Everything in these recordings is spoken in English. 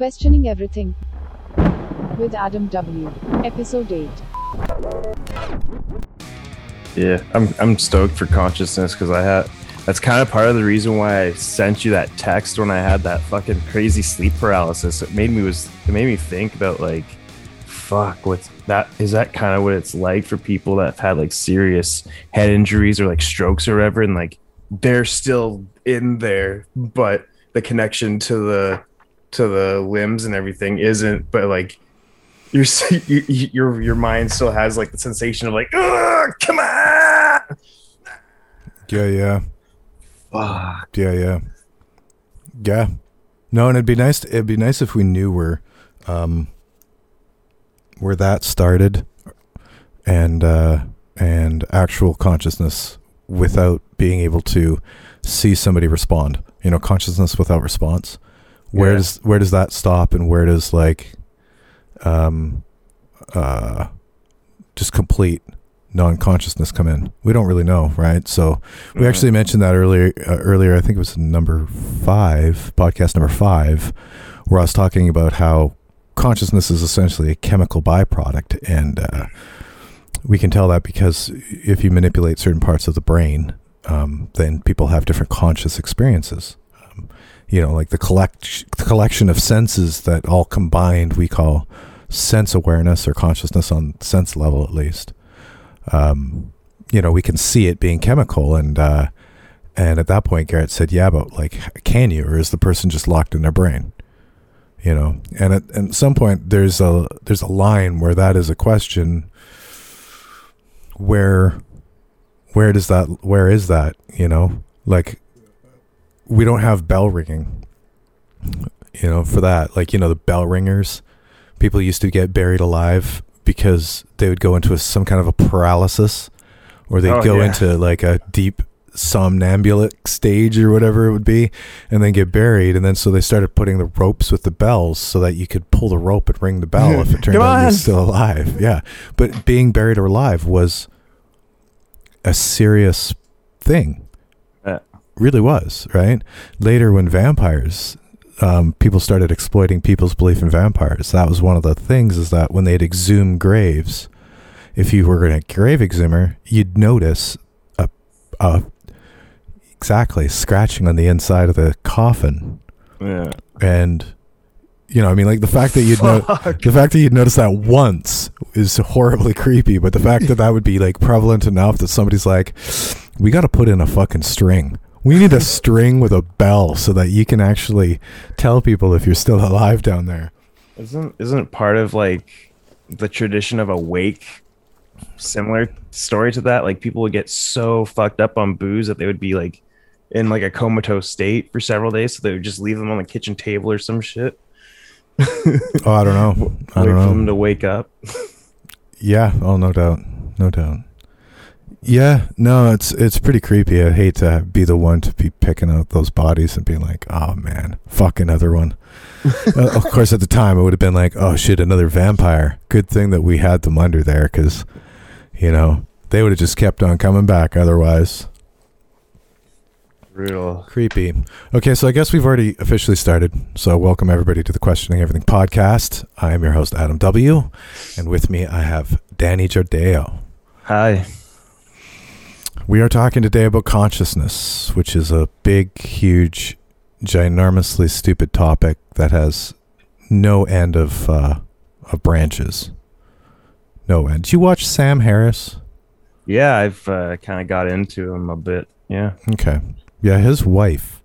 Questioning Everything with Adam W. Episode 8. Yeah, I'm I'm stoked for consciousness because I had that's kind of part of the reason why I sent you that text when I had that fucking crazy sleep paralysis. It made me was it made me think about like fuck what's that is that kind of what it's like for people that have had like serious head injuries or like strokes or whatever and like they're still in there but the connection to the to the limbs and everything isn't but like your your your mind still has like the sensation of like come on Yeah, yeah, Fuck. yeah, yeah, yeah. No, and it'd be nice. It'd be nice if we knew where, um, where that started, and uh, and actual consciousness without being able to see somebody respond. You know, consciousness without response. Where Yeah. does where does that stop, and where does like, um, uh, just complete non-consciousness come in? We don't really know, right? So we Mhm. actually mentioned that earlier. Uh, earlier, I think it was number five, podcast number five, where I was talking about how consciousness is essentially a chemical byproduct, and uh, we can tell that because if you manipulate certain parts of the brain, um, then people have different conscious experiences. You know, like the collect the collection of senses that all combined we call sense awareness or consciousness on sense level, at least. Um, you know, we can see it being chemical, and uh, and at that point, Garrett said, "Yeah, but like, can you, or is the person just locked in their brain?" You know, and at, and at some point, there's a there's a line where that is a question. Where, where does that? Where is that? You know, like, we don't have bell ringing. You know, for that, like you know, the bell ringers, people used to get buried alive because they would go into a, some kind of a paralysis or they'd Oh, go yeah. into like a deep somnambulic stage or whatever it would be and then get buried and then so they started putting the ropes with the bells so that you could pull the rope and ring the bell if it turned out you're still alive yeah but being buried or alive was a serious thing. Really was right later when vampires um, people started exploiting people's belief in vampires. That was one of the things is that when they'd exhume graves, if you were a grave exhumer, you'd notice a, a exactly scratching on the inside of the coffin, yeah and you know, I mean, like the fact that you'd know the fact that you'd notice that once is horribly creepy, but the fact that that would be like prevalent enough that somebody's like, we got to put in a fucking string. We need a string with a bell so that you can actually tell people if you're still alive down there. Isn't isn't part of like the tradition of a wake similar story to that? Like people would get so fucked up on booze that they would be like in like a comatose state for several days, so they would just leave them on the kitchen table or some shit. Oh, I don't know. I Wait don't for them to wake up. Yeah. Oh, no doubt. No doubt. Yeah. No, it's it's pretty creepy. I hate to be the one to be picking out those bodies and being like, oh man, fuck another one. uh, of course, at the time, it would have been like, oh shit, another vampire. Good thing that we had them under there because, you know, they would have just kept on coming back otherwise. Brutal. Creepy. Okay, so I guess we've already officially started. So welcome everybody to the Questioning Everything podcast. I am your host Adam W, and with me I have Danny Jardeo. Hi. We are talking today about consciousness, which is a big, huge, ginormously stupid topic that has no end of uh, of branches. No end. Did you watch Sam Harris? Yeah, I've uh, kind of got into him a bit. Yeah. Okay. Yeah, his wife,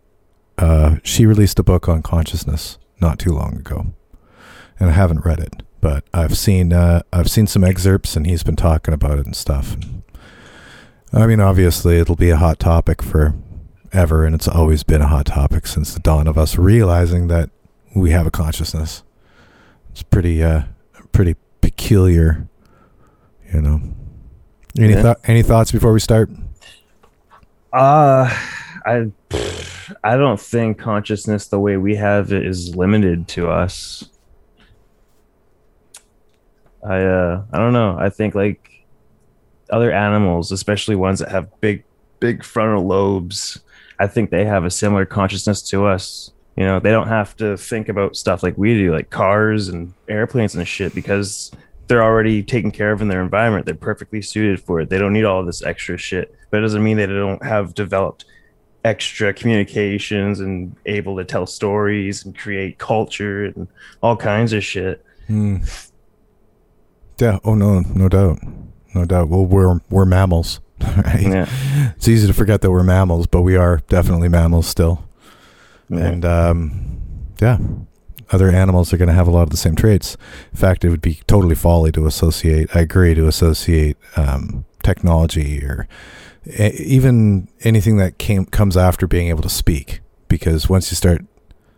uh, she released a book on consciousness not too long ago, and I haven't read it, but I've seen uh, I've seen some excerpts, and he's been talking about it and stuff. I mean, obviously, it'll be a hot topic for ever, and it's always been a hot topic since the dawn of us realizing that we have a consciousness. It's pretty, uh, pretty peculiar, you know. Any Yeah. thou- any thoughts before we start? Uh I I don't think consciousness the way we have it is limited to us. I uh I don't know. I think like other animals, especially ones that have big big frontal lobes, I think they have a similar consciousness to us. You know, they don't have to think about stuff like we do, like cars and airplanes and shit, because they're already taken care of in their environment. They're perfectly suited for it. They don't need all this extra shit. But it doesn't mean that they don't have developed extra communications and able to tell stories and create culture and all kinds of shit. Hmm. Yeah. Oh no, no doubt, no doubt. Well, we're we're mammals, right? Yeah. It's easy to forget that we're mammals, but we are definitely mammals still. Yeah. And um, yeah, other animals are going to have a lot of the same traits. In fact, it would be totally folly to associate. I agree to associate um, technology or e- even anything that came comes after being able to speak, because once you start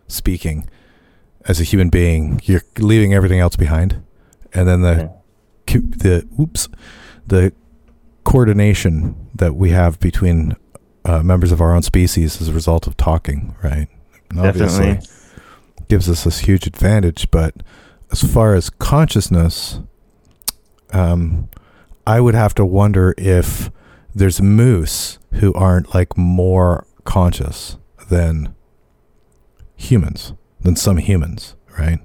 speaking as a human being, you're leaving everything else behind, and then the Yeah. the oops the coordination that we have between uh, members of our own species as a result of talking, right? And obviously Definitely. gives us this huge advantage. But as far as consciousness, um, I would have to wonder if there's moose who aren't like more conscious than humans, than some humans, right?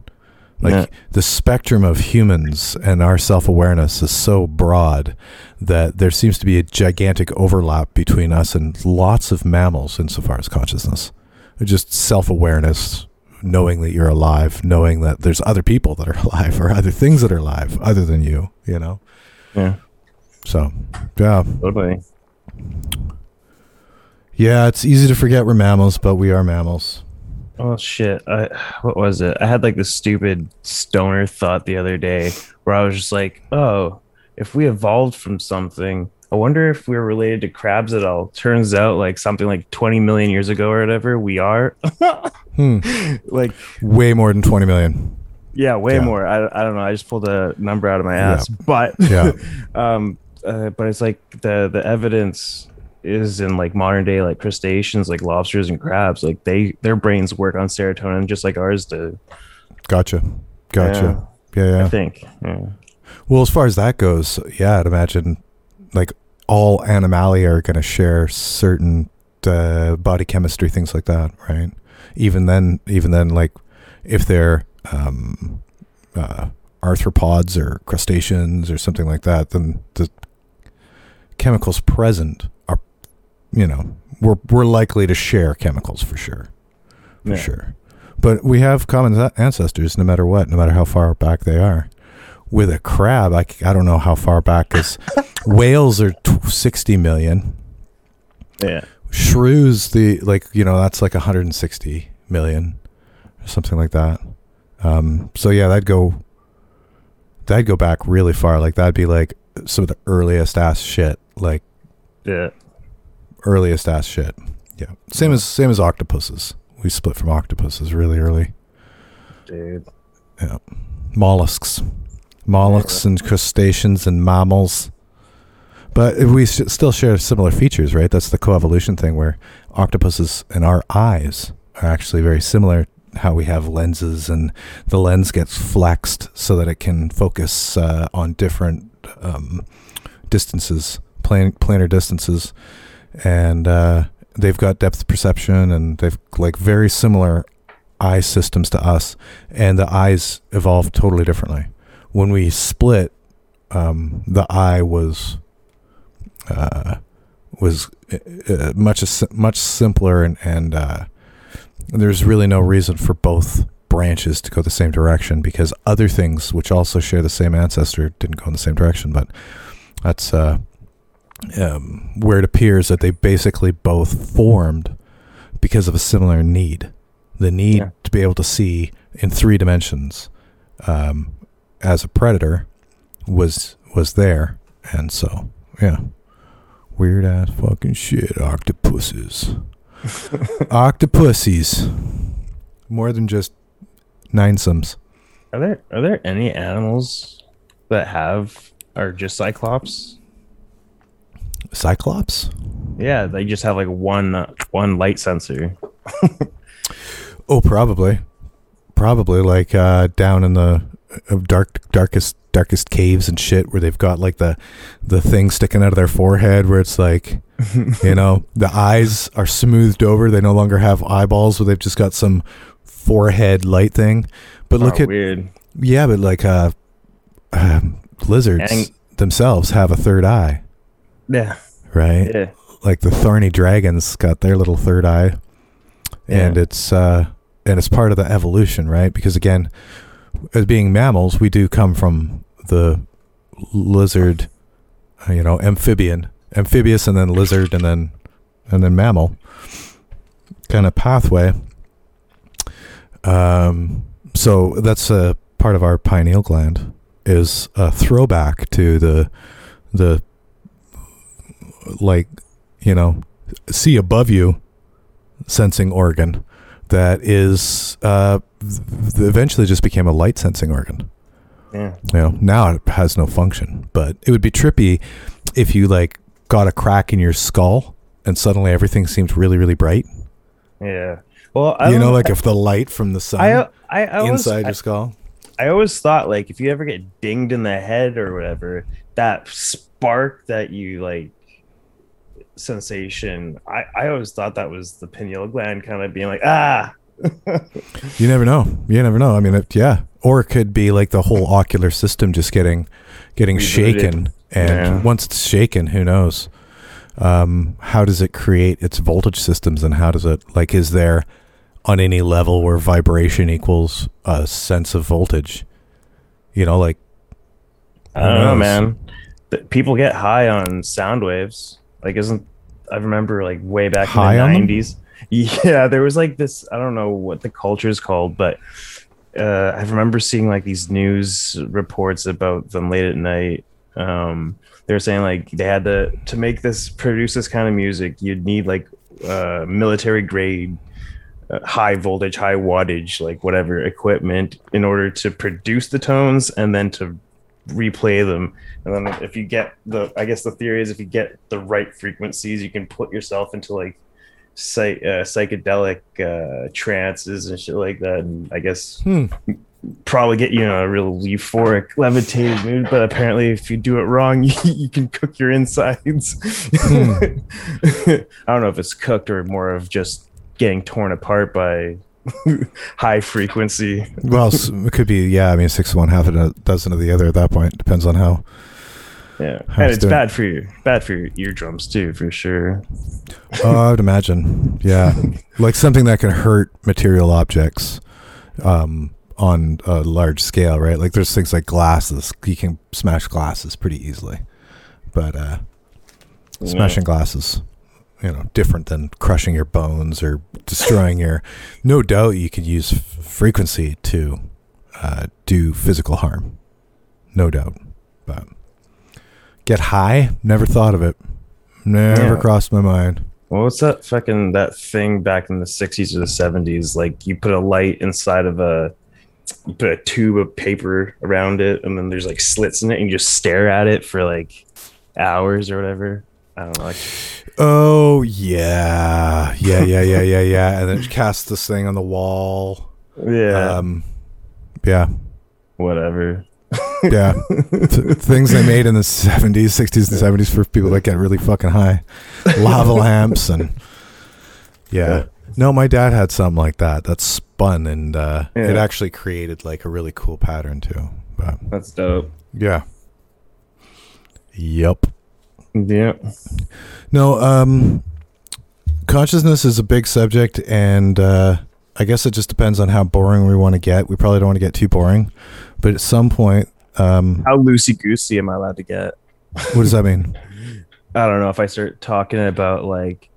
Like Yeah. the spectrum of humans and our self awareness is so broad that there seems to be a gigantic overlap between us and lots of mammals insofar as consciousness. Just self awareness, knowing that you're alive, knowing that there's other people that are alive or other things that are alive other than you, you know? Yeah. So, yeah. Totally. Yeah, it's easy to forget we're mammals, but we are mammals. Oh shit! I, what was it? I had like this stupid stoner thought the other day where I was just like, "Oh, if we evolved from something, I wonder if we're related to crabs at all." Turns out, like something like 20 million years ago or whatever, we are. Hmm. like, Way more than 20 million. yeah, way Yeah. more. I, I don't know. I just pulled a number out of my ass, but Yeah. um, uh, but it's like the the evidence is in like modern day like crustaceans like lobsters and crabs like they their brains work on serotonin just like ours do Gotcha. Gotcha. Yeah, yeah. I think. Yeah. Well, as far as that goes, yeah, I'd imagine like all animalia are going to share certain uh, body chemistry, things like that, right? Even then, even then, like if they're um, uh, arthropods or crustaceans or something like that, then the chemicals present you know, we're we're likely to share chemicals for sure, for Yeah. sure. But we have common ancestors, no matter what, no matter how far back they are with a crab, I, I don't know how far back because whales are t- 60 million. Yeah. Shrews, the like, you know, that's like 160 million or something like that. Um, so yeah, that'd go, that'd go back really far. Like that'd be like some of the earliest ass shit, like Yeah. Earliest ass shit. Yeah. Same as, same as octopuses. We split from octopuses really early. Dude. Yeah, mollusks, mollusks and crustaceans and mammals. But we sh- still share similar features, right? That's the coevolution thing where octopuses and our eyes are actually very similar. How we have lenses and the lens gets flexed so that it can focus uh, on different um, distances, plan- planar distances, and uh, they've got depth perception and they've like very similar eye systems to us and the eyes evolved totally differently. When we split, um, the eye was uh, was uh, uh, much much simpler, and and uh, there's really no reason for both branches to go the same direction because other things which also share the same ancestor didn't go in the same direction. But that's uh, um, where it appears that they basically both formed because of a similar need the need Yeah. to be able to see in three dimensions um, as a predator was was there, and so yeah, weird ass fucking shit. Octopuses, octopuses more than just nine sums. Are there are there any animals that have are just cyclops? Cyclops. Yeah, they just have like one uh, one light sensor. Oh, probably, probably like uh, down in the dark darkest darkest caves and shit where they've got like the the thing sticking out of their forehead where it's like you know the eyes are smoothed over they no longer have eyeballs where they've just got some forehead light thing but look at weird. yeah but like uh um, lizards Ang- themselves have a third eye Yeah. right Yeah. like the thorny dragons got their little third eye and Yeah. it's uh and it's part of the evolution right because again as being mammals we do come from the lizard uh, you know amphibian amphibious and then lizard and then and then mammal kind of pathway um so that's a part of our pineal gland is a throwback to the the like you know see above you sensing organ that is uh eventually just became a light sensing organ Yeah. you know now it has no function but it would be trippy if you like got a crack in your skull and suddenly everything seems really really bright Yeah. Well, I you know like if the light from the sun I I, I always, inside your skull I always thought like if you ever get dinged in the head or whatever, that spark that you like sensation, I I always thought that was the pineal gland kind of being like ah. You never know. You never know. I mean, it, yeah. Or it could be like the whole ocular system just getting getting Rebooted. shaken, and Yeah. once it's shaken, who knows? Um, how does it create its voltage systems, and how does it like? Is there on any level where vibration equals a sense of voltage? You know, like I don't know, man. People get high on sound waves. Like, isn't I remember like way back High in the nineties? Yeah, there was like this. I don't know what the culture is called, but uh, I remember seeing like these news reports about them late at night. Um, they were saying like they had to to make this produce this kind of music, you'd need like uh, military grade. Uh, high voltage, high wattage, like whatever equipment, in order to produce the tones and then to replay them and then if you get the i guess the theory is if you get the right frequencies you can put yourself into like psych, uh, psychedelic uh trances and shit like that and i guess hmm, probably get you in a real euphoric levitated mood but apparently if you do it wrong you, you can cook your insides Hmm. i don't know if it's cooked or more of just getting torn apart by high frequency well, it could be. Yeah, I mean, six of one, half a dozen of the other. At that point, depends on how. Yeah and it's doing. bad for you, bad for your eardrums too for sure Oh, I would imagine. Yeah, like something that can hurt material objects um, on a large scale, right? Like there's things like glasses. You can smash glasses pretty easily, but uh, smashing glasses, you know, different than crushing your bones or destroying your. No doubt, you could use f- frequency to uh, do physical harm. No doubt, but get high. Never thought of it. Never Yeah. crossed my mind. Well, what's that fucking that thing back in the sixties or the seventies? Like you put a light inside of a, you put a tube of paper around it, and then there's like slits in it, and you just stare at it for like hours or whatever. I don't know. Like, Oh yeah, yeah, yeah, yeah, yeah, yeah. And then it casts this thing on the wall. yeah, Um, yeah, whatever. Yeah. Th- things they made in the seventies, sixties, and seventies for people that get really fucking high. Lava lamps and yeah. Yeah. No, my dad had something like that that spun and uh, it actually created like a really cool pattern too. But That's dope. yeah. Yep. Yeah. No, um, consciousness is a big subject, and uh, I guess it just depends on how boring we want to get. We probably don't want to get too boring, but at some point, um, How loosey goosey am I allowed to get? what does that mean? I don't know if I start talking about like,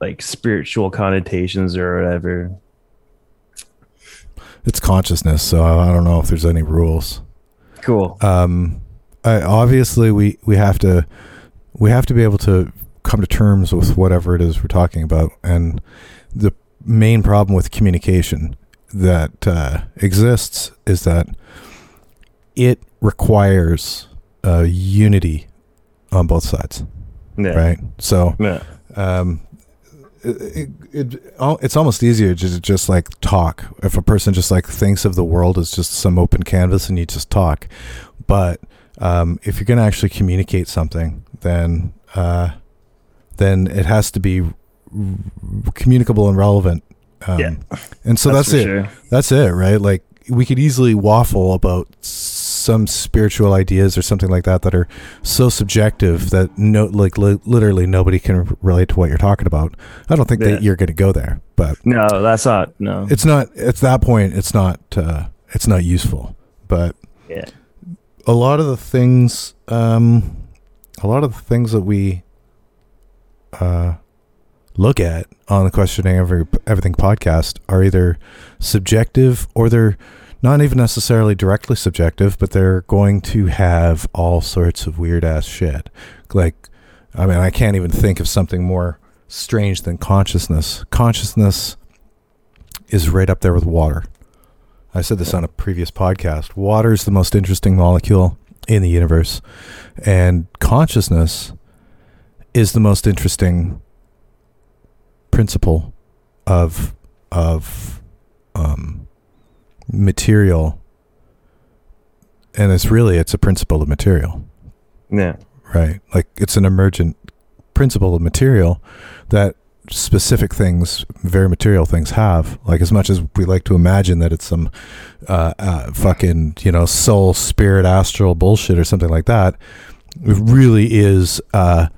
like spiritual connotations or whatever. It's consciousness, so I don't know if there's any rules. Cool. Um, I, obviously, we we have to we have to be able to come to terms with whatever it is we're talking about, and the main problem with communication that uh, exists is that it requires uh, unity on both sides, Yeah. right? So, Yeah. um, it, it, al- it's almost easier to just, like talk. If a person just like thinks of the world as just some open canvas and you just talk, but um, if you're going to actually communicate something, then uh, then it has to be communicable and relevant. Um, Yeah. And so that's, for it. sure. That's it, right? Like we could easily waffle about some spiritual ideas or something like that that are so subjective that no, like li- literally nobody can relate to what you're talking about. I don't think Yeah. that you're going to go there, but No, that's not. No. it's not. At that point, it's not. Uh, it's not useful. But yeah. a lot of the things, um, a lot of the things that we uh, look at on the questioning every everything podcast are either subjective or they're not even necessarily directly subjective, but they're going to have all sorts of weird ass shit. Like, I mean, I can't even think of something more strange than consciousness. Consciousness is right up there with water. I said this on a previous podcast. Water is the most interesting molecule in the universe, and consciousness is the most interesting principle of of um, material, and it's really it's a principle of material Yeah. right? Like it's an emergent principle of material that specific things, very material things have. Like as much as we like to imagine that it's some uh, uh, fucking you know soul, spirit, astral bullshit or something like that, it really is uh,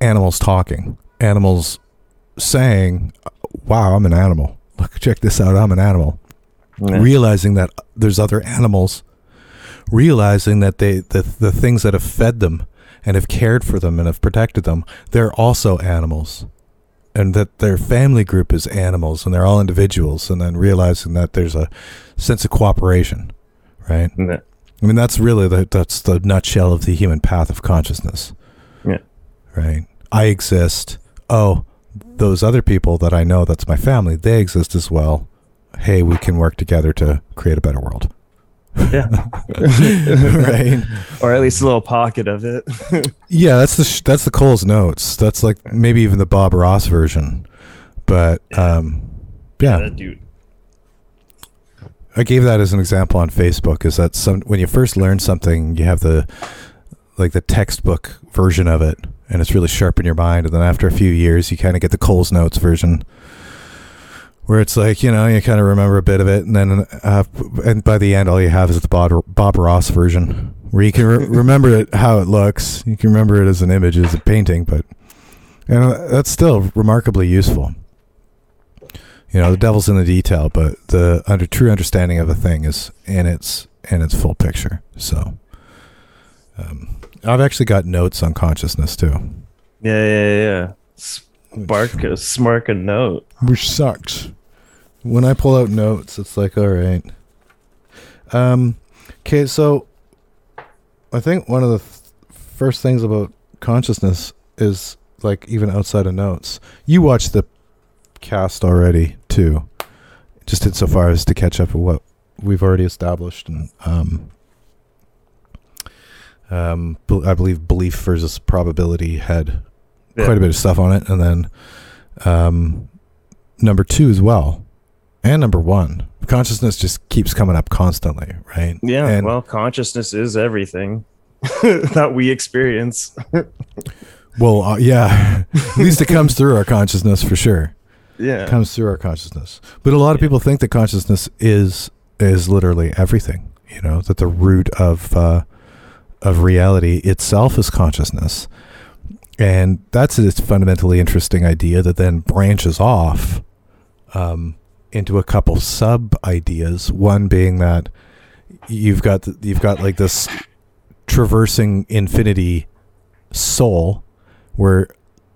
animals talking, animals saying, "Wow, I'm an animal. Look, check this out. I'm an animal." Yeah. realizing that there's other animals realizing that they the, the things that have fed them and have cared for them and have protected them they're also animals and that their family group is animals and they're all individuals and then realizing that there's a sense of cooperation right Yeah. i mean that's really the that's the nutshell of the human path of consciousness Yeah. right i exist oh those other people that i know that's my family they exist as well hey we can work together to create a better world Yeah. right or at least a little pocket of it. yeah that's the sh- that's the cole's notes that's like maybe even the bob ross version but um yeah That dude. I gave that as an example on Facebook. Is that some when you first learn something, you have the like the textbook version of it, and it's really sharp in your mind. And then after a few years, you kind of get the Cole's Notes version, where it's like you know you kind of remember a bit of it, and then uh, and by the end, all you have is the Bob, Bob Ross version, where you can re- remember it how it looks. You can remember it as an image, as a painting, but you know that's still remarkably useful you know the devil's in the detail but the under true understanding of a thing is in its in its full picture so um, i've actually got notes on consciousness too. Yeah, yeah, yeah. Spark a smark a note. which sucks. When i pull out notes it's like all right. Um okay so i think one of the th- first things about consciousness is like even outside of notes. You watched the cast already too. Just insofar as to catch up with what we've already established and um um i believe belief versus probability had Yeah. quite a bit of stuff on it and then um number two as well and number one consciousness just keeps coming up constantly right Yeah. and well, consciousness is everything that we experience. well uh, yeah at least it comes through our consciousness for sure Yeah. it comes through our consciousness but a lot of people think that consciousness is is literally everything you know that the root of uh of reality itself is consciousness and that's a fundamentally interesting idea that then branches off um, into a couple sub ideas. One being that you've got you've got like this traversing infinity soul, where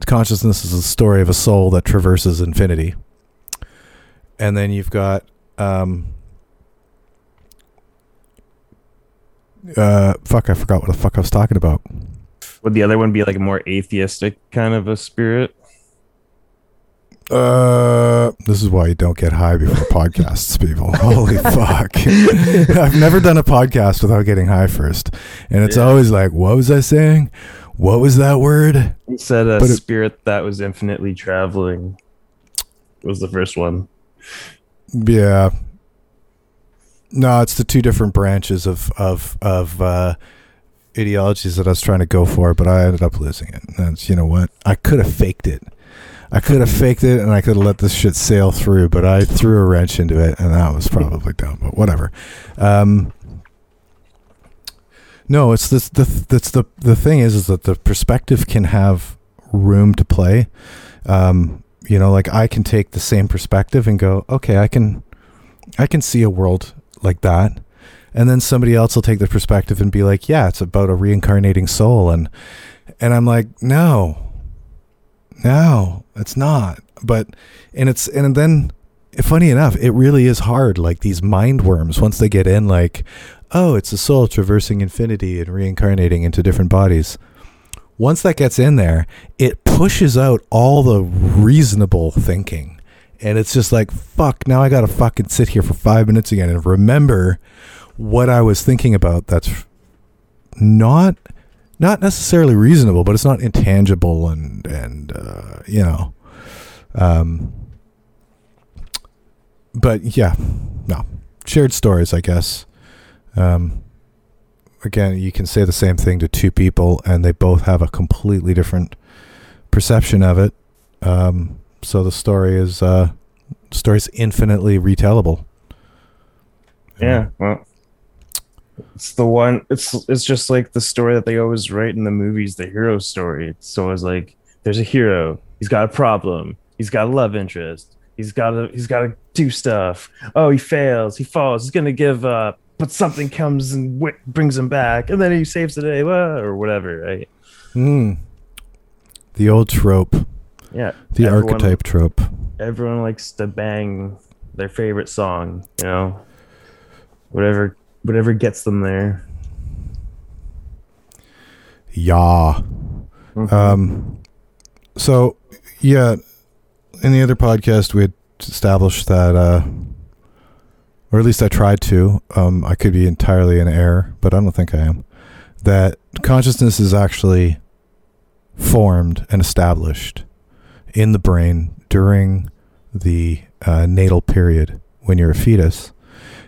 consciousness is the story of a soul that traverses infinity, and then you've got um, uh, fuck, I forgot what the fuck I was talking about. Would the other one be like a more atheistic kind of a spirit? Uh, this is why you don't get high before podcasts, people. Holy fuck! I've never done a podcast without getting high first, and it's Yeah. always like, "What was I saying? what was that word? He said a But it- spirit that was infinitely traveling was the first one. Yeah. No, it's the two different branches of of of uh, ideologies that I was trying to go for, but I ended up losing it. That's you know what? I could have faked it. I could have faked it, and I could have let this shit sail through, but I threw a wrench into it, and that was probably dumb. But whatever. Um, no, it's this. The that's the the thing is, is that the perspective can have room to play. Um, you know, like I can take the same perspective and go, okay, I can, I can see a world like that, and then somebody else will take the perspective and be like, yeah, it's about a reincarnating soul, and and I'm like, no, no, it's not. But and it's and then funny enough, it really is hard. Like these mind worms, once they get in, like, oh, it's a soul traversing infinity and reincarnating into different bodies. Once that gets in there, it pushes out all the reasonable thinking. And it's just like, fuck, now I got to fucking sit here for five minutes again and remember what I was thinking about that's not not necessarily reasonable, but it's not intangible and and uh, you know, um, but yeah, no shared stories, I guess. Um, again, you can say the same thing to two people, and they both have a completely different perception of it. Um, so the story is uh, story's infinitely retellable. Yeah, well, it's the one. It's it's just like the story that they always write in the movies, the hero story. It's always like there's a hero. He's got a problem. He's got a love interest. He's got to he's got to do stuff. Oh, he fails. He falls. He's gonna give up. But something comes and w- brings him back, and then he saves the day, or whatever, right? Hmm. The old trope, Yeah. the Everyone- archetype trope. Everyone likes to bang their favorite song, you know, whatever whatever gets them there. Yeah. Mhm. Um, so yeah, in the other podcast we had established that, uh, or at least I tried to. Um, I could be entirely in error, but I don't think I am. That consciousness is actually formed and established in the brain during the uh, natal period when you're a fetus,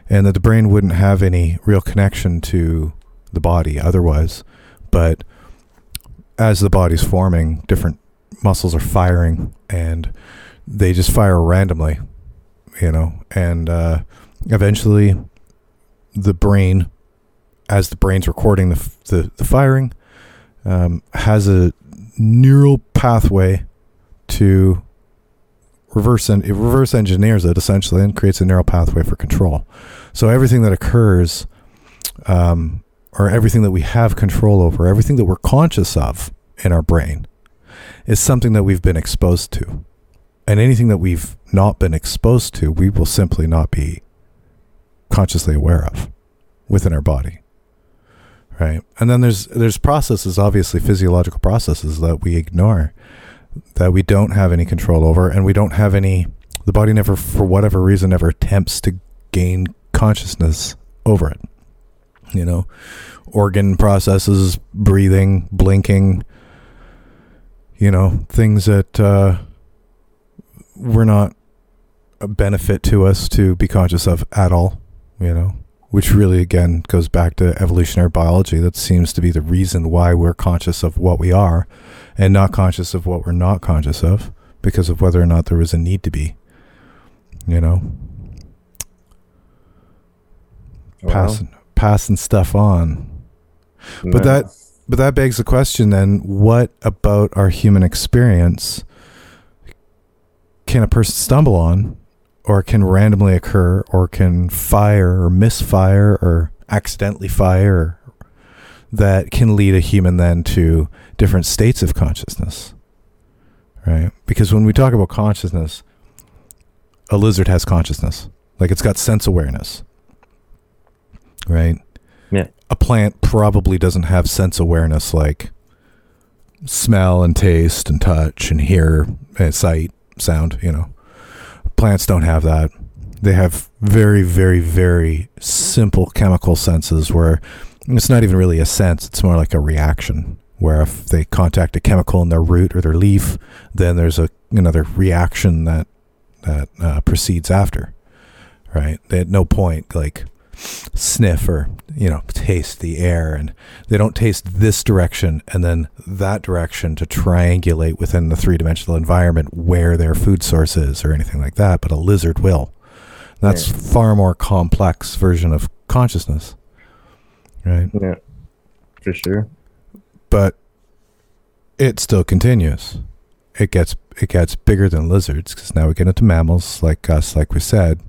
and that the brain wouldn't have any real connection to the body otherwise, but as the body's forming, different muscles are firing and they just fire randomly, you know, and uh, eventually the brain, as the brain's recording the, f- the, the firing, um, has a neural pathway to reverse and it reverse engineers it essentially and creates a neural pathway for control. So everything that occurs, um, or everything that we have control over, everything that we're conscious of in our brain, is something that we've been exposed to. And anything that we've not been exposed to, we will simply not be consciously aware of within our body. Right? And then there's there's processes, obviously physiological processes that we ignore that we don't have any control over and we don't have any the body never for whatever reason never attempts to gain consciousness over it. You know, organ processes, breathing, blinking, you know, things that uh, were not a benefit to us to be conscious of at all, you know, which really, again, goes back to evolutionary biology. That seems to be the reason why we're conscious of what we are and not conscious of what we're not conscious of because of whether or not there was a need to be, you know, Well, passing, passing stuff on. no. But that but that begs the question then what about our human experience can a person stumble on or can randomly occur or can fire or misfire or accidentally fire that can lead a human then to different states of consciousness right because when we talk about consciousness a lizard has consciousness like it's got sense awareness right Yeah. a plant probably doesn't have sense awareness like smell and taste and touch and hear and sight, sound, you know. Plants don't have that. They have very, very, very simple chemical senses where it's not even really a sense, it's more like a reaction where if they contact a chemical in their root or their leaf, then there's a another reaction that that uh, proceeds after. Right? They at no point like sniff or you know taste the air, and they don't taste this direction and then that direction to triangulate within the three dimensional environment where their food source is or anything like that. But a lizard will. That's far more complex version of consciousness. Right? Yeah, for sure. but it still continues. It gets it gets bigger than lizards because now we get into mammals like us, like we said,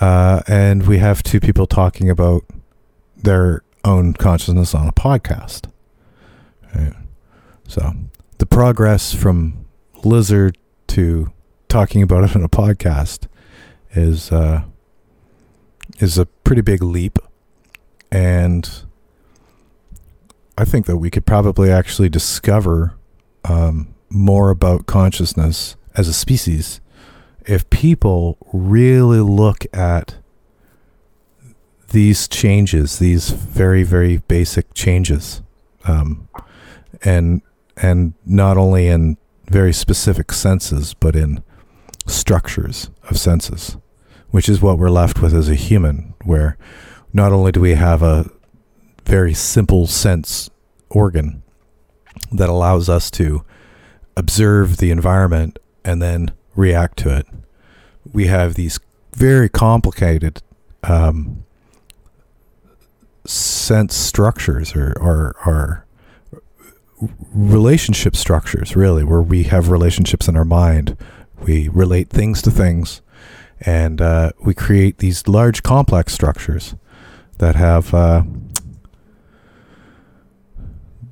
uh, and we have two people talking about their own consciousness on a podcast. Right? So the progress from lizard to talking about it on a podcast is uh, is a pretty big leap, and I think that we could probably actually discover um, more about consciousness as a species if people really look at these changes, these very very basic changes, um, and and not only in very specific senses, but in structures of senses, which is what we're left with as a human, where not only do we have a very simple sense organ that allows us to observe the environment and then react to it. We have these very complicated um, sense structures or, or, or relationship structures, really, where we have relationships in our mind. We relate things to things, and uh, we create these large complex structures that have uh,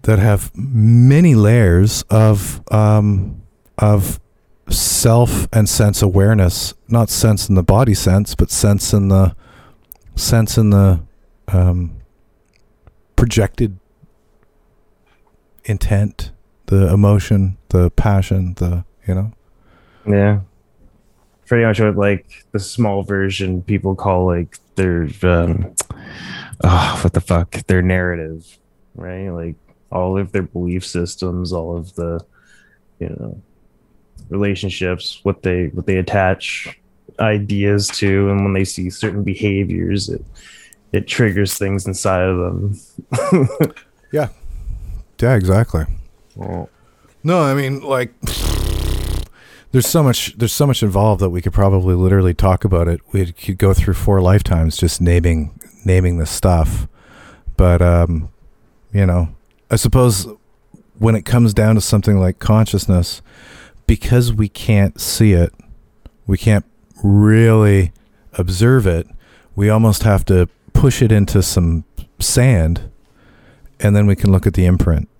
that have many layers of um, of self and sense awareness. Not sense in the body sense, but sense in the sense in the um, projected intent, the emotion, the passion, the you know. Yeah. Pretty much what like the small version people call like their um oh, what the fuck their narrative, right? Like all of their belief systems, all of the you know relationships, what they what they attach ideas to, and when they see certain behaviors, it it triggers things inside of them. Yeah, yeah, exactly. Well, No, I mean like there's so much there's so much involved that we could probably literally talk about it. We could go through four lifetimes just naming naming this stuff. But um you know, I suppose when it comes down to something like consciousness because we can't see it, we can't really observe it, we almost have to push it into some sand and then we can look at the imprint,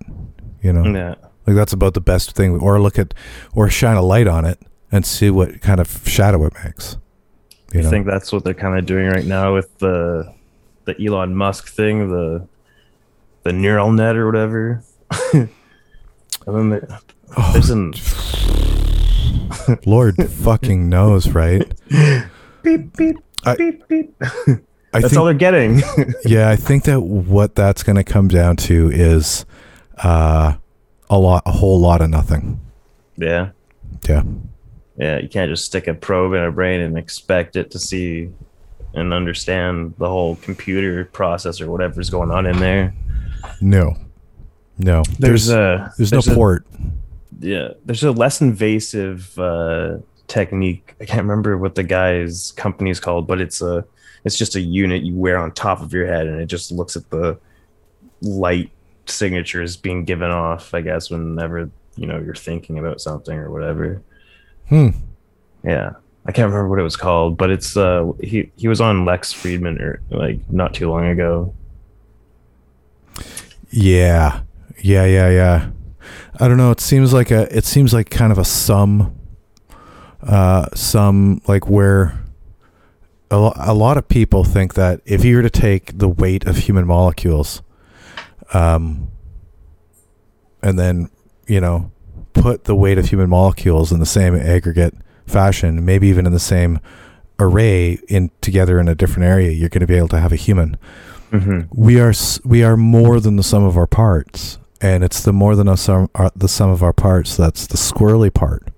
you know. yeah. Like that's about the best thing, or look at, or shine a light on it and see what kind of shadow it makes. You I know, think that's what they're kind of doing right now with the the Elon Musk thing, the the neural net or whatever. and then there, Oh, there's an Lord fucking knows, right? beep beep I- beep beep. I That's think, all they're getting. yeah, I think that what that's going to come down to is uh, a lot, a whole lot of nothing. yeah, Yeah, yeah. You can't just stick a probe in a brain and expect it to see and understand the whole computer process or whatever's going on in there. no, no. There's, There's a there's no a- port. yeah there's a less invasive uh technique i can't remember what the guy's company is called but it's a it's just a unit you wear on top of your head and it just looks at the light signatures being given off i guess whenever you know you're thinking about something or whatever Hmm. yeah i can't remember what it was called but it's uh he he was on Lex Fridman or like not too long ago Yeah, yeah, yeah, yeah. I don't know. It seems like a. It seems like kind of a sum. Uh, some like where a, lo- a lot of people think that if you were to take the weight of human molecules, um, and then you know put the weight of human molecules in the same aggregate fashion, maybe even in the same array in together in a different area, you're going to be able to have a human mm-hmm. we are we are more than the sum of our parts and it's the more than sum, uh, the sum of our parts. That's the squirrely part,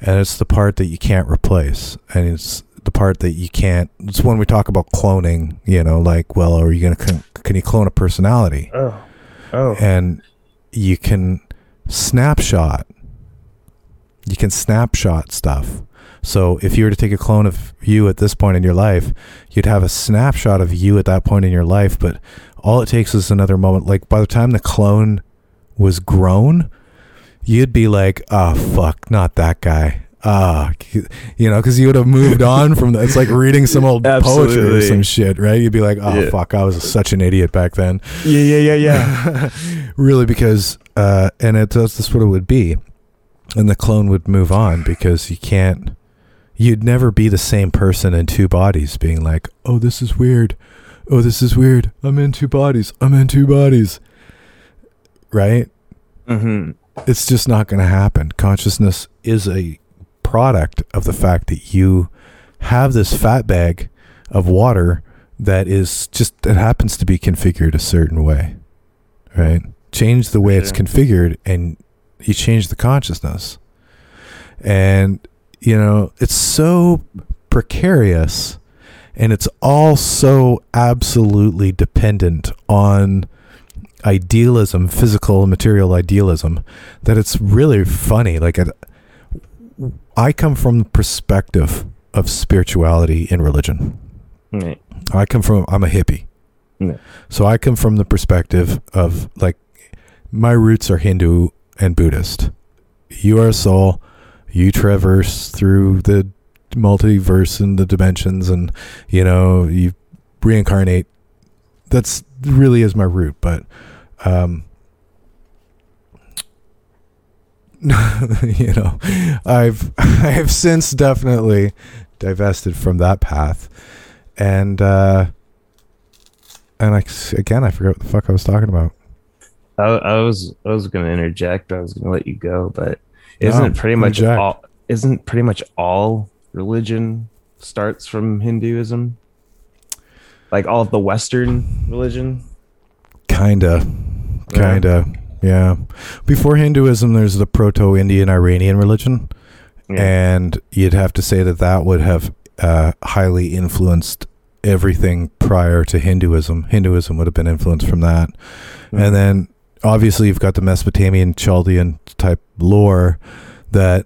and it's the part that you can't replace, and it's the part that you can't. It's when we talk about cloning, you know, like, well, are you gonna can, can you clone a personality? Oh. Oh. and you can snapshot you can snapshot stuff so if you were to take a clone of you at this point in your life you'd have a snapshot of you at that point in your life but all it takes is another moment like by the time the clone was grown you'd be like oh fuck not that guy ah you know because you would have moved on from that it's like reading some old poetry or some shit right? You'd be like oh Yeah. fuck i was such an idiot back then. Yeah, yeah, yeah, yeah. really because uh and it that's, that's what it would be. And the clone would move on because you can't you'd never be the same person in two bodies being like oh this is weird. Oh this is weird. I'm in two bodies. I'm in two bodies. Right? Mm-hmm. it's just not going to happen. Consciousness is a product of the fact that you have this fat bag of water that is just it happens to be configured a certain way right? Change the way it's configured and you change the consciousness. And you know it's so precarious and it's all so absolutely dependent on idealism physical material idealism that it's really funny. Like it, i come from the perspective of spirituality and religion Right. I come from I'm a hippie. Yeah. So I come from the perspective of like my roots are Hindu and Buddhist. You are a soul, you traverse through the multiverse and the dimensions and you know, you reincarnate. That's really is my root, but um you know, I've I have since definitely divested from that path and uh and I again I forgot what the fuck I was talking about. I, I was I was gonna interject. I was gonna let you go, but isn't No, pretty much interject. all? Isn't pretty much all religion starts from Hinduism? Like all of the Western religion. Kinda, kinda, yeah. Before Hinduism, there's the Proto-Indian Iranian religion, Yeah. and you'd have to say that that would have uh, highly influenced everything prior to Hinduism. Hinduism would have been influenced from that. And then obviously you've got the Mesopotamian Chaldean type lore that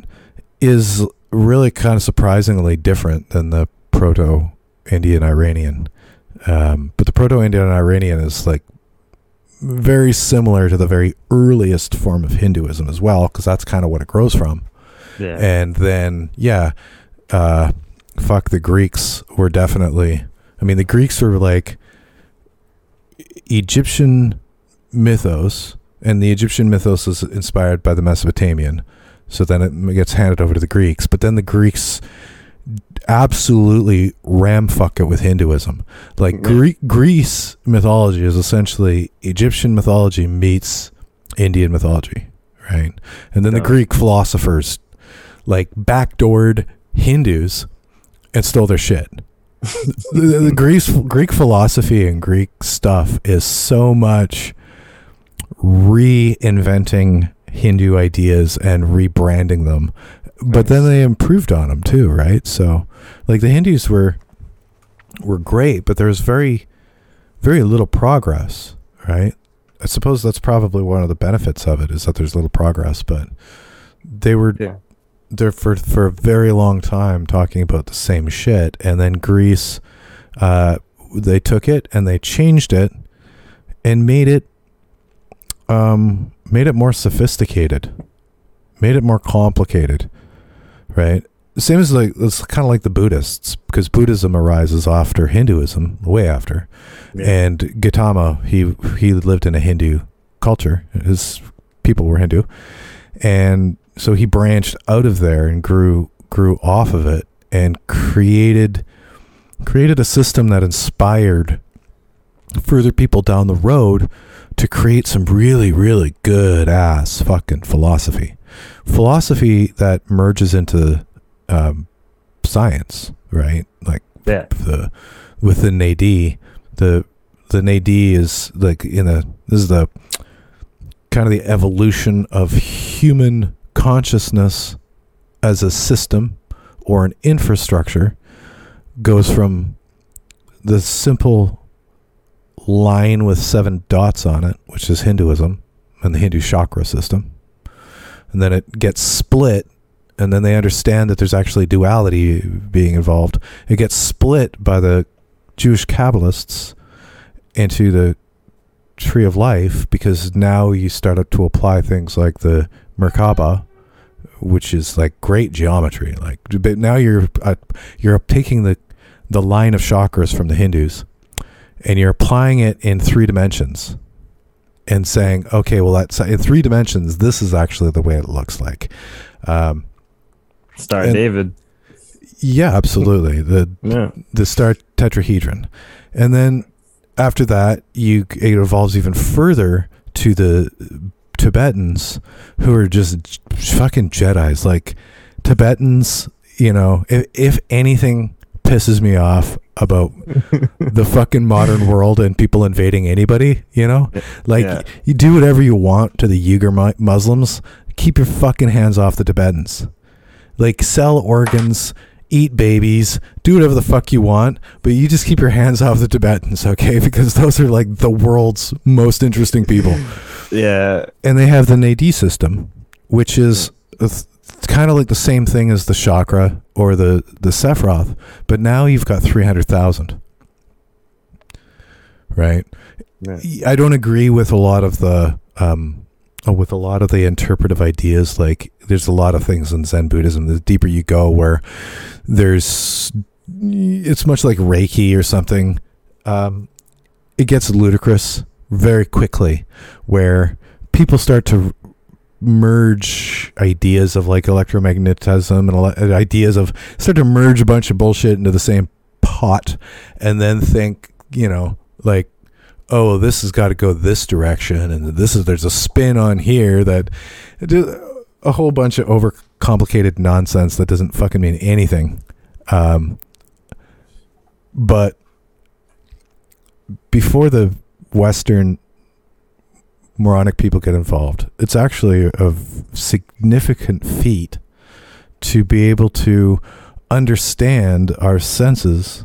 is really kind of surprisingly different than the Proto Indian Iranian. Um, but the Proto Indian Iranian is like very similar to the very earliest form of Hinduism as well, because that's kind of what it grows from. yeah. And then, yeah, uh, fuck, the Greeks were definitely. I mean, the Greeks were like Egyptian mythos, and the Egyptian mythos is inspired by the Mesopotamian. So then it gets handed over to the Greeks. But then the Greeks absolutely ram fuck it with Hinduism. Like Yeah. Greek Greece mythology is essentially Egyptian mythology meets Indian mythology, right? And then the Greek philosophers like backdoored Hindus and stole their shit. the, the, the Greece, Greek philosophy and Greek stuff is so much reinventing Hindu ideas and rebranding them. But then they improved on them too, right? So, like the Hindus were were great, but there was very very little progress, right? I suppose that's probably one of the benefits of it is that there's little progress, but they were Yeah. there for for a very long time talking about the same shit, and then Greece, uh, they took it and they changed it and made it, um, made it more sophisticated, made it more complicated, right? Same as like it's kind of like the Buddhists because Buddhism arises after Hinduism, way after, Yeah. and Gautama he he lived in a Hindu culture. His people were Hindu, and so he branched out of there and grew grew off of it and created created a system that inspired further people down the road to create some really really good ass fucking philosophy philosophy that merges into um, science right like yeah. the with the Nadi, the the Nadi is like in a this is the kind of the evolution of human consciousness as a system or an infrastructure goes from the simple line with seven dots on it, which is Hinduism and the Hindu chakra system. And then it gets split, and then they understand that there's actually duality being involved. It gets split by the Jewish Kabbalists into the tree of life because now you start to apply things like the Merkaba, which is like great geometry. Like, but now you're uh, you're taking the the line of chakras from the Hindus, and you're applying it in three dimensions, and saying, okay, well, that's in three dimensions. This is actually the way it looks like. Um, Star And- David. yeah, absolutely. The Yeah. the star tetrahedron, and then after that, you it evolves even further to the Tibetans, who are just fucking Jedi's. Like Tibetans, you know, if, if anything pisses me off about the fucking modern world and people invading anybody, you know, like Yeah. you do whatever you want to the Uyghur mu- Muslims, keep your fucking hands off the Tibetans. Like sell organs, eat babies, do whatever the fuck you want, but you just keep your hands off the Tibetans, okay? Because those are like the world's most interesting people. Yeah. And they have the Nadi system, which is kind of like the same thing as the chakra or the the Sephiroth, but now you've got 300,000. Right? Yeah. I don't agree with a lot of the um, uh, with a lot of the interpretive ideas. Like, there's a lot of things in Zen Buddhism. The deeper you go, where there's, it's much like Reiki or something. Um, it gets ludicrous very quickly, where people start to merge ideas of like electromagnetism and ele- ideas of start to merge a bunch of bullshit into the same pot, and then think, you know, like oh, this has got to go this direction, and this is there's a spin on here that a whole bunch of overcomplicated nonsense that doesn't fucking mean anything. Um, but before the Western moronic people get involved, it's actually a significant feat to be able to understand our senses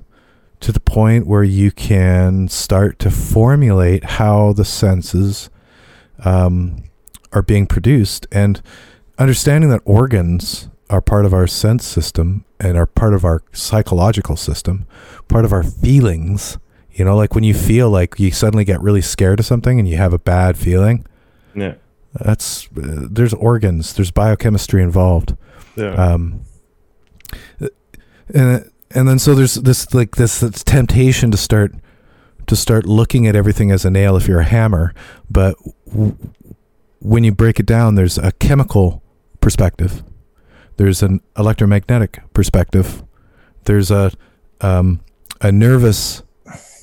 to the point where you can start to formulate how the senses um, are being produced and understanding that organs are part of our sense system and are part of our psychological system, part of our feelings. You know, like when you feel like you suddenly get really scared of something and you have a bad feeling, Yeah. that's uh, there's organs, there's biochemistry involved. Yeah. Um, and and then so there's this like this, this temptation to start to start looking at everything as a nail if you're a hammer, but w- when you break it down, there's a chemical perspective, there's an electromagnetic perspective, there's a um, a nervous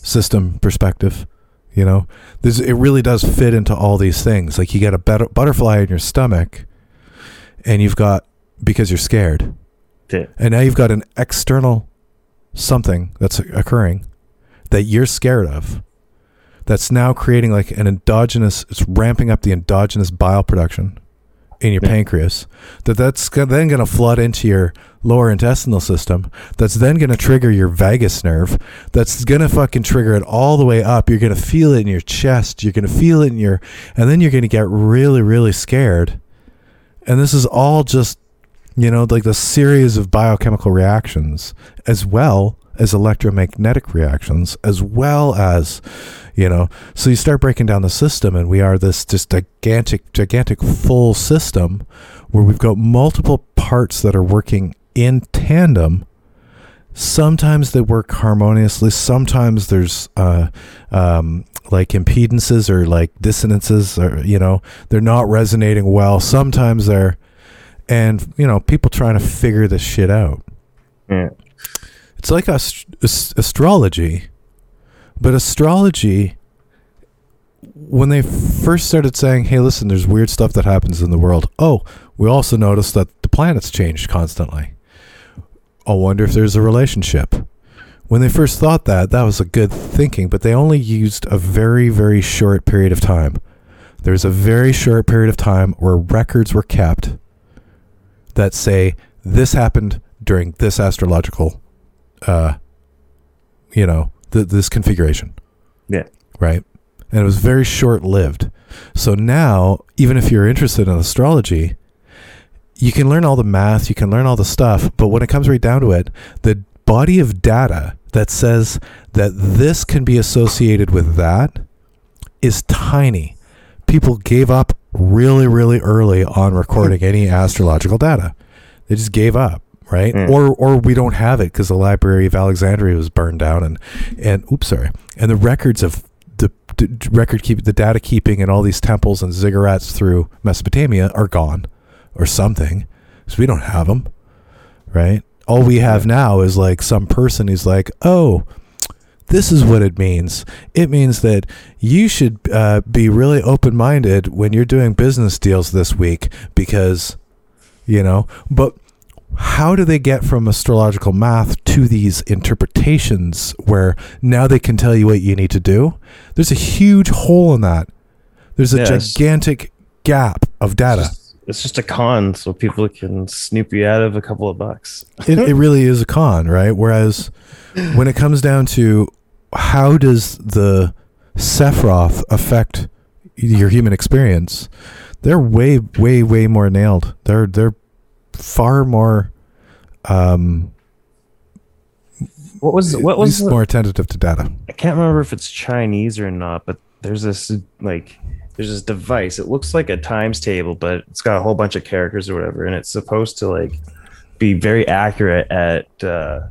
system perspective. You know, there's, it really does fit into all these things. Like you get a bet- butterfly in your stomach, and you've got because you're scared Yeah. and now you've got an external something that's occurring that you're scared of that's now creating like an endogenous it's ramping up the endogenous bile production in your Yeah. pancreas that that's then going to flood into your lower intestinal system that's then going to trigger your vagus nerve that's going to fucking trigger it all the way up you're going to feel it in your chest you're going to feel it in your and then you're going to get really really scared and this is all just you know, like the series of biochemical reactions, as well as electromagnetic reactions, as well as, you know, so you start breaking down the system, and we are this just gigantic, gigantic full system where we've got multiple parts that are working in tandem. Sometimes they work harmoniously. Sometimes there's uh, um, like impedances or like dissonances, or you know, they're not resonating well. Sometimes they're and you know people trying to figure this shit out Yeah. it's like ast- as- astrology but astrology when they first started saying hey listen there's weird stuff that happens in the world oh we also noticed that the planets change constantly. I wonder if there's a relationship. When they first thought that that was a good thinking but they only used a very very short period of time. There's a very short period of time where records were kept that say this happened during this astrological, uh, you know, th- this configuration. Yeah. Right. And it was very short lived. So now, even if you're interested in astrology, you can learn all the math, you can learn all the stuff, but when it comes right down to it, the body of data that says that this can be associated with that is tiny. People gave up really, really early on recording any astrological data. They just gave up, right? Mm. Or or we don't have it because the Library of Alexandria was burned down, and and oops, sorry, and the records of the, the record keep the data keeping and all these temples and ziggurats through Mesopotamia are gone, or something. So we don't have them, right? All we have now is like some person who's like, oh, this is what it means. It means that you should uh, be really open minded when you're doing business deals this week because, you know, but how do they get from astrological math to these interpretations where now they can tell you what you need to do? There's a huge hole in that. There's a Yes. gigantic gap of data. It's just, it's just a con, so people can snoop you out of a couple of bucks. it, it really is a con, right? Whereas when it comes down to how does the Sephiroth affect your human experience, they're way, way, way more nailed. They're they're far more um What was what was least more attentive to data. I can't remember if it's Chinese or not, but there's this like there's this device. It looks like a times table, but it's got a whole bunch of characters or whatever, and it's supposed to like be very accurate at uh,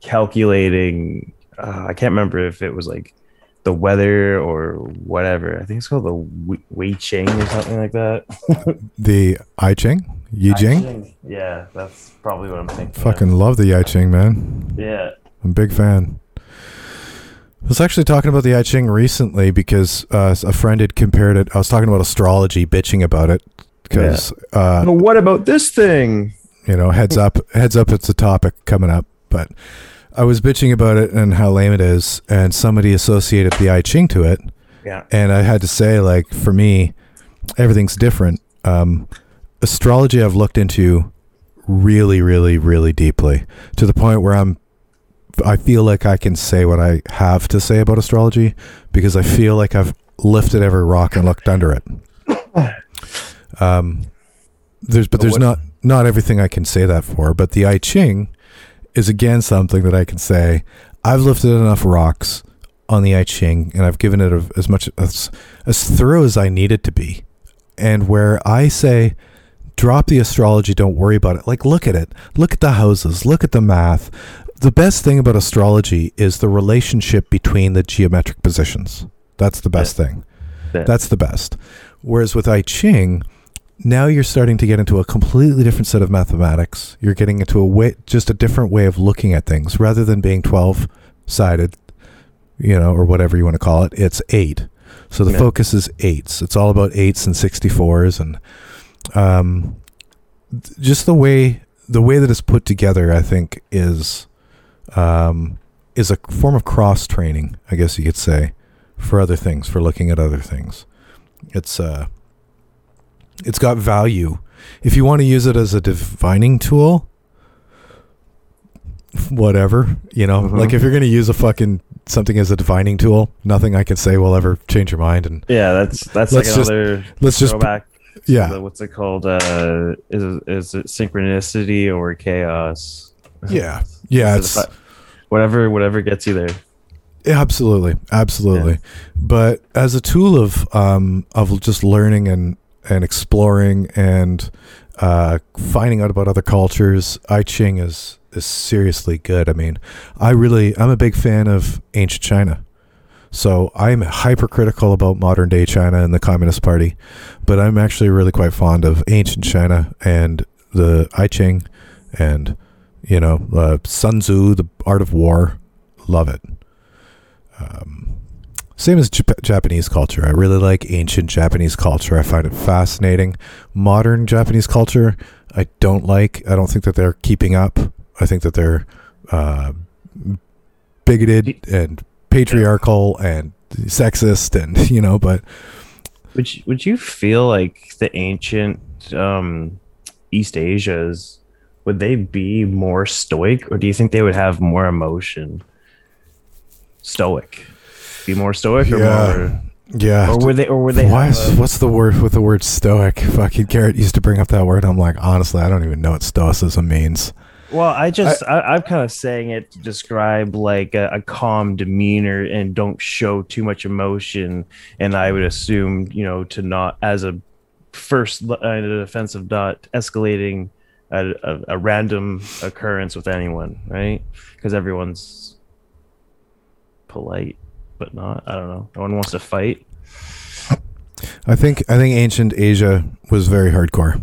calculating. Uh, I can't remember if it was like the weather or whatever. I think it's called the Wei- Wei Ching or something like that. The I Ching, Yi Jing. Yeah, that's probably what I'm thinking. of. Fucking love the I Ching, man. yeah. I'm a big fan. I was actually talking about the I Ching recently because uh, a friend had compared it. I was talking about astrology, bitching about it because uh, But what about this thing? you know, heads up, heads up, it's a topic coming up. But I was bitching about it and how lame it is, and somebody associated the I Ching to it, Yeah. and I had to say, like, for me, everything's different. Um, astrology, I've looked into really, really, really deeply to the point where I'm, I feel like I can say what I have to say about astrology because I feel like I've lifted every rock and looked under it. Um, there's, but there's not not everything I can say that for. But the I Ching is again something that I can say. I've lifted enough rocks on the I Ching, and I've given it a, as much as as thorough as I need it to be. And where I say, drop the astrology, don't worry about it. Like, look at it. Look at the houses. Look at the math. The best thing about astrology is the relationship between the geometric positions. That's the best thing. Yeah. That's the best. Whereas with I Ching, now you're starting to get into a completely different set of mathematics. You're getting into a way, just a different way of looking at things. Rather than being 12 sided, you know, or whatever you want to call it, it's eight. So the Yeah. focus is eights. It's all about eights and 64s and um, th- just the way the way that it's put together, I think, is um, is a form of cross training, I guess you could say, for other things, for looking at other things. It's uh, it's got value. If you want to use it as a divining tool, whatever, you know, Mhm. like if you're going to use a fucking something as a divining tool, nothing I can say will ever change your mind. And Yeah, that's that's Let's like just- another let's just, throwback. Yeah, the- what's it called? Uh, is is it synchronicity or chaos? yeah, yeah, it's whatever whatever gets you there. Yeah, absolutely, absolutely. But as a tool of um, of just learning and and exploring and uh, finding out about other cultures, I Ching is is seriously good. I mean, I really I'm a big fan of ancient China. So I'm hypercritical about modern day China and the Communist Party, but I'm actually really quite fond of ancient China and the I Ching, and you know uh, Sun Tzu, the Art of War. Love it. Um, same as Jap- Japanese culture. I really like ancient Japanese culture. I find it fascinating. Modern Japanese culture, I don't like. I don't think that they're keeping up. I think that they're uh, bigoted and patriarchal and sexist, and you know. But Would you, would you feel like the ancient um, East Asias would they be more stoic, or do you think they would have more emotion? Stoic, be more stoic, or Yeah. more, Yeah. or were they, or were they? Why is, a- what's the word with the word stoic? Fucking Garrett used to bring up that word. I'm like, honestly, I don't even know what stoicism means. Well, I just I, am kind of saying it to describe like a, a calm demeanor and don't show too much emotion. And I would assume you know to not as a first line uh, of defense of not escalating a, a, a random occurrence with anyone, right? Because everyone's polite, but not. I don't know. No one wants to fight. I think I think ancient Asia was very hardcore.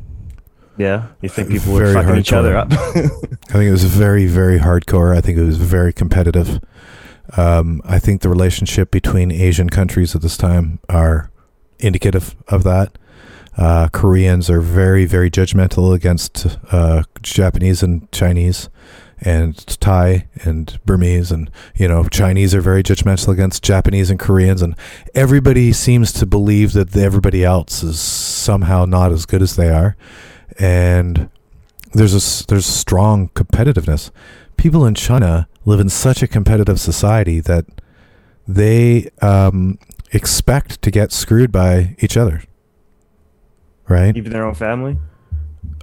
Yeah, you think people were fucking each other up? I think it was very, very hardcore. I think it was very competitive. Um, I think the relationship between Asian countries at this time are indicative of that. Uh, Koreans are very, very judgmental against uh, Japanese and Chinese, and Thai and Burmese, and you know Chinese are very judgmental against Japanese and Koreans, and everybody seems to believe that everybody else is somehow not as good as they are, and there's a there's strong competitiveness. People in China live in such a competitive society that they um, expect to get screwed by each other. Right? Even their own family.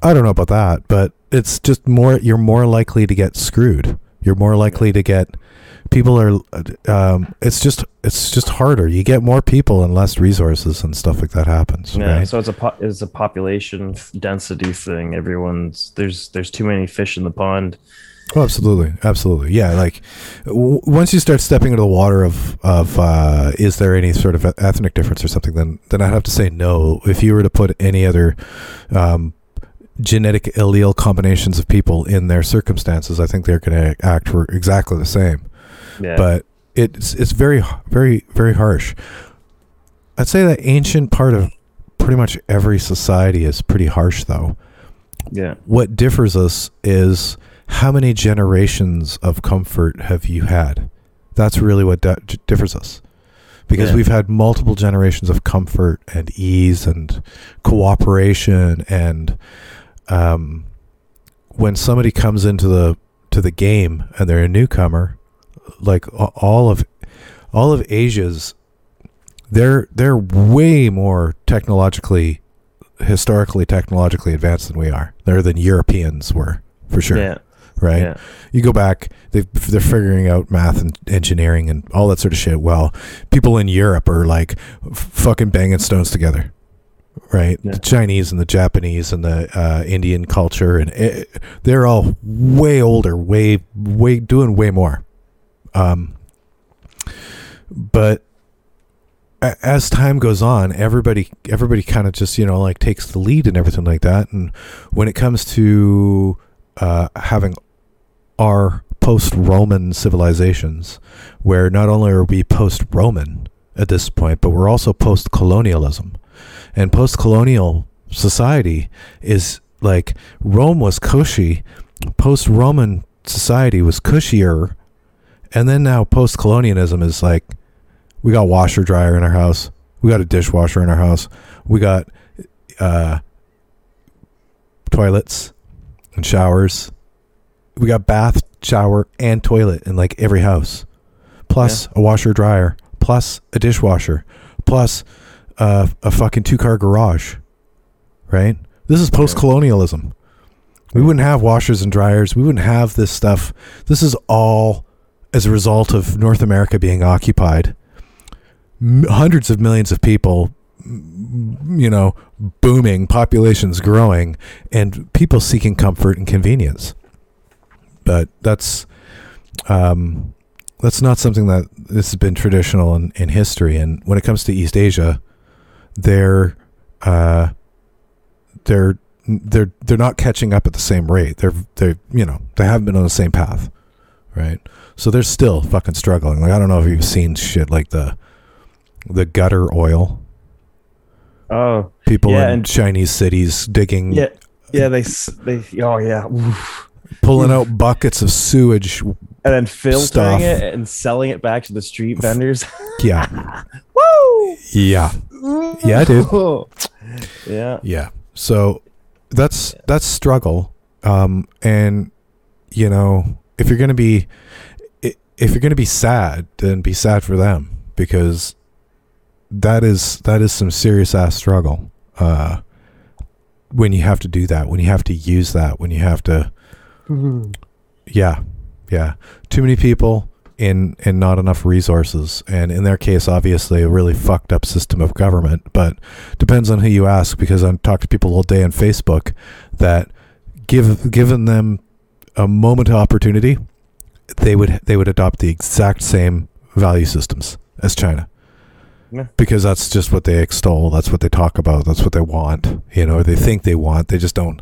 I don't know about that, but it's just more. You're more likely to get screwed. You're more likely to get. People are. Um, it's just. It's just harder. You get more people and less resources and stuff like that happens. Yeah, right? so it's a po- it's a population density thing. Everyone's there's there's too many fish in the pond. Oh, absolutely, absolutely. Yeah, like w- once you start stepping into the water of of uh, is there any sort of ethnic difference or something, then then I'd have to say no. If you were to put any other um, genetic allele combinations of people in their circumstances, I think they're going to act for exactly the same. Yeah, But it's it's very very very harsh. I'd say that ancient part of pretty much every society is pretty harsh, though yeah, what differs us is how many generations of comfort have you had that's really what di- differs us because Yeah. we've had multiple generations of comfort and ease and cooperation and um, when somebody comes into the to the game and they're a newcomer like all of all of asia's they're they're way more technologically historically technologically advanced than we are. They're than Europeans were for sure. yeah, Right. yeah, You go back, they they're figuring out math and engineering and all that sort of shit. Well, people in Europe are like f- fucking banging stones together. Right. Yeah. The Chinese and the Japanese and the uh, Indian culture and it, they're all way older, way way doing way more. Um, but a- as time goes on, everybody everybody kind of just you know like takes the lead and everything like that. And when it comes to uh, having our post-Roman civilizations, where not only are we post-Roman at this point, but we're also post-colonialism, and post-colonial society is like Rome was cushy, post-Roman society was cushier, and then now post-colonialism is like we got washer dryer in our house. We got a dishwasher in our house. We got uh, toilets and showers. We got bath, shower, and toilet in like every house. Plus a washer dryer. Plus a dishwasher. Plus uh, a fucking two car garage. Right? This is post colonialism. We wouldn't have washers and dryers. We wouldn't have this stuff. This is all as a result of North America being occupied m- hundreds of millions of people m- you know booming populations growing and people seeking comfort and convenience but that's um that's not something that this has been traditional in, in history and when it comes to east asia they're uh they're they're they're not catching up at the same rate they're they're you know they haven't been on the same path right so they're still fucking struggling like i don't know if you've seen shit like the the gutter oil. oh People Yeah, in and- Chinese cities digging, yeah, yeah. They they oh yeah, Oof. pulling out buckets of sewage. and then filtering Stuff. it and selling it back to the street vendors. Yeah, Woo! yeah, Yeah, dude. yeah. Yeah. So that's that's struggle. Um, and you know, if you're gonna be, if you're gonna be sad, then be sad for them because that is that is some serious ass struggle. Uh, when you have to do that, when you have to use that, when you have to, yeah, yeah, too many people in and not enough resources, and in their case, obviously, a really fucked up system of government. But depends on who you ask, because I talk to people all day on Facebook that give given them a moment of opportunity, they would they would adopt the exact same value systems as China. Yeah. Because that's just what they extol. That's what they talk about. That's what they want. You know, or they think they want. They just don't.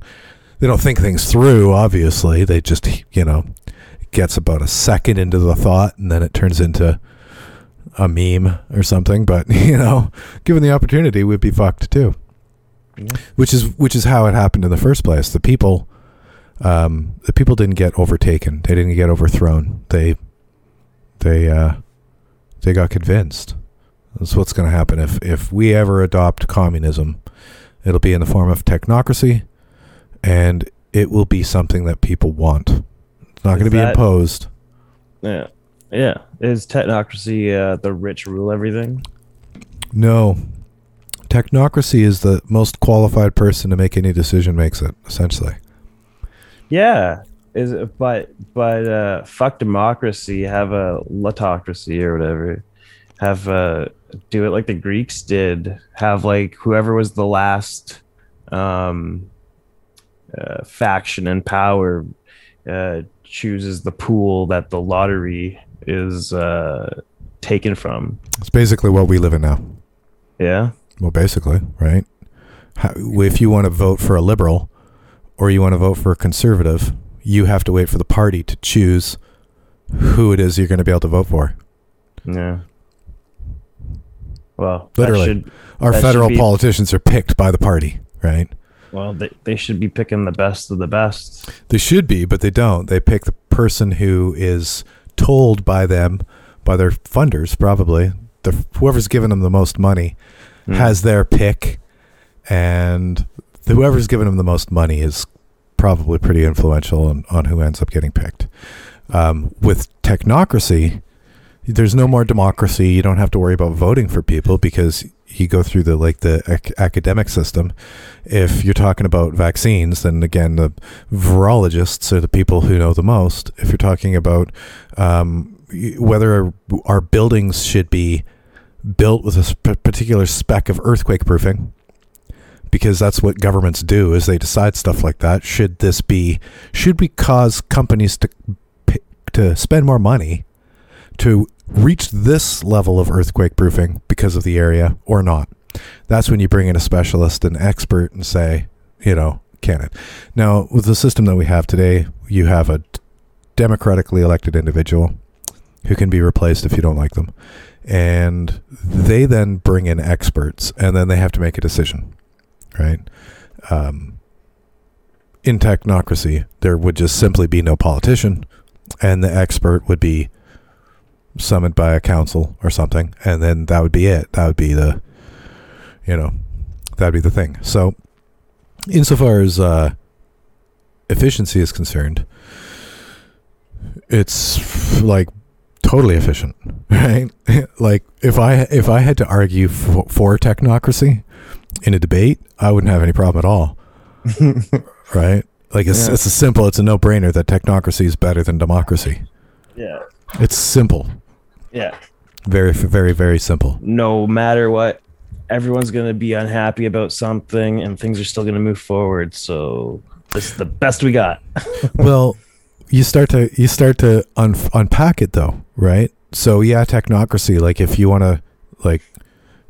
They don't think things through. Obviously, they just you know gets about a second into the thought, and then it turns into a meme or something. But you know, given the opportunity, we'd be fucked too. Yeah. Which is which is how it happened in the first place. The people, um, the people didn't get overtaken. They didn't get overthrown. They, they, uh, they got convinced. That's what's going to happen if if we ever adopt communism. It'll be in the form of technocracy, and it will be something that people want. Not going to be that- imposed. Yeah. Yeah. Is technocracy uh, the rich rule everything? No. Technocracy is the most qualified person to make any decision makes it, essentially. Yeah. Is it, but but uh fuck democracy, have a lottocracy or whatever. Have uh do it like the Greeks did. Have like whoever was the last um uh, faction in power uh chooses the pool that the lottery is uh taken from. It's basically what we live in now. Yeah. Well, basically, right? How, if you want to vote for a liberal or you want to vote for a conservative, you have to wait for the party to choose who it is you're going to be able to vote for. Yeah. Well, Literally. should Our federal be- politicians are picked by the party, right? Well they, they should be picking the best of the best. They should be, but they don't. They pick the person who is told by them, by their funders, probably. The, whoever's given them the most money Hmm. has their pick, and whoever's given them the most money is probably pretty influential on, on who ends up getting picked. Um, with technocracy, there's no more democracy. You don't have to worry about voting for people because you go through the like the ac- academic system. If you're talking about vaccines, then again, the virologists are the people who know the most. If you're talking about um, whether our, buildings should be built with a particular spec of earthquake proofing, because that's what governments do is they decide stuff like that. Should this be? Should we cause companies to to spend more money to reach this level of earthquake proofing because of the area or not? That's when you bring in a specialist, an expert, and say, you know, can it? Now, with the system that we have today, you have a democratically elected individual who can be replaced if you don't like them. And they then bring in experts, and then they have to make a decision, right? Um, in technocracy, there would just simply be no politician, and the expert would be summoned by a council or something, and then that would be it. That would be the, you know, that'd be the thing. So, insofar as uh, efficiency is concerned, it's like totally efficient, right? like if I if I had to argue for, for technocracy in a debate, I wouldn't have any problem at all, right? Like it's Yeah. it's a simple, it's a no brainer that technocracy is better than democracy. Yeah. It's simple, Yeah. very very very simple. No matter what, everyone's gonna be unhappy about something, and things are still gonna move forward. So this is the best we got. well, you start to you start to un- unpack it though, right? So yeah, technocracy. Like if you want to, like,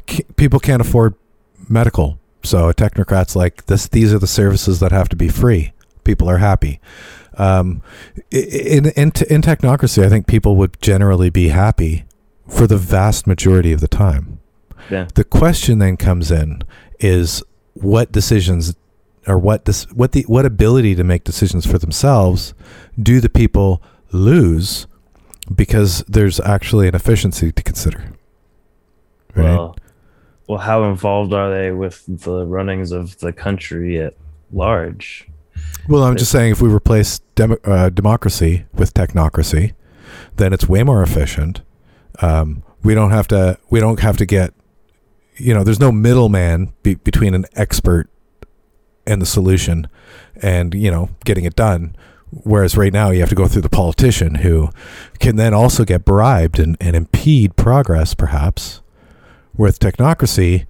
c- people can't afford medical, so a technocrat's like this. These are the services that have to be free. People are happy. Um, in in in technocracy, I think people would generally be happy for the vast majority of the time. Yeah. The question then comes in is what decisions or what this what the what ability to make decisions for themselves do the people lose because there's actually an efficiency to consider. Right? Well, well, how involved are they with the runnings of the country at large? Well, I'm just saying if we replace demo uh, democracy with technocracy, then it's way more efficient. Um, we don't have to. We don't have to get. You know, there's no middleman be- between an expert and the solution, and you know, getting it done. Whereas right now you have to go through the politician who can then also get bribed and, and impede progress, perhaps. With technocracy,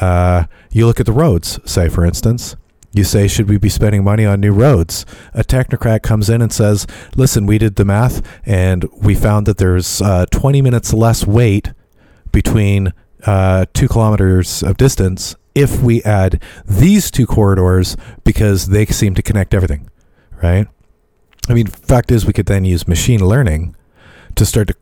uh, you look at the roads, say, for instance. You say, should we be spending money on new roads? A technocrat comes in and says, listen, we did the math and we found that there's uh, 20 minutes less wait between uh, two kilometers of distance if we add these two corridors because they seem to connect everything, right? I mean, fact is, we could then use machine learning to start to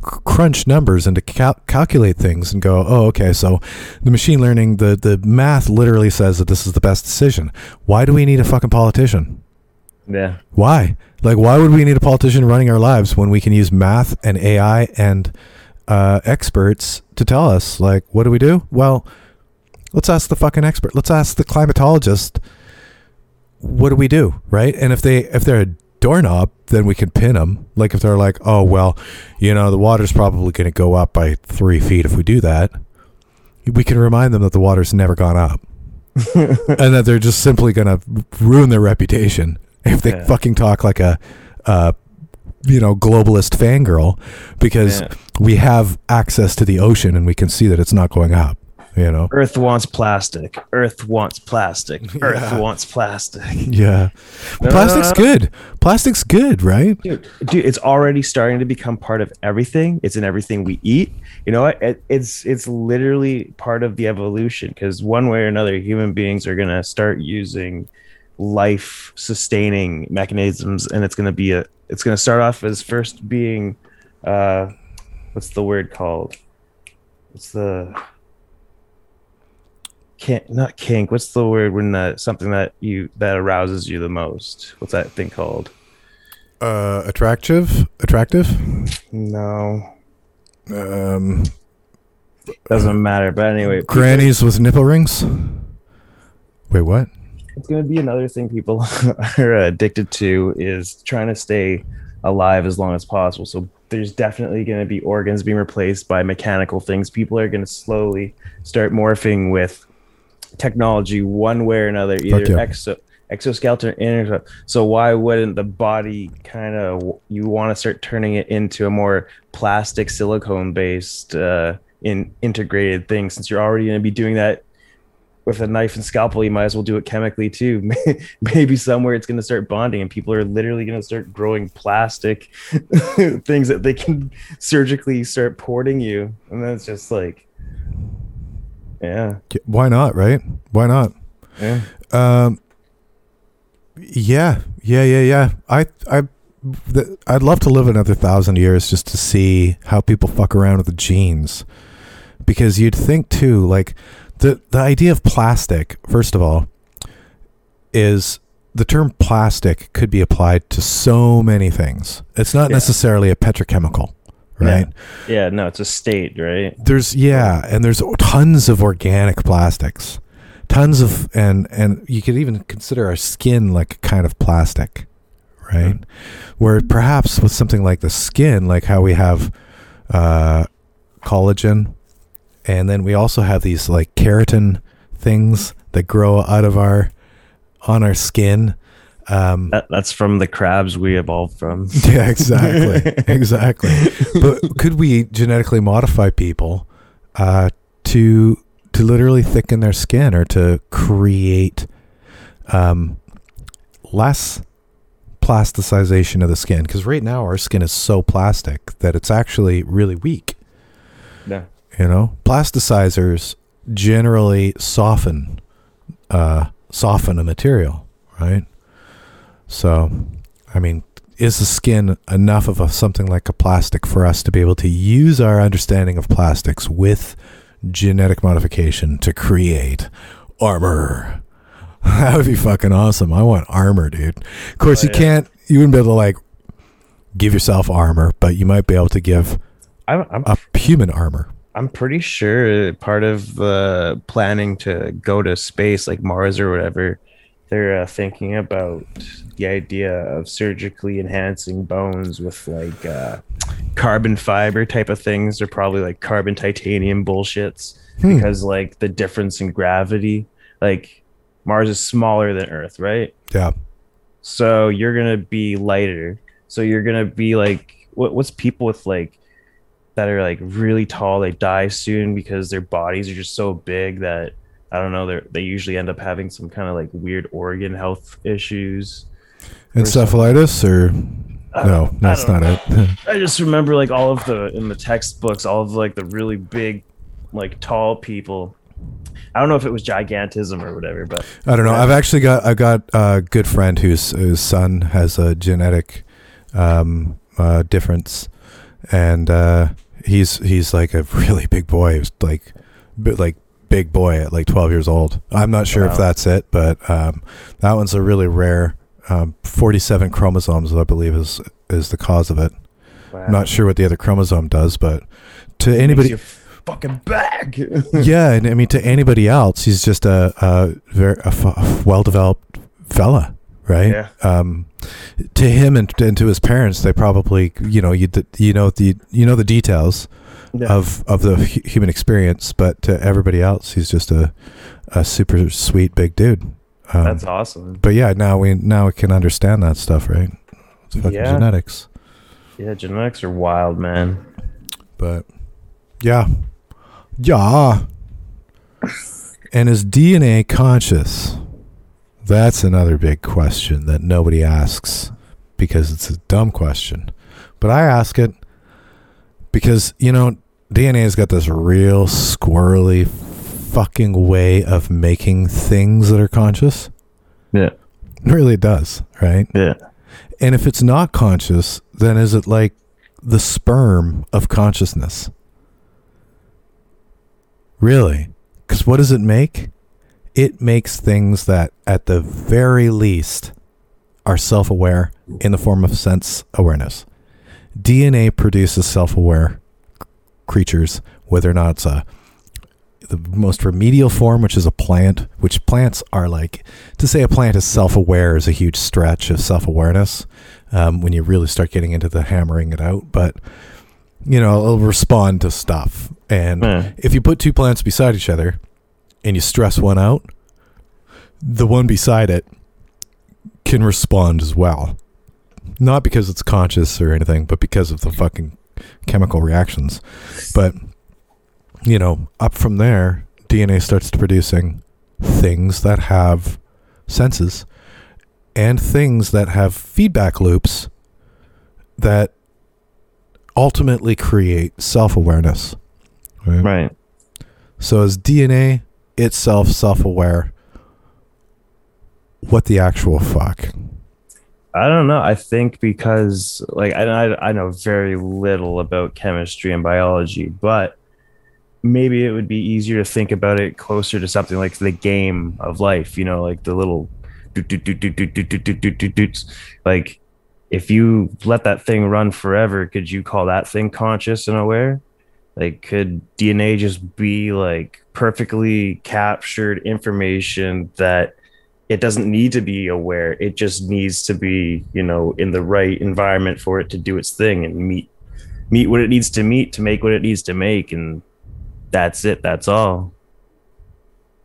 crunch numbers and to cal- calculate things and go, oh, okay, so the machine learning, the, the math literally says that this is the best decision. Why do we need a fucking politician? Yeah. Why? Like, why would we need a politician running our lives when we can use math and AI and uh, experts to tell us, like, what do we do? Well, let's ask the fucking expert. Let's ask the climatologist. What do we do, right? And if they if they're a doorknob, then we can pin them. Like if they're like, oh well, you know, the water's probably going to go up by three feet if we do that. We can remind them that the water's never gone up, and that they're just simply going to ruin their reputation if they Yeah. fucking talk like a, uh, you know, globalist fangirl, because Yeah. we have access to the ocean and we can see that it's not going up. You know. Earth wants plastic. Earth wants plastic. Earth Yeah. wants plastic. Yeah. No, Plastic's good. Plastic's good, right? Dude, dude, it's already starting to become part of everything. It's in everything we eat. You know what? It, it's it's literally part of the evolution because one way or another, human beings are gonna start using life sustaining mechanisms, and it's gonna be a. It's gonna start off as first being, uh, what's the word called? What's the not kink. What's the word when uh, something that you that arouses you the most? What's that thing called? Uh, attractive, attractive. No, Um, doesn't matter. But anyway, people- grannies with nipple rings. Wait, what? it's going to be another thing people are addicted to is trying to stay alive as long as possible. So there's definitely going to be organs being replaced by mechanical things. People are going to slowly start morphing with technology one way or another, either yeah. exo exoskeleton or inner. So why wouldn't the body kind of you want to start turning it into a more plastic silicone based uh in integrated thing since you're already going to be doing that with a knife and scalpel, you might as well do it chemically too. Maybe somewhere it's going to start bonding, and people are literally going to start growing plastic things that they can surgically start porting you, and then it's just like, yeah, Why not? Right? Why not? yeah, Um, yeah, yeah, yeah, yeah. I, I, th- I'd love to live another thousand years just to see how people fuck around with the genes, because you'd think too, like the the idea of plastic. First of all, is the term plastic could be applied to so many things. It's not Yeah. necessarily a petrochemical, right? yeah. No, it's a state, right? There's yeah, and there's tons of organic plastics, tons of and and you could even consider our skin like a kind of plastic, right? Where perhaps with something like the skin, like how we have uh, collagen, and then we also have these like keratin things that grow out of our on our skin. Um, That, that's from the crabs we evolved from. yeah, exactly, exactly. But could we genetically modify people uh, to to literally thicken their skin or to create um, less plasticization of the skin? Because right now our skin is so plastic that it's actually really weak. Yeah. You know, plasticizers generally soften uh, soften a material, right? So, I mean, is the skin enough of a something like a plastic for us to be able to use our understanding of plastics with genetic modification to create armor? that would be fucking awesome. I want armor, dude. Of course, Oh, you yeah. can't. You wouldn't be able to like give yourself armor, but you might be able to give I'm, I'm a human armor. I'm pretty sure part of the planning to go to space, like Mars or whatever, they're uh, thinking about the idea of surgically enhancing bones with like uh, carbon fiber type of things. They're probably like carbon titanium bullshits Hmm. because like the difference in gravity, like Mars is smaller than Earth, right? Yeah. So you're gonna be lighter. So you're gonna be like what what's people with like that are like really tall, they die soon because their bodies are just so big that I don't know, they they usually end up having some kind of like weird organ health issues. Encephalitis or I no, that's know. it. I just remember like all of the in the textbooks, all of like the really big, like tall people. I don't know if it was gigantism or whatever, but I don't know. Yeah. I've actually got I've got a good friend whose whose son has a genetic um, uh, difference, and uh, he's he's like a really big boy. He's like bi- like big boy at like twelve years old. I'm not sure if that's it, but um, that one's a really rare. Um, 47 chromosomes, I believe, is is the cause of it. I'm not sure what the other chromosome does, but to anybody, fucking back. yeah, and I mean to anybody else, he's just a, a very a f- well-developed fella, right? Yeah. Um, to him and, and to his parents, they probably, you know, you you know the you know the details Yeah. of of the human experience, but to everybody else, he's just a a super sweet big dude. Um, That's awesome. but yeah, now we now we can understand that stuff, right? It's fucking Yeah. genetics. Yeah, genetics are wild, man. But yeah, yeah. And is DNA conscious? That's another big question that nobody asks because it's a dumb question. But I ask it because, you know, DNA has got this real squirrely fucking way of making things that are conscious. Yeah. It really does, right? Yeah. And if it's not conscious, then is it like the sperm of consciousness? Really? Because what does it make? It makes things that, at the very least, are self aware in the form of sense awareness. DNA produces self aware creatures, whether or not it's a the most remedial form, which is a plant, which plants are like to say a plant is self aware is a huge stretch of self awareness um, when you really start getting into the hammering it out. But you know, it'll respond to stuff. And Yeah. if you put two plants beside each other and you stress one out, the one beside it can respond as well. Not because it's conscious or anything, but because of the fucking chemical reactions. But you know, up from there, DNA starts producing things that have senses and things that have feedback loops that ultimately create self awareness. Right? Right. So, as DNA itself self aware? What the actual fuck? I don't know. I think because like I, I I know very little about chemistry and biology, but maybe it would be easier to think about it closer to something like the game of life. You know, like the little like if you let that thing run forever, could you call that thing conscious and aware? Like, could DNA just be like perfectly captured information that it doesn't need to be aware. It just needs to be, you know, in the right environment for it to do its thing and meet meet what it needs to meet to make what it needs to make and that's it. That's all.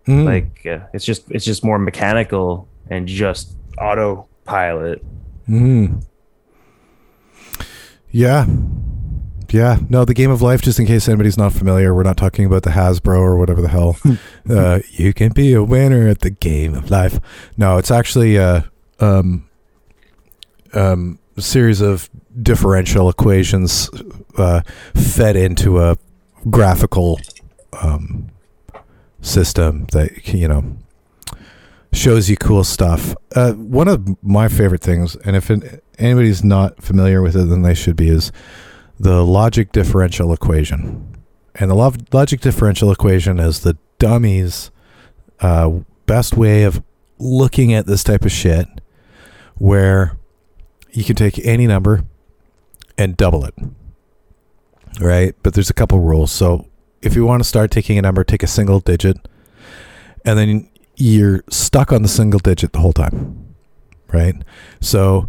Mm. Like uh, it's just it's just more mechanical and just autopilot. Mm. Yeah. Yeah. No, the game of life, just in case anybody's not familiar, we're not talking about the Hasbro or whatever the hell. uh, you can be a winner at the game of life. No, it's actually a um, um, series of differential equations uh, fed into a graphical um, system that, you know, shows you cool stuff. Uh, one of my favorite things, and if it, anybody's not familiar with it, then they should be, is the logic differential equation. And the log- logic differential equation is the dummy's uh, best way of looking at this type of shit, where you can take any number and double it. Right? But there's a couple rules. So if you want to start taking a number, take a single digit, and then you're stuck on the single digit the whole time, right? So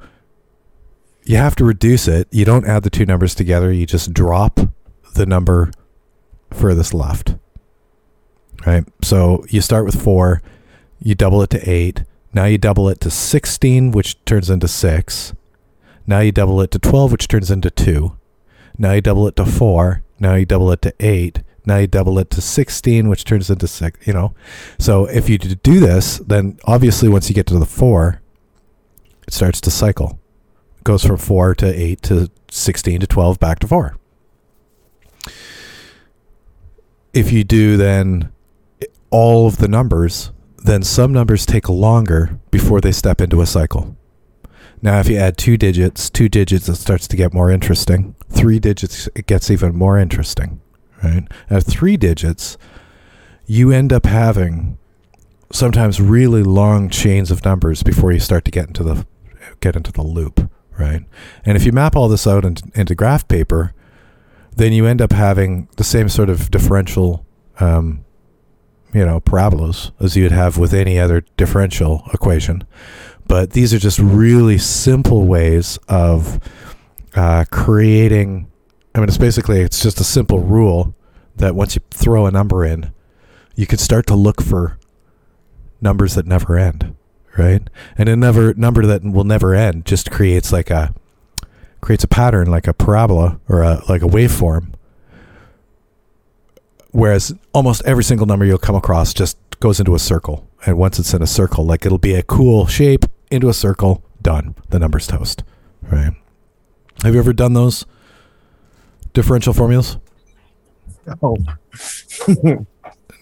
you have to reduce it. You don't add the two numbers together. You just drop the number furthest left, right? So you start with four, you double it to eight. Now you double it to 16, which turns into six. Now you double it to 12, which turns into two. Now you double it to four. Now you double it to eight. Now you double it to 16, which turns into six, you know. So if you do this, then obviously once you get to the four, it starts to cycle. Goes from four to eight to 16 to 12, back to four. If you do then all of the numbers, then some numbers take longer before they step into a cycle. Now, if you add two digits, two digits, it starts to get more interesting. Three digits, it gets even more interesting, right? At three digits, you end up having sometimes really long chains of numbers before you start to get into the get into the loop, right? And if you map all this out into, into graph paper, then you end up having the same sort of differential, um, you know, parabolas as you'd have with any other differential equation. But these are just really simple ways of uh, creating. I mean, it's basically it's just a simple rule that once you throw a number in, you can start to look for numbers that never end, right? And a never number that will never end just creates like a creates a pattern like a parabola or a like a waveform. Whereas almost every single number you'll come across just goes into a circle. And once it's in a circle, like it'll be a cool shape into a circle, done. The number's toast. Right. Have you ever done those differential formulas? Oh.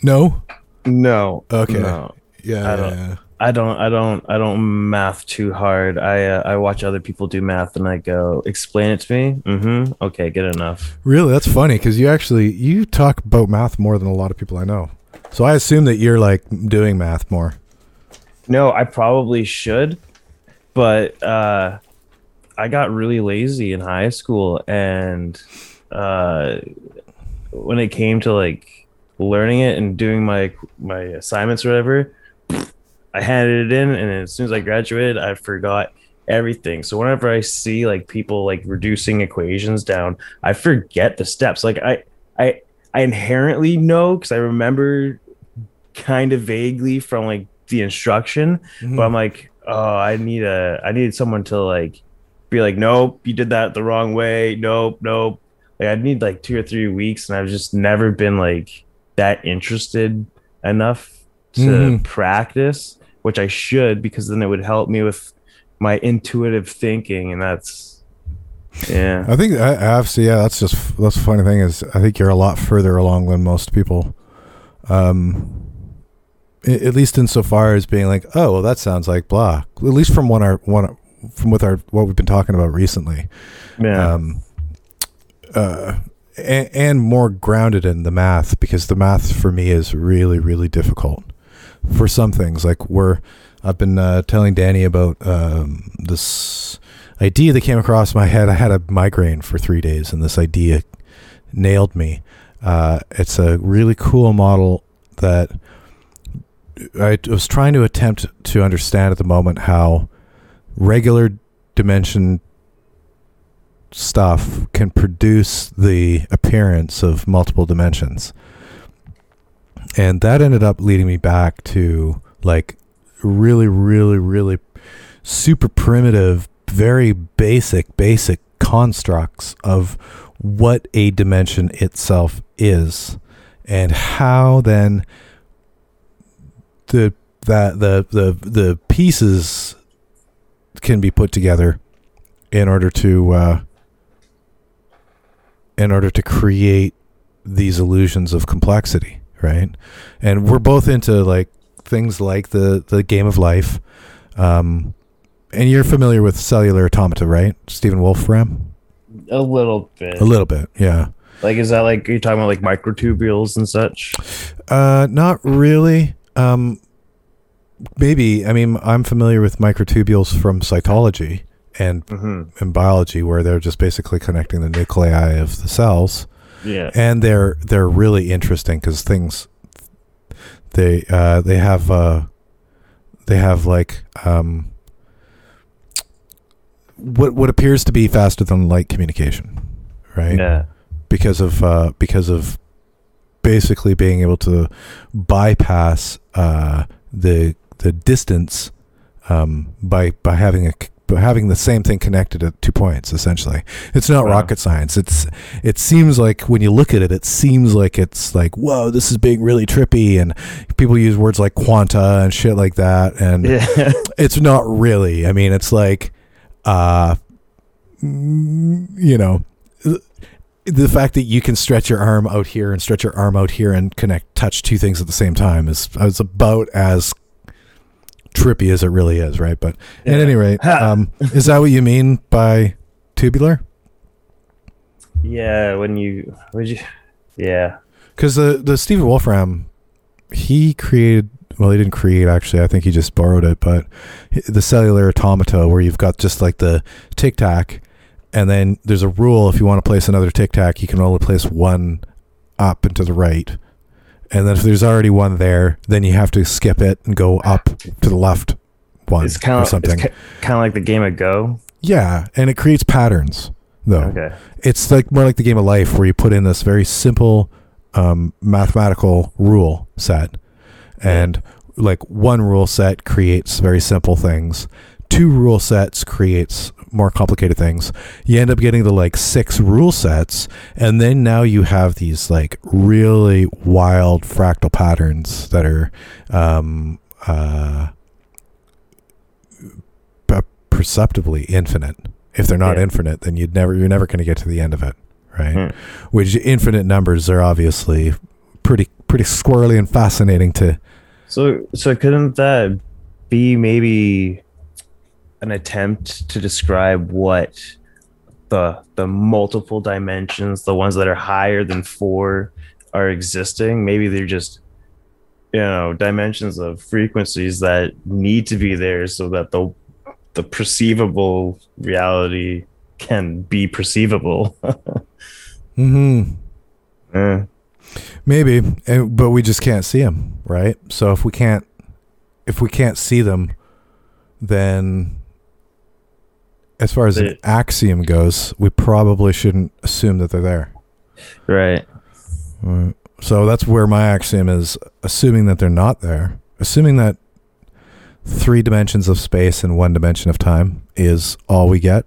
No? no. Okay. No. Yeah. I don't- I don't I don't math too hard. I uh, I watch other people do math and I go, explain it to me. Mm-hmm. Okay, good enough. Really, that's funny because you actually you talk about math more than a lot of people I know. So I assume that you're like doing math more. No, I probably should, but uh, I got really lazy in high school, and uh, when it came to like learning it and doing my my assignments or whatever, I handed it in, and as soon as I graduated, I forgot everything. So whenever I see like people like reducing equations down, I forget the steps. Like I I I inherently know because I remember kind of vaguely from like the instruction, but I'm like, oh, I need a, I need someone to like be like, nope, you did that the wrong way. Nope, nope. Like I need like two or three weeks, and I've just never been like that interested enough to Mhm. practice, which I should because then it would help me with my intuitive thinking, and that's yeah. I think I, I obviously, yeah, that's just that's the funny thing is I think you're a lot further along than most people. Um, at least insofar as being like, oh, well, that sounds like blah. At least from one our one from with our what we've been talking about recently. Yeah. um, uh, and, and more grounded in the math because the math for me is really really difficult for some things. Like we're i've been uh, telling danny about um, this idea that came across my head. I had a migraine for three days and this idea nailed me. Uh, it's a really cool model that i was trying to attempt to understand at the moment how regular dimension stuff can produce the appearance of multiple dimensions. And that ended up leading me back to like really, really, really super primitive, very basic, basic constructs of what a dimension itself is and how then the that the the the pieces can be put together in order to uh, in order to create these illusions of complexity, right? And we're both into like things like the the game of life. Um, and you're familiar with cellular automata, right? Stephen Wolfram? a little bit. A little bit, yeah. Like, is that like are you're talking about like microtubules and such? Uh, not really. Um, maybe. I mean, I'm familiar with microtubules from cytology and Mm-hmm. in biology, where they're just basically connecting the nuclei of the cells. Yeah. and they're they're really interesting because things they uh, they have uh, they have like um, what what appears to be faster than light communication, right? Yeah. Because of uh, because of basically being able to bypass uh, the the distance um, by by having a by having the same thing connected at two points essentially it's not Wow. rocket science it's it seems like when you look at it it seems like it's like whoa this is being really trippy and people use words like quanta and shit like that and Yeah. it's not really i mean it's like uh you know the fact that you can stretch your arm out here and stretch your arm out here and connect touch two things at the same time is is about as trippy as it really is right? But at any rate um is that what you mean by tubular? Yeah. When you, would you, yeah. because the the Stephen Wolfram he created well he didn't create actually. I think he just borrowed it but the cellular automata where you've got just like the tic tac and then there's a rule if you want to place another tic tac you can only place one up and to the right and then if there's already one there then you have to skip it and go up to the left one It's kind or something It's kind of like the game of Go. yeah and it creates patterns though Okay. it's like more like the game of life where you put in this very simple um, mathematical rule set and like one rule set creates very simple things two rule sets creates more complicated things you end up getting the like six rule sets and then now you have these like really wild fractal patterns that are um, uh, perceptibly infinite if they're not Yeah. infinite then you'd never you're never going to get to the end of it right Hmm. which infinite numbers are obviously pretty pretty squirrely and fascinating to So, so couldn't that be maybe an attempt to describe what the the multiple dimensions, the ones that are higher than four, are existing? Maybe they're just you know dimensions of frequencies that need to be there so that the the perceivable reality can be perceivable. mm-hmm Eh, maybe but we just can't see them right so if we can't if we can't see them then as far as an axiom goes we probably shouldn't assume that they're there right. So that's where my axiom is assuming that they're not there, assuming that three dimensions of space and one dimension of time is all we get.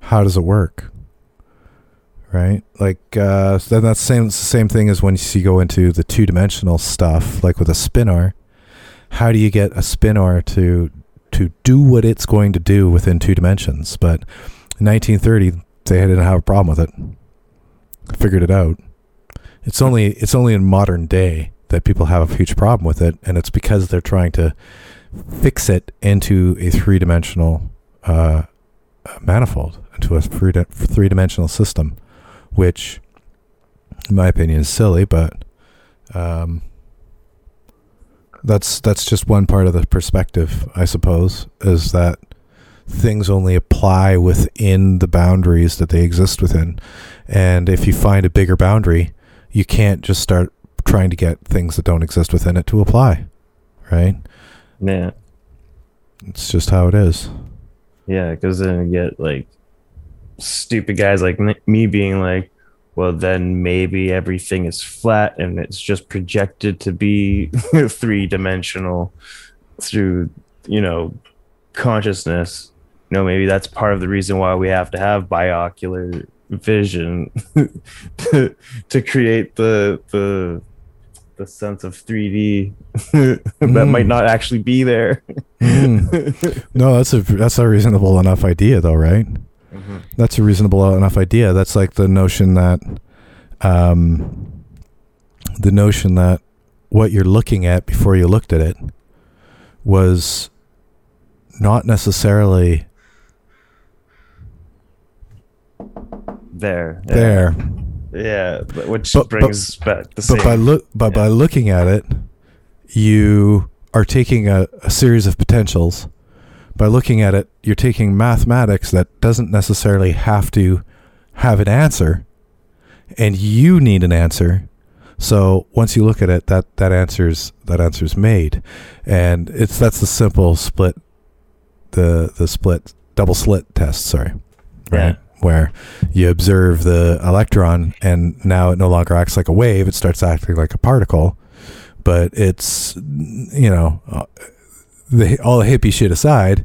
How does it work? Right? Like, uh, then that's same, the same thing as when you go into the two dimensional stuff, like with a spinor. How do you get a spinor to to do what it's going to do within two dimensions? But in 1930, they didn't have a problem with it. Figured it out. It's only it's only in modern day that people have a huge problem with it, and it's because they're trying to fix it into a three dimensional uh, manifold, into a three three dimensional system, which, in my opinion, is silly. But um, that's that's just one part of the perspective, I suppose, is that things only apply within the boundaries that they exist within. And if you find a bigger boundary, you can't just start trying to get things that don't exist within it to apply. Right? Yeah. It's just how it is. Yeah, because then you get like stupid guys like me being like, well, then maybe everything is flat and it's just projected to be three dimensional through, you know, consciousness. You know, maybe that's part of the reason why we have to have biocular vision to, to create the the the sense of 3D that might Mm. not actually be there. Mm. No, that's a that's a reasonable enough idea, though, right? Mhm. That's a reasonable enough idea. That's like the notion that, um, the notion that what you're looking at before you looked at it was not necessarily there. Yeah. there, Yeah, but- which But- but- brings back the same. but by look, but by looking at it, you are taking a, a series of potentials. By looking at it, you're taking mathematics that doesn't necessarily have to have an answer, and you need an answer. So once you look at it, that that answers that answer's made, and it's that's the simple split, the the split double slit test. Sorry, right? Where you observe the electron, and now it no longer acts like a wave; it starts acting like a particle. But it's you know, uh, the all the hippie shit aside,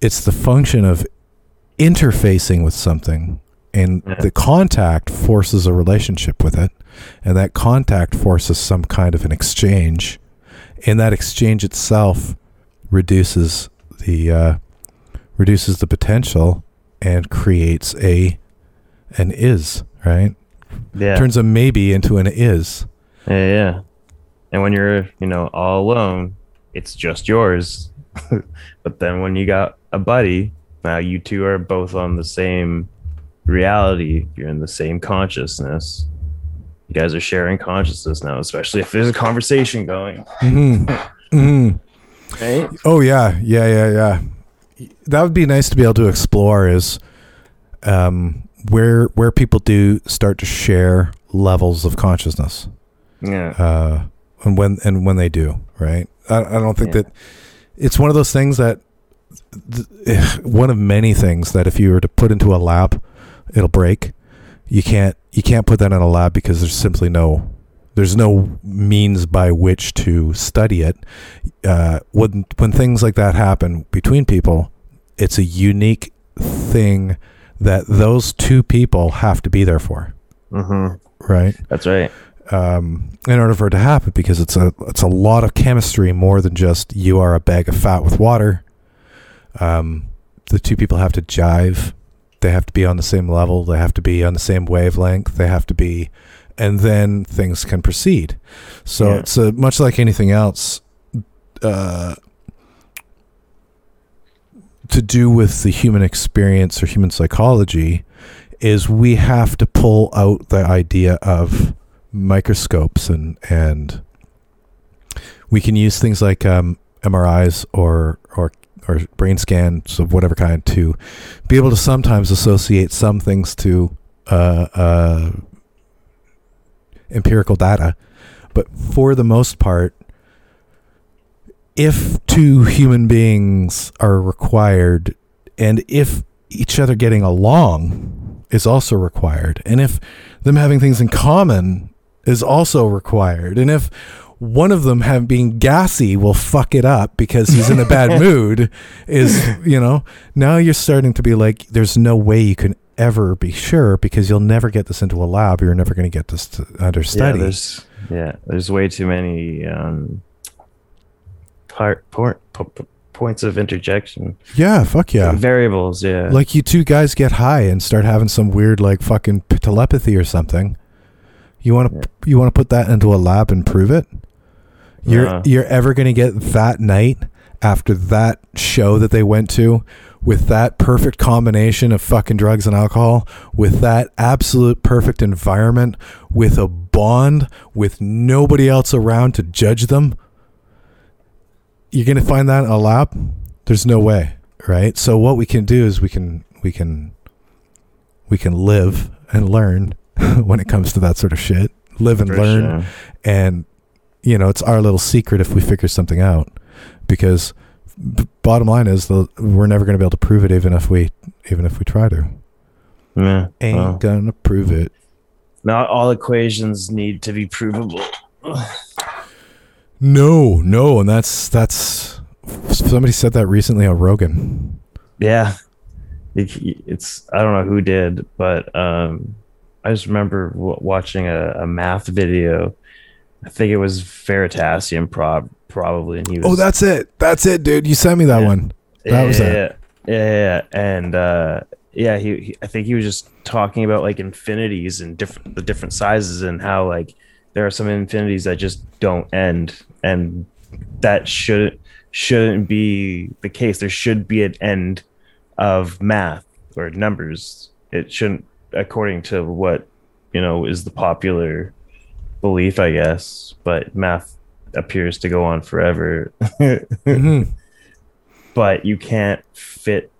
it's the function of interfacing with something and Yeah. the contact forces a relationship with it and that contact forces some kind of an exchange and that exchange itself reduces the uh, reduces the potential and creates a an is right Yeah. turns a maybe into an is Yeah, yeah. And when you're, you know, all alone, it's just yours. but then when you got a buddy, now you two are both on the same reality. You're in the same consciousness. You guys are sharing consciousness now, especially if there's a conversation going. Mhm. Mhm. Right? Oh yeah, yeah, yeah, yeah. That would be nice to be able to explore is um, where where people do start to share levels of consciousness, Yeah. uh, and when and when they do, right? I, I don't think Yeah. that it's one of those things that th- one of many things that if you were to put into a lab, it'll break. You can't you can't put that in a lab because there's simply no there's no means by which to study it. Uh, when when things like that happen between people, it's a unique thing that those two people have to be there for, hmm right? That's right. Um, in order for it to happen because it's a it's a lot of chemistry more than just you are a bag of fat with water. Um, the two people have to jive. They have to be on the same level. They have to be on the same wavelength. They have to be, and then things can proceed. So Yeah. it's uh much like anything else. Uh, to do with the human experience or human psychology is we have to pull out the idea of microscopes and and we can use things like um, MRIs or or or brain scans of whatever kind to be able to sometimes associate some things to uh, uh, empirical data, but for the most part, if two human beings are required, and if each other getting along is also required, and if them having things in common is also required. And if one of them have being gassy will fuck it up because he's in a bad mood is you know now you're starting to be like there's no way you can ever be sure because you'll never get this into a lab you're never going to get this to under study Yeah, there's yeah, there's way too many um part port, po- po- points of interjection. yeah fuck yeah Variables, yeah. like you two guys get high and start having some weird like fucking telepathy or something you want to you want to put that into a lab and prove it? You're Yeah. you're ever going to get that night after that show that they went to with that perfect combination of fucking drugs and alcohol with that absolute perfect environment with a bond with nobody else around to judge them? You're going to find that in a lab? There's no way right? So what we can do is we can we can we can live and learn when it comes to that sort of shit live and For learn sure. and you know it's our little secret if we figure something out because b- bottom line is the, we're never going to be able to prove it even if we even if we try to Yeah. ain't well, gonna prove it not all equations need to be provable. no no and that's that's somebody said that recently on rogan Yeah. It, it's I don't know who did, but um I just remember w- watching a, a math video. I think it was Veritasium prob probably and he was oh that's it that's it dude you sent me that Yeah. one that was yeah, it. Yeah, yeah, yeah. and uh, yeah, he, he. I think he was just talking about like infinities and different the different sizes and how like there are some infinities that just don't end, and that shouldn't shouldn't be the case. There should be an end of math or numbers. It shouldn't, according to what you know is the popular belief, I guess. But math appears to go on forever. Mhm. but you can't fit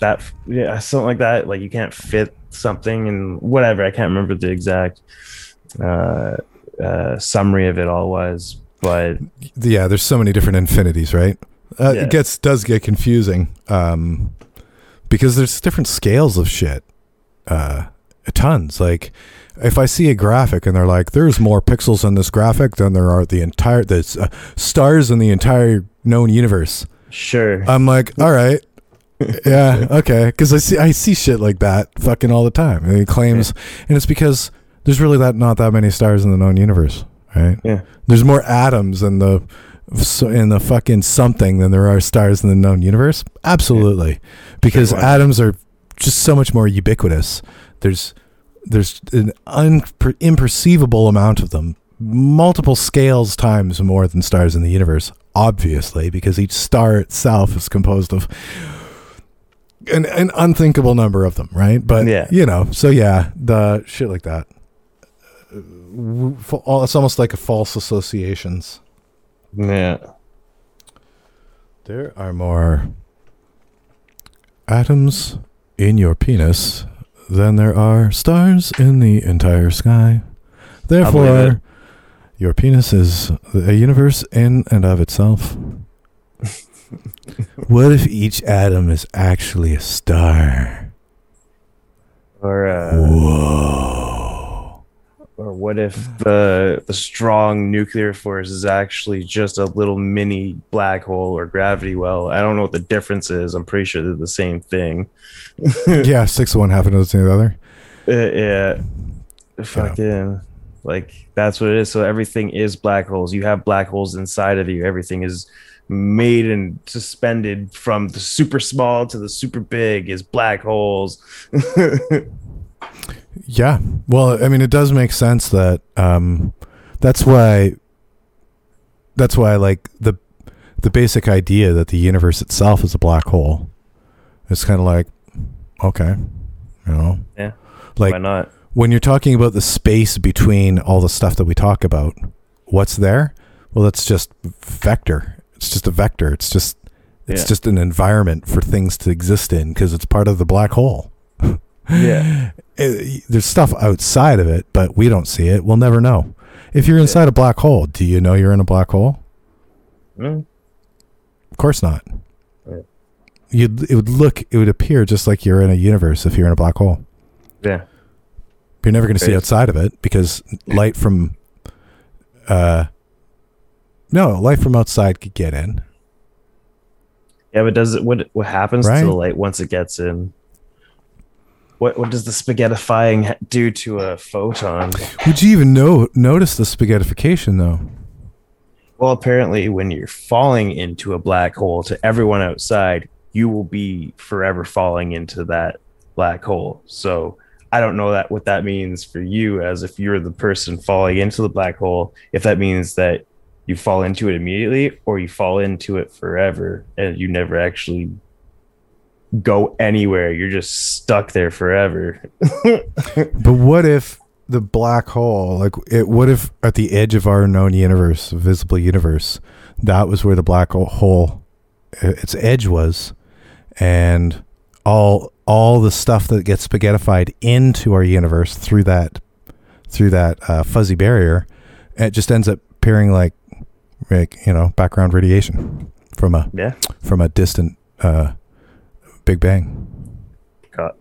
that yeah something like that like you can't fit something and whatever i can't remember the exact uh, uh summary of it all was but yeah there's so many different infinities right uh, Yeah. it gets does get confusing um because there's different scales of shit uh tons. Like if i see a graphic and they're like there's more pixels in this graphic than there are the entire the uh, stars in the entire known universe. Sure. I'm like all right yeah okay. Because i see i see shit like that fucking all the time. And he claims and it's because there's really that not that many stars in the known universe right? Yeah. There's more atoms in the in the fucking something than there are stars in the known universe. Absolutely, because Sure, atoms are just so much more ubiquitous. There's there's an unper- imperceivable amount of them, multiple scales times more than stars in the universe. Obviously, because each star itself is composed of an, an unthinkable number of them, right? But Yeah. you know, so yeah, the shit like that. Uh, w- fa- all- It's almost like a false associations. yeah There are more atoms in your penis than there are stars in the entire sky. Therefore, your penis is a universe in and of itself. what if each atom is actually a star? or uh Whoa. Or what if the the strong nuclear force is actually just a little mini black hole or gravity well? I don't know what the difference is. I'm pretty sure they're the same thing. Yeah, six of one, dozen of the other. Uh, yeah. Fucking like that's what it is. So everything is black holes. You have black holes inside of you. Everything is made and suspended from the super small to the super big is black holes Yeah. Well, I mean, it does make sense that um, that's why that's why like the the basic idea that the universe itself is a black hole. It's kind of like okay, you know, Yeah. like why not when you're talking about the space between all the stuff that we talk about, what's there? Well, that's just vector. It's just a vector. It's just it's Yeah. just an environment for things to exist in because it's part of the black hole. Yeah it, there's stuff outside of it, but we don't see it. We'll never know. If you're inside a black hole, do you know you're in a black hole? Mm, Of course not. Yeah. You'd, it would look, it would appear just like you're in a universe if you're in a black hole. yeah You're never going to see outside of it because light from, uh, no, light from outside could get in. Yeah, but does it what what happens Right. to the light once it gets in? What what does the spaghettifying do to a photon? Would you even know notice the spaghettification though? Well, apparently, when you're falling into a black hole, to everyone outside, you will be forever falling into that black hole. So I don't know that what that means for you, as if you're the person falling into the black hole. If that means that you fall into it immediately, or you fall into it forever, and you never actually go anywhere. You're just stuck there forever. But what if the black hole, like it, what if at the edge of our known universe, visible universe, that was where the black hole, uh, its edge was, and all all the stuff that gets spaghettified into our universe through that through that uh, fuzzy barrier, it just ends up appearing like like you know background radiation from a yeah, from a distant uh, Big Bang.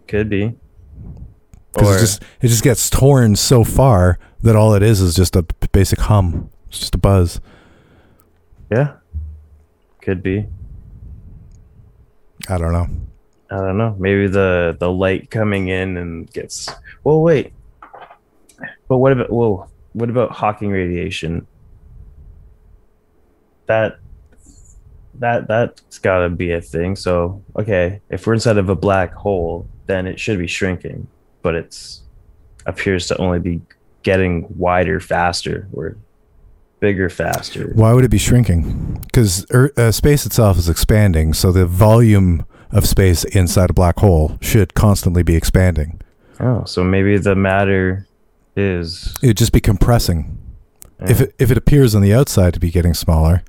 could be. because it just it just gets torn so far that all it is is just a basic hum. It's just a buzz. Yeah, could be. I don't know. I don't know. Maybe the the light coming in and gets. Well, wait. But what about whoa? What about Hawking radiation? That that that's got to be a thing. So okay, if we're inside of a black hole, then it should be shrinking, but it's appears to only be getting wider faster or bigger faster. Why would it be shrinking? Because uh, space itself is expanding, so the volume of space inside a black hole should constantly be expanding. Oh, so maybe the matter is It'd just be compressing. If uh, it if it appears on the outside to be getting smaller,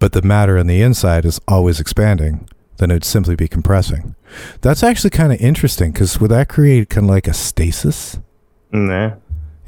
but the matter on the inside is always expanding, then it would simply be compressing. That's actually kind of interesting because would that create kind of like a stasis? Nah.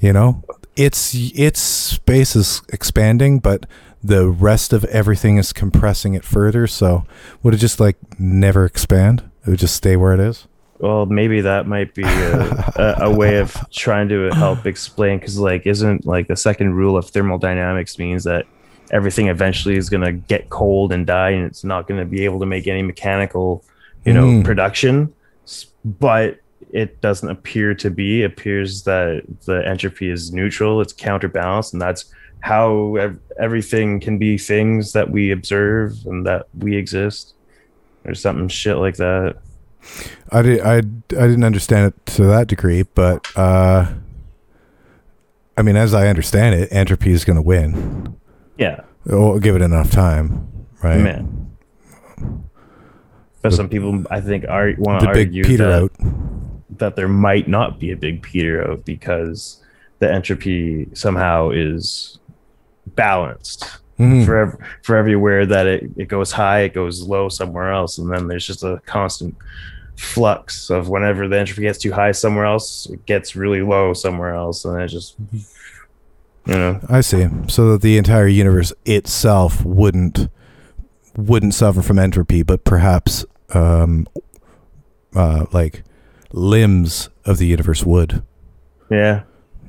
You know, its its space is expanding, but the rest of everything is compressing it further. So would it just like never expand? It would just stay where it is. Well, maybe that might be a, a, a way of trying to help explain because, like, isn't like the second rule of thermodynamics means that everything eventually is going to get cold and die, and it's not going to be able to make any mechanical, you know, Mm. production. But it doesn't appear to be. It appears that the entropy is neutral. It's counterbalanced, and that's how ev- everything can be things that we observe and that we exist, or something shit like that. I did I, I didn't understand it to that degree, but uh, I mean, as I understand it, entropy is going to win. Yeah. We'll give it enough time, right? Man. But The- some people, I think, are want to big argue Peter that, out. that there might not be a big Peter out because the entropy somehow is balanced Mhm. for ev- for everywhere that it, it goes high, it goes low somewhere else, and then there's just a constant flux of whenever the entropy gets too high somewhere else, it gets really low somewhere else, and it just you know I see. So that the entire universe itself wouldn't wouldn't suffer from entropy, but perhaps um, uh, like limbs of the universe would. yeah.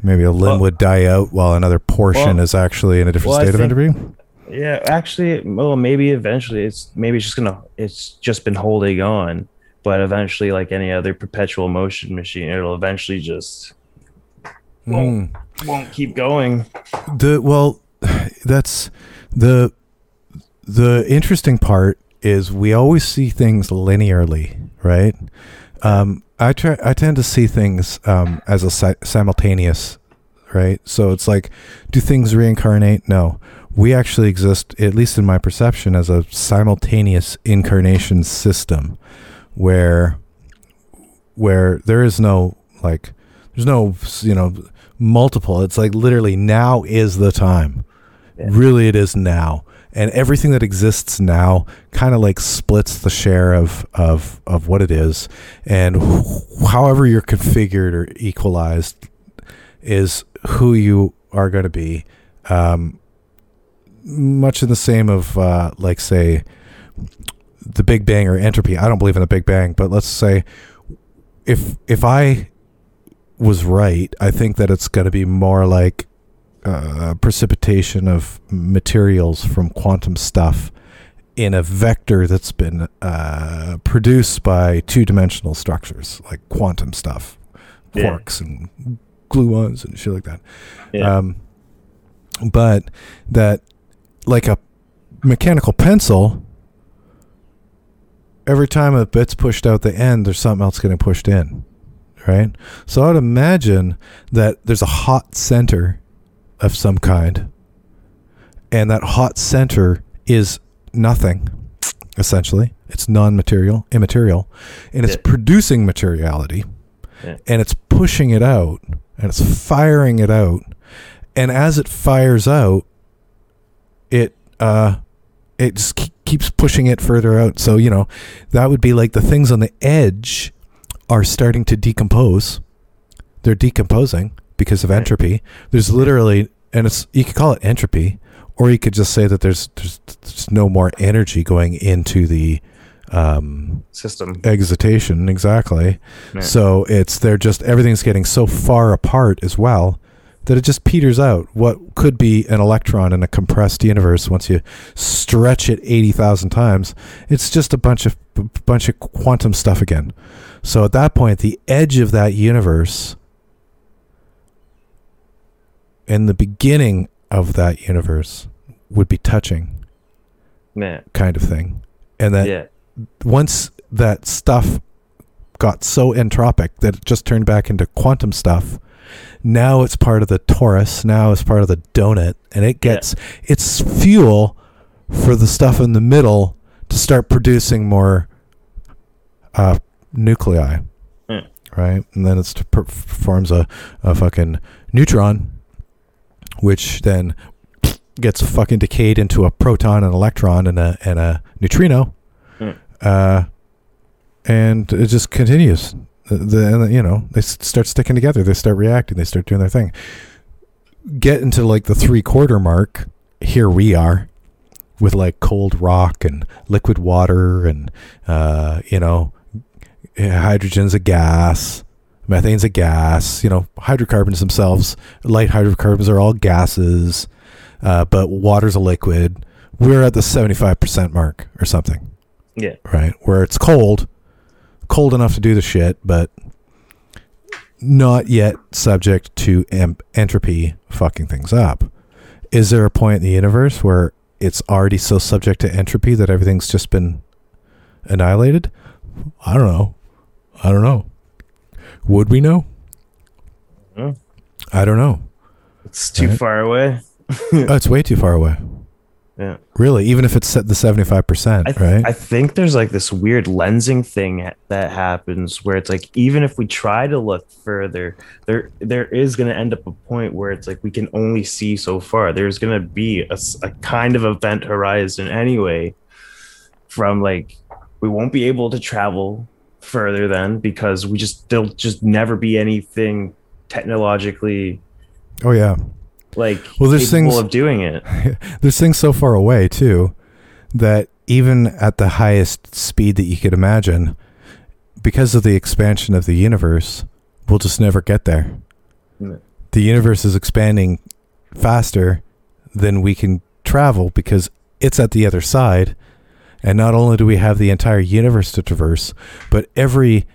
Maybe a limb Well- would die out while another portion Well- is actually in a different well, I state of think- entropy. Yeah, actually, well, maybe eventually it's maybe it's just gonna it's just been holding on, but eventually, like any other perpetual motion machine, it'll eventually just Mm. won't keep going. The well, that's the the interesting part is we always see things linearly, right? Um, I try I tend to see things um, as a si- simultaneous, right? So it's like, do things reincarnate? No, we actually exist, at least in my perception, as a simultaneous incarnation system, where where there is no like there's no you know multiple. It's like literally now is the time. Yeah. really it is now. And everything that exists now kind of like splits the share of of of what it is. And wh- however you're configured or equalized is who you are going to be. Um much in the same of uh like say the big bang or entropy. I don't believe in the big bang but let's say if if I was right, I think that it's going to be more like uh, precipitation of materials from quantum stuff in a vector that's been uh, produced by two-dimensional structures like quantum stuff, Yeah. quarks and gluons and shit like that. Yeah, Um, but that, like a mechanical pencil, every time a bit's pushed out the end, there's something else getting pushed in, right? So I would imagine that there's a hot center of some kind, and that hot center is nothing, essentially. It's non-material, immaterial, and it's Yeah. producing materiality, Yeah. and it's pushing it out, and it's firing it out, and as it fires out, it uh, it just keeps pushing it further out. So you know, that would be like the things on the edge are starting to decompose. They're decomposing because of Right. entropy. There's literally, and it's you could call it entropy, or you could just say that there's there's, there's no more energy going into the um, system. excitation exactly. Yeah. So it's they're just everything's getting so far apart as well that it just peters out. What could be an electron in a compressed universe once you stretch it eighty thousand times, it's just a bunch of b- bunch of quantum stuff again. So at that point, the edge of that universe and the beginning of that universe would be touching, Yeah, kind of thing, and that yeah, once that stuff got so entropic that it just turned back into quantum stuff, now it's part of the torus, now it's part of the donut, and it Yeah. gets it's fuel for the stuff in the middle to start producing more uh, nuclei. Yeah. Right? And then it's per- forms a, a fucking neutron, which then gets fucking decayed into a proton, an electron, and a, and a neutrino uh, and it just continues. The, the and, you know they start sticking together. They start reacting. They start doing their thing. Get into like the three quarter mark. Here we are, with like cold rock and liquid water, and uh, you know, hydrogen's a gas, methane's a gas. You know, hydrocarbons themselves, light hydrocarbons are all gases, uh, but water's a liquid. We're at the seventy-five percent mark or something Yeah. right? Where it's cold, cold enough to do the shit, but not yet subject to em- entropy fucking things up. Is there a point in the universe where it's already so subject to entropy that everything's just been annihilated? I don't know. I don't know. Would we know? I don't know. It's too Right. far away. Oh, it's way too far away. Yeah. Really, even if it's set the seventy-five percent, I, th- right? I think there's like this weird lensing thing that happens where it's like even if we try to look further, there there is going to end up a point where it's like we can only see so far. There's going to be a kind of event horizon anyway. From like we won't be able to travel further then because we just there'll just never be anything technologically oh yeah. Like Well, there's capable things- of doing it. There's things so far away too that even at the highest speed that you could imagine, because of the expansion of the universe, we'll just never get there. No. The universe is expanding faster than we can travel because it's at the other side. And not only do we have the entire universe to traverse, but every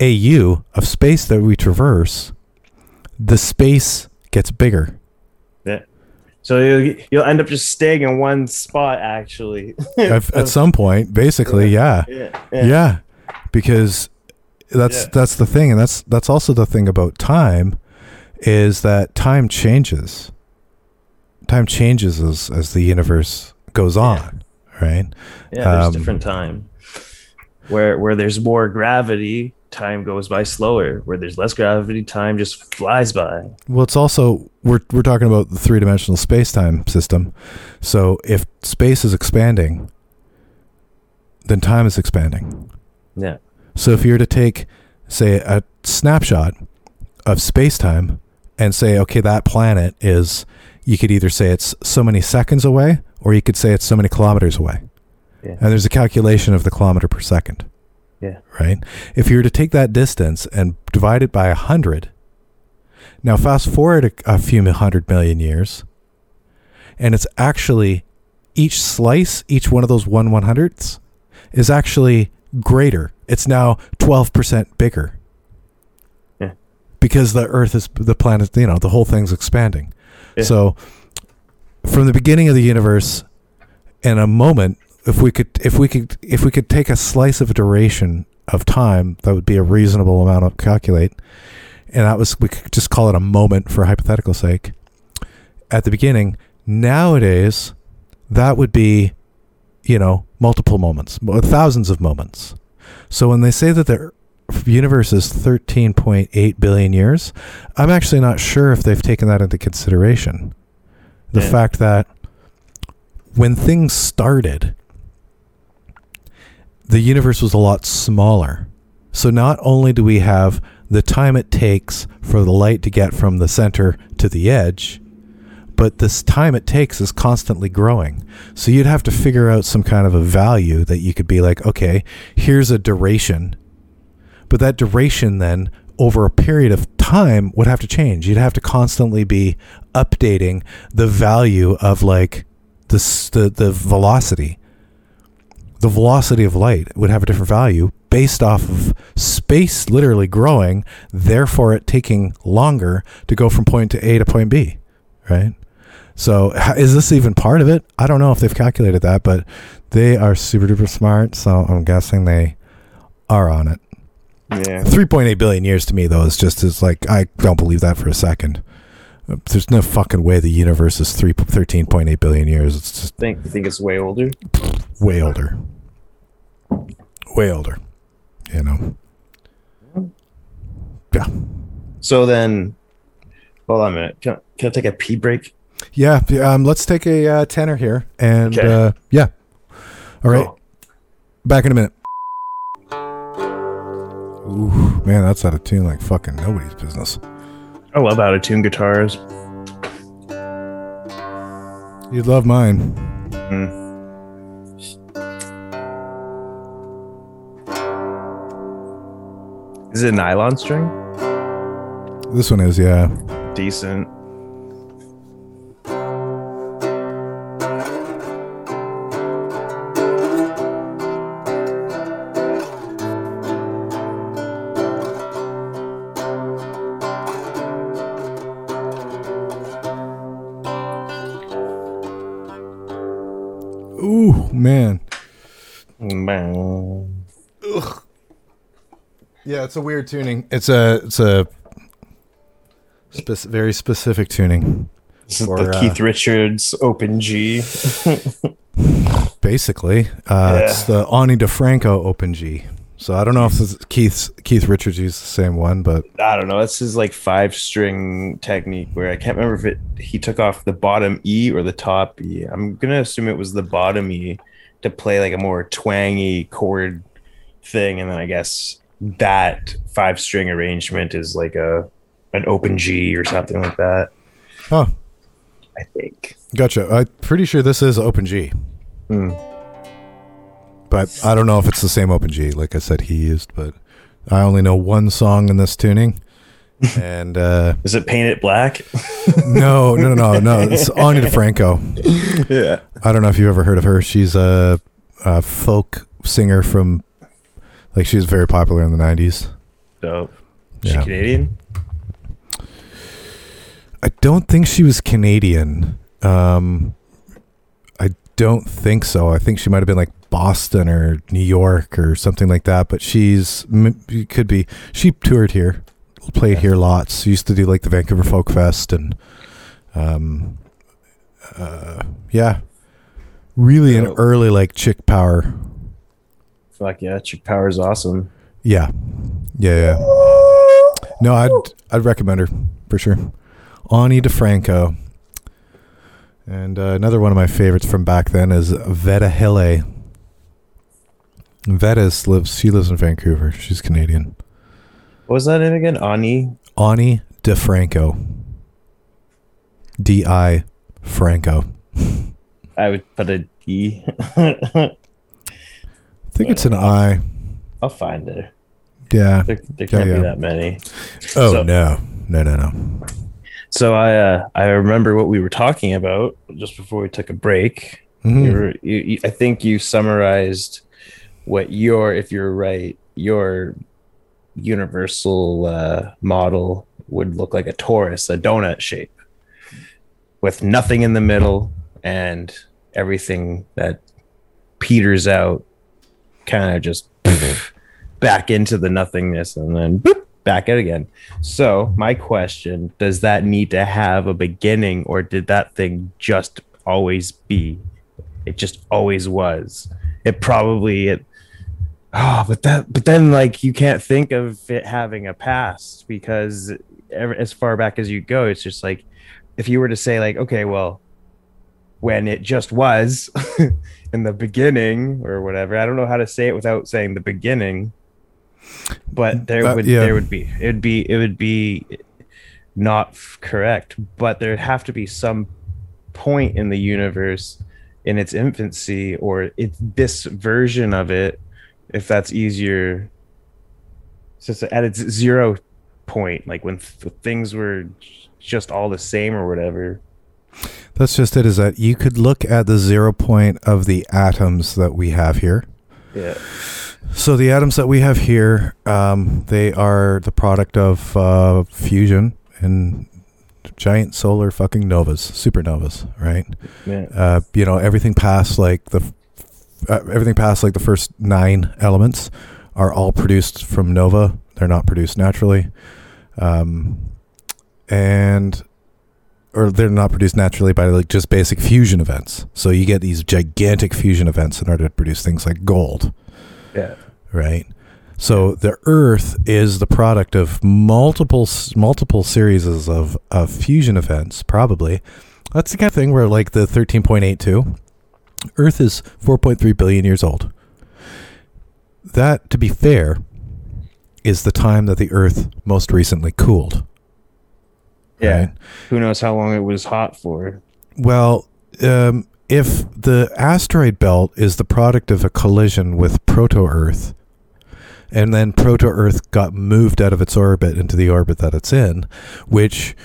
AU of space that we traverse, the space gets bigger. So you'll, you'll end up just staying in one spot actually. at, at some point, basically, yeah. yeah. yeah because that's Yeah. that's the thing and that's that's also the thing about time is that time changes time changes as as the universe goes on right Yeah, there's Um, different time. Where where there's more gravity, time goes by slower. Where there's less gravity, time just flies by. well it's also we're we're talking about the three-dimensional space-time system so if space is expanding then time is expanding Yeah. So if you were to take, say, a snapshot of space time and say, okay, that planet is, you could either say it's so many seconds away or you could say it's so many kilometers away. Yeah. And there's a calculation of the kilometer per second. Yeah. Right? If you were to take that distance and divide it by a 100, now fast forward a, a few hundred million years, and it's actually each slice, each one of those one one hundredths, is actually greater. It's now twelve percent bigger. Yeah. Because the Earth is the planet, you know, the whole thing's expanding. Yeah. So, from the beginning of the universe, in a moment, if we could, if we could, if we could take a slice of duration of time, that would be a reasonable amount to calculate, and that was we could just call it a moment for hypothetical sake. At the beginning, nowadays, that would be, you know, multiple moments, uh, thousands of moments. So when they say that the universe is 13.8 billion years, I'm actually not sure if they've taken that into consideration. The Yeah. fact that when things started, the universe was a lot smaller. So not only do we have the time it takes for the light to get from the center to the edge, but this time it takes is constantly growing. So you'd have to figure out some kind of a value that you could be like, okay, here's a duration. But that duration then over a period of time would have to change. You'd have to constantly be updating the value of like the the, the velocity. The velocity of light would have a different value based off of space literally growing, therefore it taking longer to go from point to A to point B, right? So is this even part of it? I don't know if they've calculated that, but they are super duper smart, so I'm guessing they are on it. Yeah. 3.8 billion years to me though is just is like I don't believe that for a second. There's no fucking way the universe is 3 13.8 billion years. It's just Think you think it's way older? way older. Way older. You know. Yeah. So then hold on a minute. Can, can I take a pee break? Yeah, yeah, um let's take a uh, tenor here and Okay. uh yeah. All right. Oh. Back in a minute. Ooh, man, that's out of tune like fucking nobody's business. I love out of tune guitars. You'd love mine. Mm. Is it a nylon string? This one is, yeah. Decent. Ooh, man. Bang. Yeah, it's a weird tuning. It's a it's a spec- very specific tuning. This is Or, the uh, Keith Richards Open G. Basically, uh, it's the Ani DiFranco Open G. So I don't know if this is Keith's Keith Richards used the same one, but I don't know. This is like five string technique where I can't remember if it he took off the bottom E or the top E. I'm gonna assume it was the bottom E to play like a more twangy chord thing, and then I guess that five string arrangement is like a an open G or something like that. oh, I think. gotcha. I'm pretty sure this is Open G, Hmm. But I don't know if it's the same Open G. Like I said, he used, but I only know one song in this tuning, and uh, Is it painted black? no, no, no, no. It's Ani DiFranco. yeah. I don't know if you've ever heard of her. She's a, a folk singer from, like, she was very popular in the 90s. Dope. Is she Canadian? I don't think she was Canadian. Um, I don't think so. I think she might have been like Boston or New York or something like that. But she's could be. She toured here, played Yeah. here lots. She used to do like the Vancouver Folk Fest and, um, uh, yeah, really an early like chick power. Fuck yeah, Chick power is awesome. Yeah, yeah, yeah. No, I'd I'd recommend her for sure. Ani DiFranco. And uh, another one of my favorites from back then is Veda Hille. Veda lives she lives in Vancouver. She's Canadian. What was that name again? Ani? Ani DiFranco. D I Franco. I would put a E. I think it's an I. I'll find it. Yeah. There, there can't yeah. be that many. Oh So- no. No no no. So I uh, I remember what we were talking about just before we took a break. Mhm. You were, you, you, I think you summarized what your, if you're right, your universal uh, model would look like a torus, a donut shape, with nothing in the middle and everything that peters out, kind of just back into the nothingness and then boop, back out again. So my question: Does that need to have a beginning, or did that thing just always be? It just always was. It probably it. Oh, but that but then like you can't think of it having a past because ever, as far back as you go, it's just like if you were to say like, okay, well, when it just was in the beginning or whatever. I don't know how to say it without saying the beginning. But there Uh, would yeah. there would be it would be it would be not f- correct, but there'd have to be some point in the universe in its infancy or it's this version of it if that's easier so it's at its zero point like when th- things were just all the same or whatever That's just it. Is that you could look at the zero point of the atoms that we have here. yeah So the atoms that we have here, um, they are the product of uh, fusion and giant solar fucking novas, supernovas, right? yeah Uh, you know, everything past like the uh, everything past like the first nine elements are all produced from nova. They're not produced naturally, um, and or they're not produced naturally by like just basic fusion events. So you get these gigantic fusion events in order to produce things like gold yeah right? So the Earth is the product of multiple multiple series of of fusion events. Probably that's the kind of thing where like the thirteen point eight two, Earth is four point three billion years old. That, to be fair, is the time that the Earth most recently cooled. Yeah. Right. Who knows how long it was hot for? Well, um, if the asteroid belt is the product of a collision with proto Earth, and then proto Earth got moved out of its orbit into the orbit that it's in, which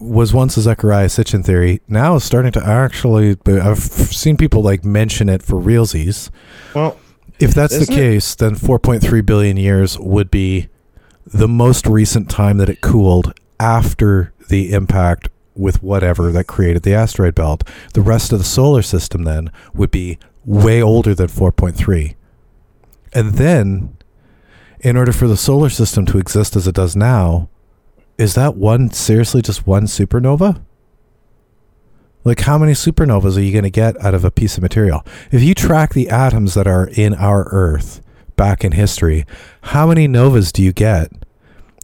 was once a Zechariah Sitchin theory, now is starting to actually. I've seen people like mention it for realsies. Well, If that's the Isn't it- case, then 4.3 billion years would be the most recent time that it cooled after the impact with whatever that created the asteroid belt. The rest of the solar system then would be way older than 4.3. And then, in order for the solar system to exist as it does now, is that one seriously just one supernova? Like, how many supernovas are you going to get out of a piece of material? If you track the atoms that are in our Earth back in history, how many novas do you get?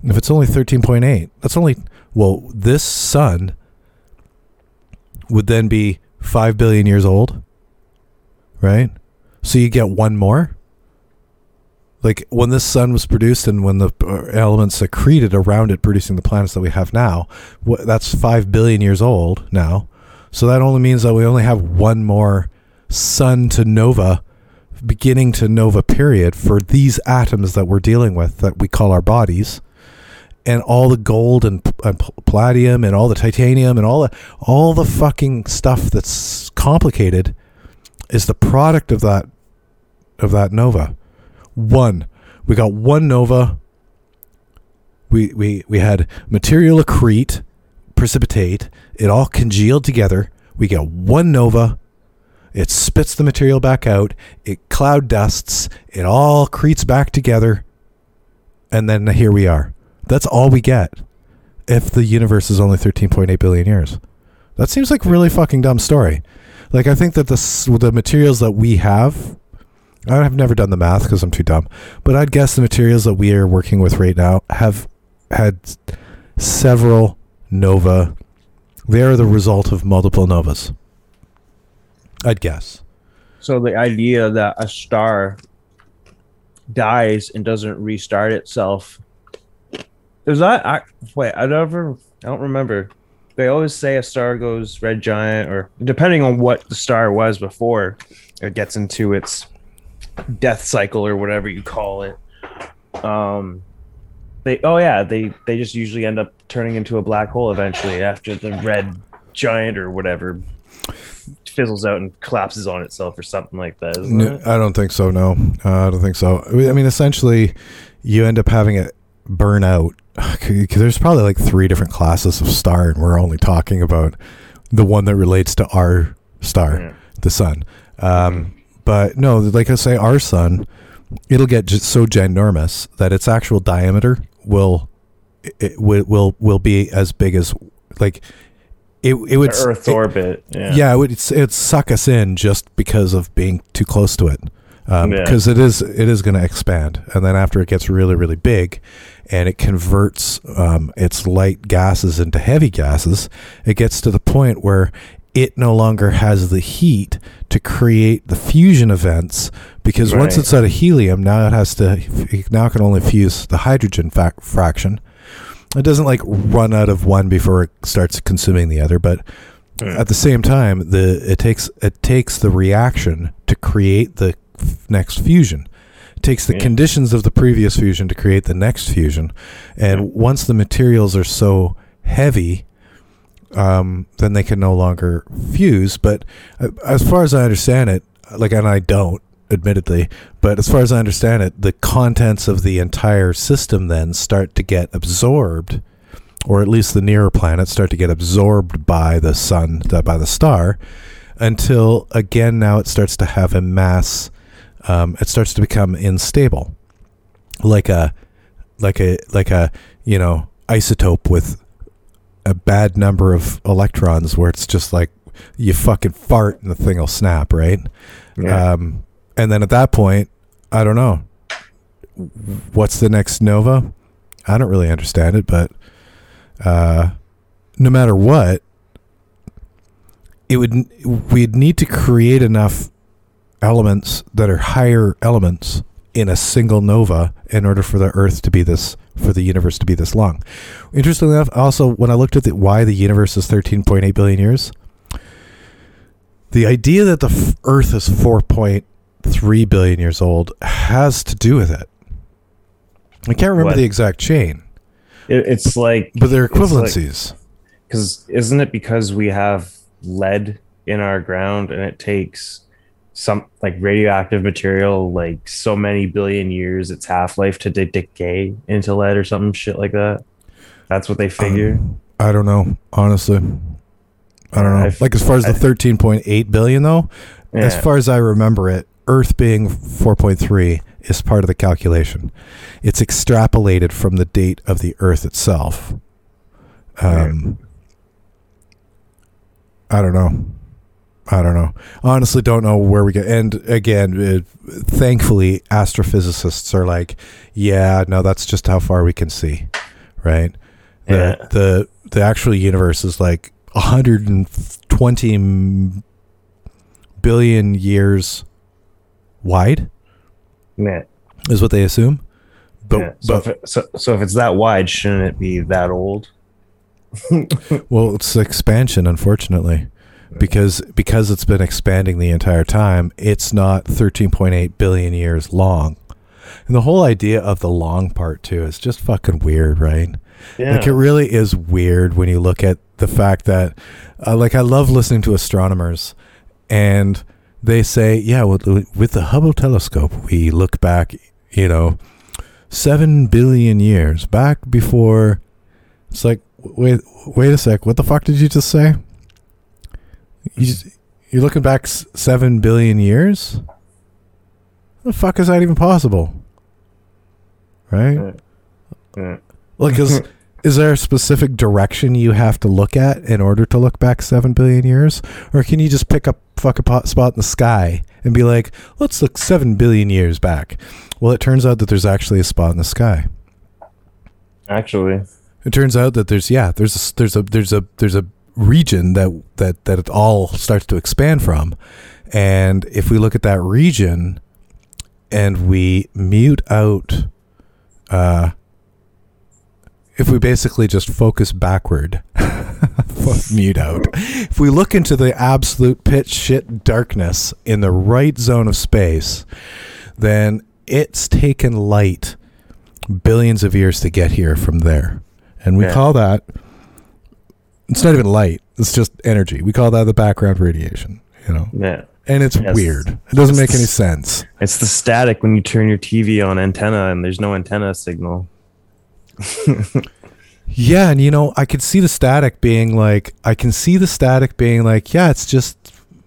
If it's only 13.8, that's only, well, this sun would then be 5 billion years old, right? So you get one more? Like when this sun was produced and when the uh, elements accreted around it, producing the planets that we have now, that's 5 billion years old now. So that only means that we only have one more sun to nova, beginning to nova period for these atoms that we're dealing with that we call our bodies. And all the gold and, and palladium and all the titanium and all the all the fucking stuff that's complicated is the product of that of that nova. One, we got one nova. We we we had material accrete, precipitate. It all congealed together. We get one nova. It spits the material back out. It cloud dusts. It all accretes back together. And then here we are. That's all we get if the universe is only 13.8 billion years. That seems like a really fucking dumb story. Like I think that the the materials that we have I have never done the math because I'm too dumb, but I'd guess the materials that we are working with right now have had several nova. They are the result of multiple novas. I'd guess. So the idea that a star dies and doesn't restart itself is that I wait, I never I don't remember. They always say a star goes red giant or depending on what the star was before it gets into its death cycle or whatever you call it. Um they oh yeah, they they just usually end up turning into a black hole eventually after the red giant or whatever fizzles out and collapses on itself or something like that. No? I don't think so. No, uh, I don't think so. I mean, essentially, you end up having it burn out. 'Cause There's probably like three different classes of star, and we're only talking about the one that relates to our star, Yeah. the sun. Um, But no, like I say, our sun, it'll get just so ginormous that its actual diameter will it will will, will be as big as like it. It would The Earth's it- orbit. Yeah. yeah, it would it's, it'd suck us in just because of being too close to it. Yeah. Because it is it is going to expand, and then after it gets really really big, and it converts um, its light gases into heavy gases, it gets to the point where it no longer has the heat to create the fusion events because once it's out of helium, now it has to it now can only fuse the hydrogen fac- fraction. It doesn't like run out of one before it starts consuming the other, but Yeah. at the same time, the it takes it takes the reaction to create the f- next fusion. It takes the Yeah. conditions of the previous fusion to create the next fusion, and Yeah. once the materials are so heavy, um, then they can no longer fuse. But uh, as far as I understand it, like, and I don't, admittedly, but as far as I understand it, the contents of the entire system then start to get absorbed, or at least the nearer planets start to get absorbed by the sun, uh, by the star, until again now it starts to have a mass. Um, it starts to become unstable, like a, like a, like a, you know, isotope with a bad number of electrons, where it's just like you fucking fart and the thing will snap, right? Yeah. Um, and then at that point, I don't know. What's the next Nova? I don't really understand it, but uh, no matter what, it would we'd need to create enough elements that are higher elements in a single nova in order for the Earth to be this for the universe to be this long. Interestingly enough, also when I looked at the, why the universe is 13.8 billion years, the idea that the f- Earth is 4.3 billion years old has to do with it. I can't remember What? the exact chain, It, it's like, but they're equivalencies. because isn't it because we have lead in our ground and it takes some like radioactive material like so many billion years its half-life to de- decay into lead or something shit like that that's what they figure I don't know, honestly. I don't know. I've- like as far as the 13.8 billion though, as far as I remember it, Earth being 4.3 is part of the calculation. It's extrapolated from the date of the Earth itself. Um, I don't know. I don't know. Honestly, don't know where we get. And again, it, thankfully, astrophysicists are like, yeah, no, that's just how far we can see, right? The Yeah. the the actual universe is like 120 m- years wide, yeah. is what they assume. But, yeah. So, but if it, so, so if it's that wide shouldn't it be that old well, it's expansion, unfortunately, because because it's been expanding the entire time. It's not 13.8 billion years long, and the whole idea of the long part too is just fucking weird, right? yeah Like it really is weird when you look at the fact that, uh, like, I love listening to astronomers, and they say, yeah, with, with the Hubble telescope, we look back, you know, seven billion years back before. It's like, wait, wait a sec. What the fuck did you just say? You're looking back s- seven billion years. The fuck is that even possible? Right? Yeah. Yeah. Like, is is there a specific direction you have to look at in order to look back seven billion years, or can you just pick up fuck a pot spot in the sky and be like, let's look seven billion years back? Well, it turns out that there's actually a spot in the sky. actually It turns out that there's yeah, there's a, there's a there's a there's a region that that that it all starts to expand from, and if we look at that region, and we mute out, uh, if we basically just focus backward, mute out. If we look into the absolute pitch shit darkness in the right zone of space, then it's taken light billions of years to get here from there. And we Yeah. call that it's not even light, it's just energy. We call that the background radiation, you know. yeah And it's Yes. weird. It doesn't It's make the any sense. it's the static when you turn your tv on antenna and there's no antenna signal Yeah, and you know, I could see the static being like I can see the static being like, yeah, it's just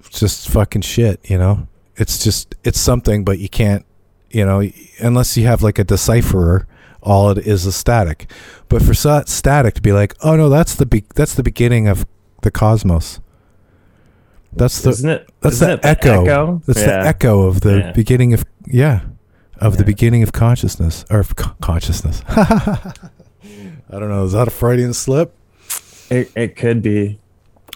it's just fucking shit, you know. It's just it's something but you can't, you know, unless you have like a decipherer, all it is is static. But for static to be like, "Oh no, that's the be- that's the beginning of the cosmos." That's the isn't it that's isn't the it the echo. That's the echo of the Yeah. beginning of yeah, of the beginning of consciousness or of co- consciousness. I don't know. Is that a Freudian slip? It, it could be.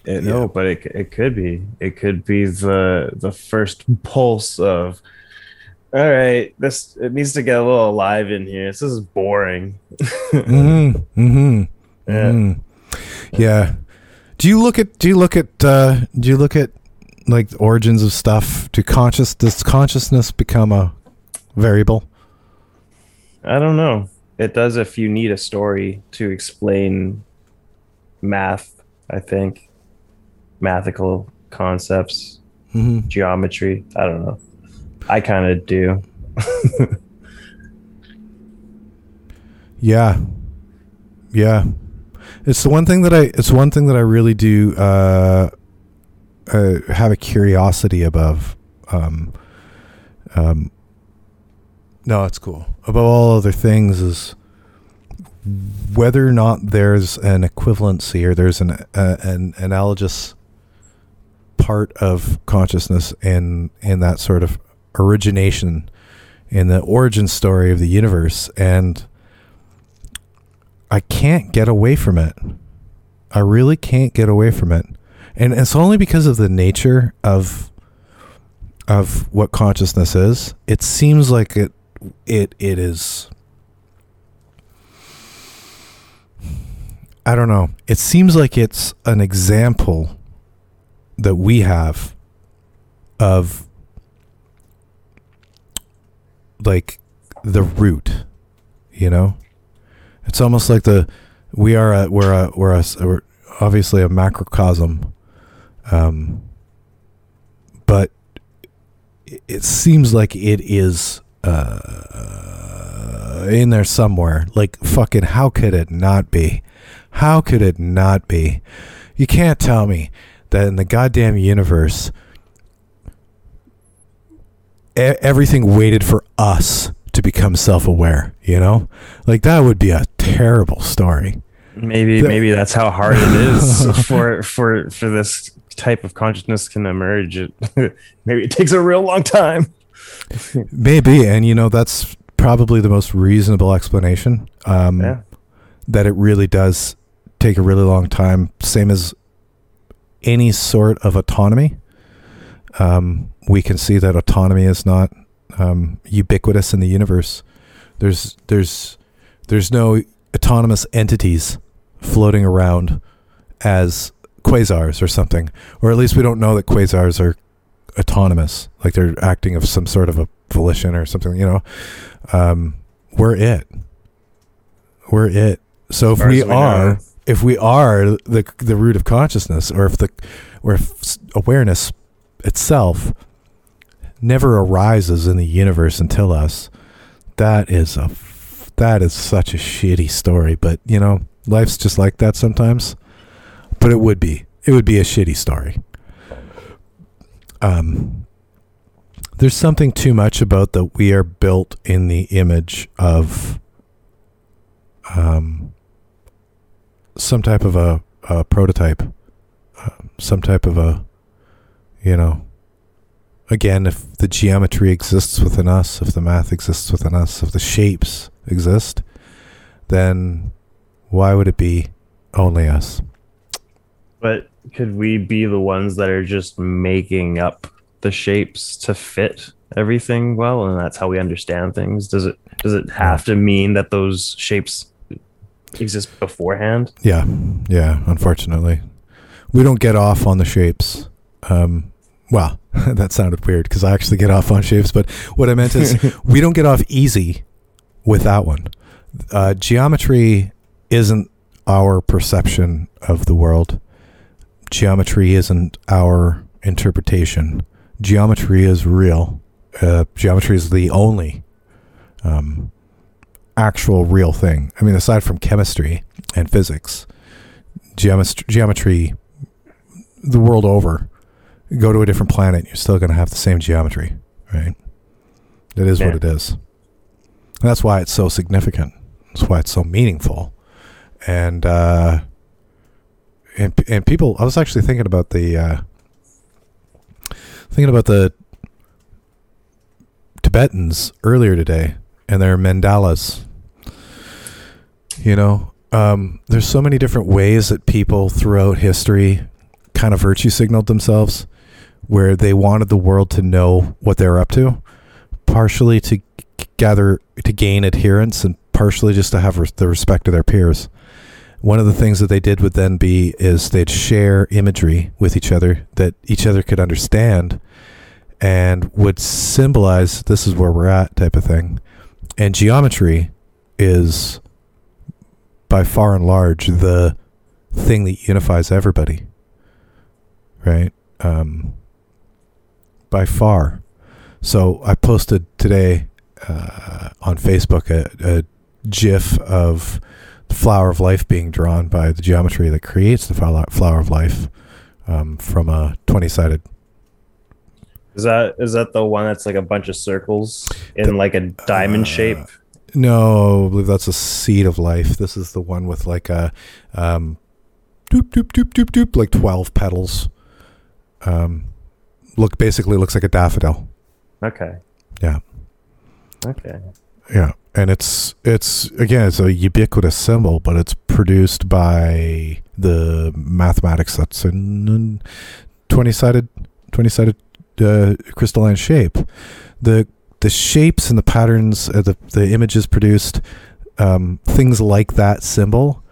It, Yeah. No, but it, it could be. It could be the the first pulse of. All right, this it needs to get a little alive in here. This is boring. Mm-hmm. Mm-hmm. Yeah. Mhm. Yeah. Do you look at? Do you look at? Uh, do you look at like the origins of stuff? Do conscious? Does consciousness become a variable? I don't know. It does if you need a story to explain math. I think mathical concepts, Mm-hmm. geometry. I don't know. I kind of do. Yeah. Yeah. It's the one thing that I it's one thing that I really do uh, uh have a curiosity above um um no, it's cool. Above all other things is whether or not there's an equivalency or there's an uh, an analogous part of consciousness in in that sort of origination in the origin story of the universe and I can't get away from it. I really can't get away from it. And it's only because of the nature of of what consciousness is. It seems like it it it is I don't know. It seems like it's an example that we have of like the root, you know? It's almost like the we are a we're a we're a we're obviously a macrocosm um but it- seems like it is uh in there somewhere. Like fucking how could it not be? How could it not be? You can't tell me that in the goddamn universe everything waited for us to become self-aware you know like that would be a terrible story Maybe maybe that's how hard it is for for for this type of consciousness can emerge. It, maybe it takes a real long time. maybe and you know that's probably the most reasonable explanation um Yeah. that it really does take a really long time same as any sort of autonomy um we can see that autonomy is not um ubiquitous in the universe. There's there's there's no autonomous entities floating around as quasars or something or at least we don't know that quasars are autonomous like they're acting of some sort of a volition or something you know? Um we're it. We're it. So if we we know. are if we are the the root of consciousness or if the or if awareness itself never arises in the universe until us. That is a that is such a shitty story but you know life's just like that sometimes. But it would be it would be a shitty story. Um there's something too much about that we are built in the image of um some type of a, a prototype uh, some type of a you know again if the geometry exists within us if the math exists within us if the shapes exist then why would it be only us But could we be the ones that are just making up the shapes to fit everything well, and that's how we understand things? Does it does it have to mean that those shapes exist beforehand? Yeah, yeah. Unfortunately, we don't get off on the shapes. Um, well, that sounded weird because I actually get off on shapes, but what I meant is we don't get off easy with that one. Uh, geometry isn't our perception of the world. Geometry isn't our interpretation. Geometry is real. Uh, geometry is the only um, actual real thing. I mean, aside from chemistry and physics, geometry, geometry the world over, go to a different planet, you're still going to have the same geometry, right? It is what it is. And that's why it's so significant. That's why it's so meaningful. And uh, and and people, I was actually thinking about the uh, thinking about the Tibetans earlier today and their mandalas. You know, um, there's so many different ways that people throughout history kind of virtue signaled themselves, where they wanted the world to know what they're up to, partially to gather to gain adherence, and partially just to have res- the respect of their peers. One of the things that they did would then be is they'd share imagery with each other that each other could understand and would symbolize this is where we're at type of thing. And geometry is by far and large the thing that unifies everybody. Right? Um, by far. So I posted today uh, on Facebook a, a GIF of the flower of life being drawn by the geometry that creates the flower, of life um, from a 20 sided. Is that is that the one that's like a bunch of circles in The- like a diamond uh, shape? No, I believe that's a seed of life. This is the one with like a um, doop doop doop doop doop, like twelve petals. Um, look, basically looks like a daffodil. Okay. Yeah. Okay. Yeah, and it's it's again it's a ubiquitous symbol, but it's produced by the mathematics that's in twenty sided twenty sided uh, crystalline shape. The the shapes and the patterns, uh, the the images produced, um, things like that symbol,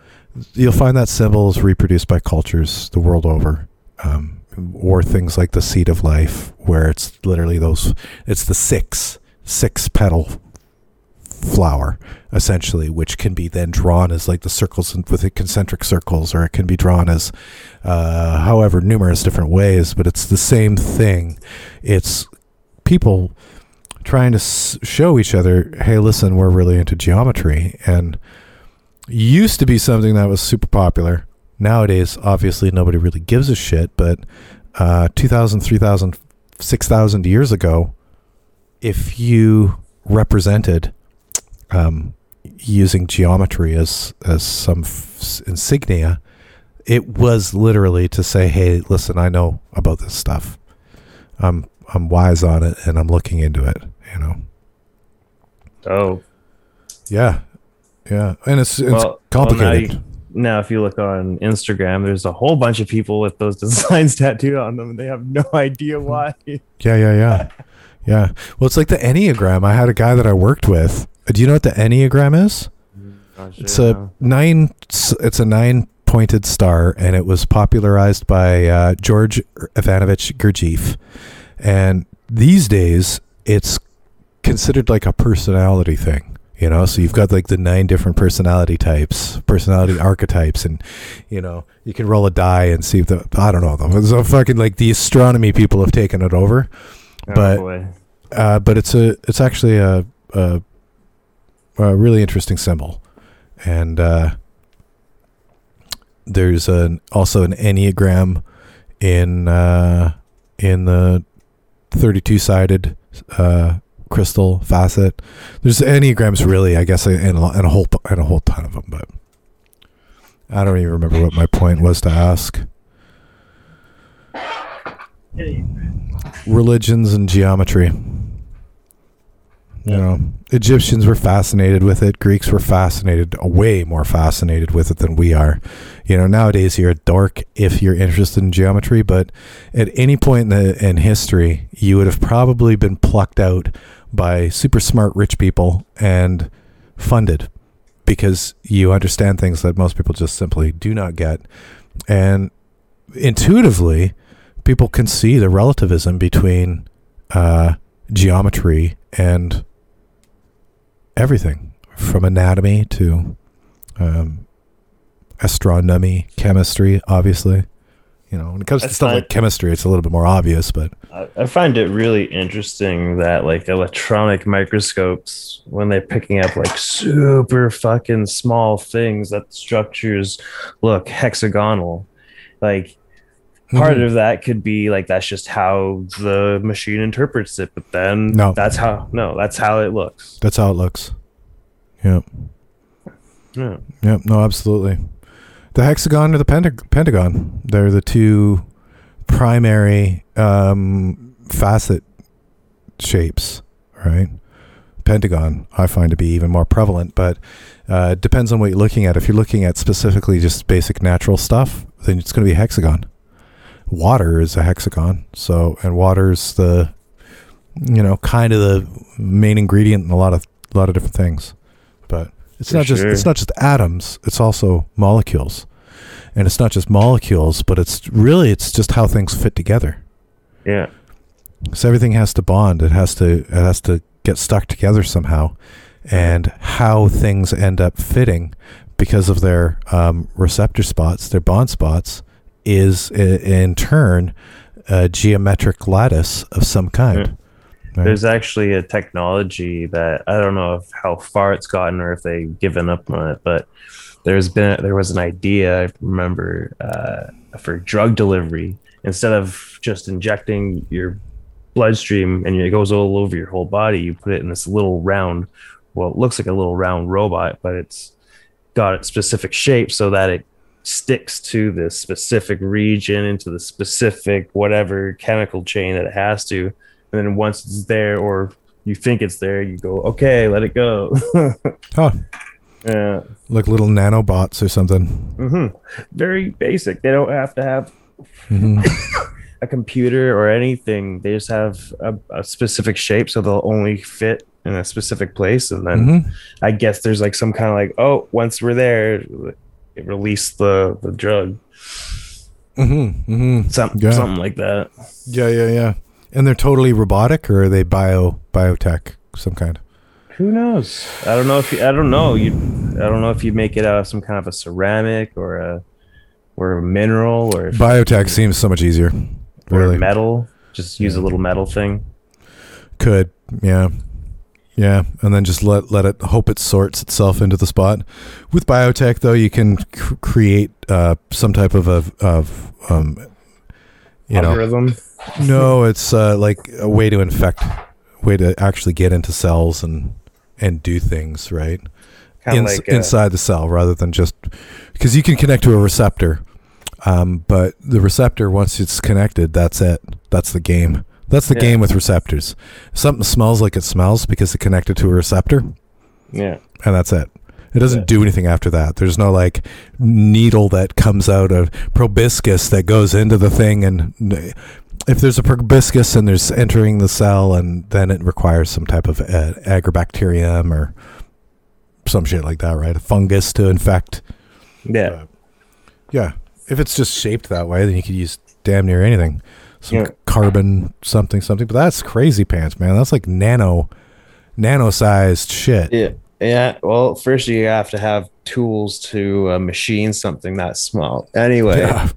you'll find that symbol is reproduced by cultures the world over. Um, or things like the seed of life, where it's literally those, it's the six, six petal flower essentially which can be then drawn as like the circles with the concentric circles or it can be drawn as uh, however numerous different ways but it's the same thing. It's people trying to s- show each other hey listen we're really into geometry and used to be something that was super popular nowadays obviously nobody really gives a shit but uh, 2000 3000 6000 years ago if you represented um, using geometry as as some f- insignia, it was literally to say, "Hey, listen, I know about this stuff. I'm I'm wise on it, and I'm looking into it." You know. Oh, Yeah, yeah, and it's it's Well- well, complicated. you- now if you look on Instagram, there's a whole bunch of people with those designs tattooed on them, and they have no idea why. yeah, yeah, yeah, yeah. Well, it's like the enneagram. I had a guy that I worked with. Do you know what the enneagram is? Not It's a no. nine. It's a nine pointed star, and it was popularized by uh, George Ivanovich Gurdjieff. And these days, it's considered like a personality thing. You know, so you've got like the nine different personality types, personality archetypes, and you know you can roll a die and see if the I don't know a fucking like the astronomy people have taken it over. Oh, but- uh, but it's a it's actually a, a a really interesting symbol, and uh, there's an also an enneagram in uh, in the 32 sided uh, crystal facet. There's enneagrams really, I guess, and a, and a whole and a whole ton of them, but I don't even remember what my point was to ask. religions and geometry. You know, Egyptians were fascinated with it. Greeks were fascinated, uh, way more fascinated with it than we are. You know, nowadays you're a dork if you're interested in geometry, but at any point in, the, in history, you would have probably been plucked out by super smart rich people and funded because you understand things that most people just simply do not get. And intuitively, people can see the relativism between uh, geometry and everything from anatomy to um, astronomy, chemistry, obviously. You know, when it comes to That's stuff like chemistry, it's a little bit more obvious, but I, I find it really interesting that like electronic microscopes, when they're picking up like super fucking small things that structures look hexagonal, like part Mhm. of that could be like that's just how the machine interprets it but then No. that's how no that's how it looks that's how it looks. Yep. yeah. Yep. No, absolutely. The hexagon or the pentag- pentagon, they're the two primary um, facet shapes, right? Pentagon, I find to be even more prevalent, but uh, depends on what you're looking at. If you're looking at specifically just basic natural stuff, then it's going to be hexagon. Water is a hexagon, so and water's the, you know, kind of the main ingredient in a lot of a lot of different things, it's For not just sure. it's not just atoms; it's also molecules, and it's not just molecules, but it's really it's just how things fit together. yeah So everything has to bond. It has to it has to get stuck together somehow, and how things end up fitting because of their um, receptor spots, their bond spots, is in turn a geometric lattice of some kind. Right? there's actually a technology that i don't know how far it's gotten or if they've given up on it but there's been there was an idea i remember uh, for drug delivery instead of just injecting your bloodstream and it goes all over your whole body you put it in this little round well it looks like a little round robot but it's got a specific shape so that it sticks to this specific region into the specific whatever chemical chain that it has to and then once it's there or you think it's there you go okay let it go oh, yeah like little nanobots or something. Mm-hmm. very basic they don't have to have hmm a computer or anything, they just have a, a specific shape, so they'll only fit in a specific place, and then Mhm. I guess there's like some kind of like, oh, once we're there, it released the the drug, Mm-hmm. Mm-hmm. some, Yeah. something like that. Yeah, yeah, yeah. And they're totally robotic, or are they bio biotech some kind? Who knows? I don't know if you, I don't know you. I don't know if you make it out of some kind of a ceramic or a or a mineral or Biotech seems so much easier. or Really metal. Just use Yeah. a little metal thing. could, yeah, yeah, and then just let let it hope it sorts itself into the spot. With biotech, though, you can cr- create uh, some type of a of um, you know, Algorithm. no, it's uh, like a way to infect, way to actually get into cells and and do things right. Ins- like uh, inside the cell rather than just because you can connect to a receptor um, but the receptor once it's connected that's it that's the game that's the Yeah. game with receptors something smells like it smells because it's connected to a receptor yeah. and that's it it doesn't do anything after that. There's no like needle that comes out of proboscis that goes into the thing and if there's a proboscis and there's entering the cell and then it requires some type of uh, agrobacterium or some shit like that right? A fungus to infect. Yeah. yeah. If it's just shaped that way then you could use damn near anything. Some Yeah. carbon something something. But that's crazy pants man. That's like nano nano sized shit. Yeah. Yeah. Well, first you have to have tools to uh, machine something that small. Anyway, yeah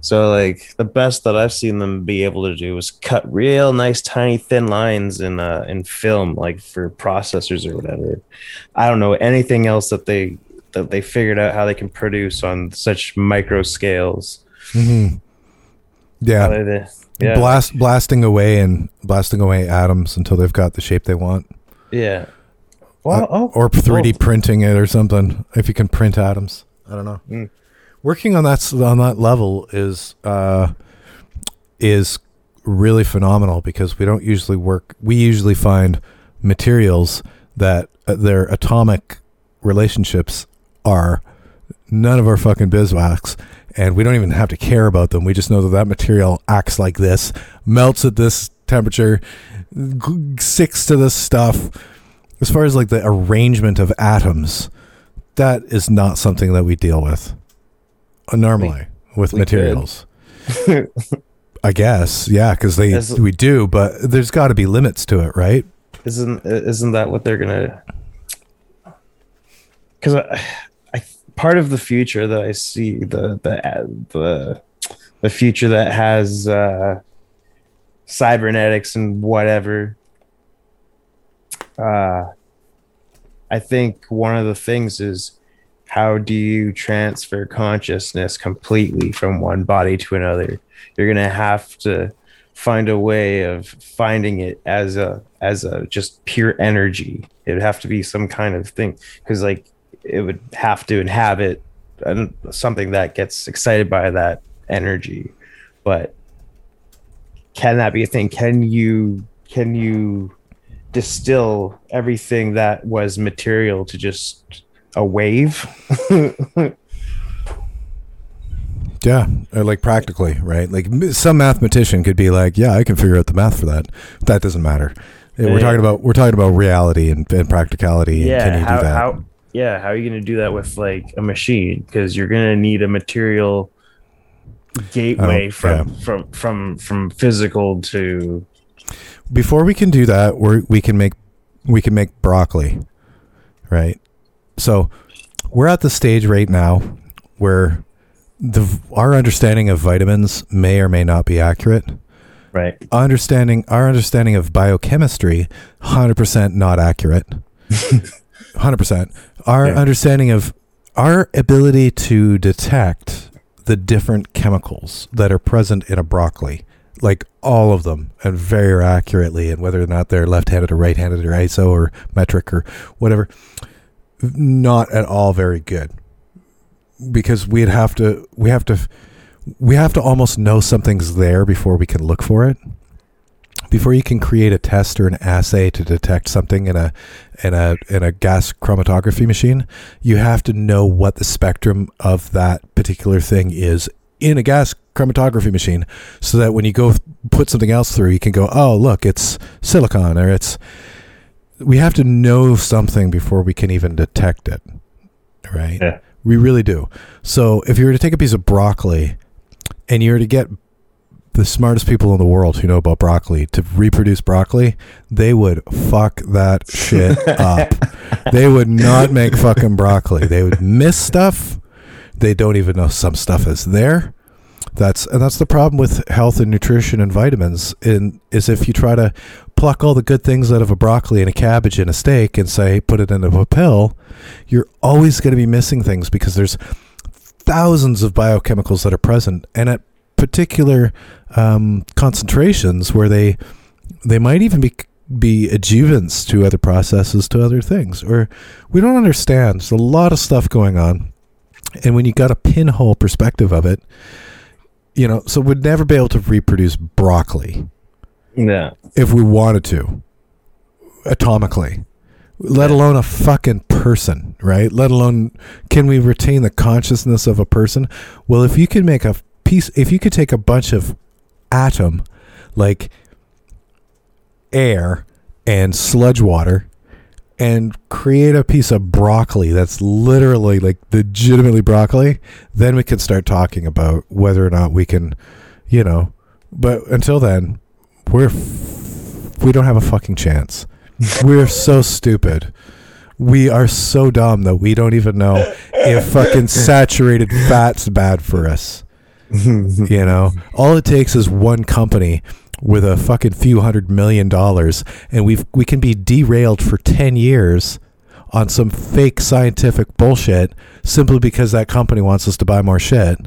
so like the best that I've seen them be able to do is cut real nice tiny thin lines in uh in film, like for processors or whatever. I don't know anything else that they that they figured out how they can produce on such micro scales. hmm yeah they- yeah. blast blasting away and blasting away atoms until they've got the shape they want yeah. Well, Uh, oh, or 3d well, printing it or something if you can print atoms. I don't know. Mm. working on that on that level is uh is really phenomenal because we don't usually work we usually find materials that uh, their atomic relationships are none of our fucking beeswax and we don't even have to care about them. We just know that that material acts like this melts at this temperature g- sticks to this stuff as far as like the arrangement of atoms that is not something that we deal with normally with we materials. i guess yeah because they we do but there's got to be limits to it right? Isn't isn't that what they're gonna because I, I part of the future that i see the the the the future that has uh cybernetics and whatever uh i think one of the things is how do you transfer consciousness completely from one body to another? You're gonna have to find a way of finding it as a as a just pure energy. It would have to be some kind of thing because like it would have to inhabit something that gets excited by that energy. But can that be a thing? Can you can you distill everything that was material to just a wave. Yeah or like practically right? Like some mathematician could be like yeah i can figure out the math for that. That doesn't matter. Uh, we're talking about we're talking about reality and, and practicality and yeah can you how, do that? how yeah how are you going to do that with like a machine? Because you're going to need a material gateway Oh, from yeah. from from from physical to before we can do that we we can make we can make broccoli right? So we're at the stage right now where the our understanding of vitamins may or may not be accurate. Right. Understanding our understanding of biochemistry 100% not accurate. 100% our Yeah. understanding of our ability to detect the different chemicals that are present in a broccoli like all of them and very accurately and whether or not they're left-handed or right-handed or iso or metric or whatever not at all very good. Because we'd have to we have to we have to almost know something's there before we can look for it. Before you can create a test or an assay to detect something in a in a in a gas chromatography machine you have to know what the spectrum of that particular thing is in a gas chromatography machine so that when you go put something else through, you can go, oh, look, it's silicon or it's. We have to know something before we can even detect it, right? Yeah. We really do. So if you were to take a piece of broccoli and you were to get the smartest people in the world who know about broccoli to reproduce broccoli, they would fuck that shit up. They would not make fucking broccoli. They would miss stuff. They don't even know some stuff is there. That's and that's the problem with health and nutrition and vitamins. In is if you try to pluck all the good things out of a broccoli and a cabbage and a steak and say put it into a pill, you're always going to be missing things because there's thousands of biochemicals that are present and at particular um, concentrations where they they might even be be adjuvants to other processes to other things or we don't understand there's a lot of stuff going on and when you got a pinhole perspective of it you know so we'd never be able to reproduce broccoli. Yeah. if we wanted to atomically let alone a fucking person right? Let alone can we retain the consciousness of a person? Well if you can make a piece if you could take a bunch of atom like air and sludge water and create a piece of broccoli that's literally like legitimately broccoli then we can start talking about whether or not we can you know. But until then we're f- we don't have a fucking chance. We're so stupid. We are so dumb that we don't even know if fucking saturated fat's bad for us. You know? All it takes is one company with a fucking few hundred million dollars and we we can be derailed for 10 years on some fake scientific bullshit simply because that company wants us to buy more shit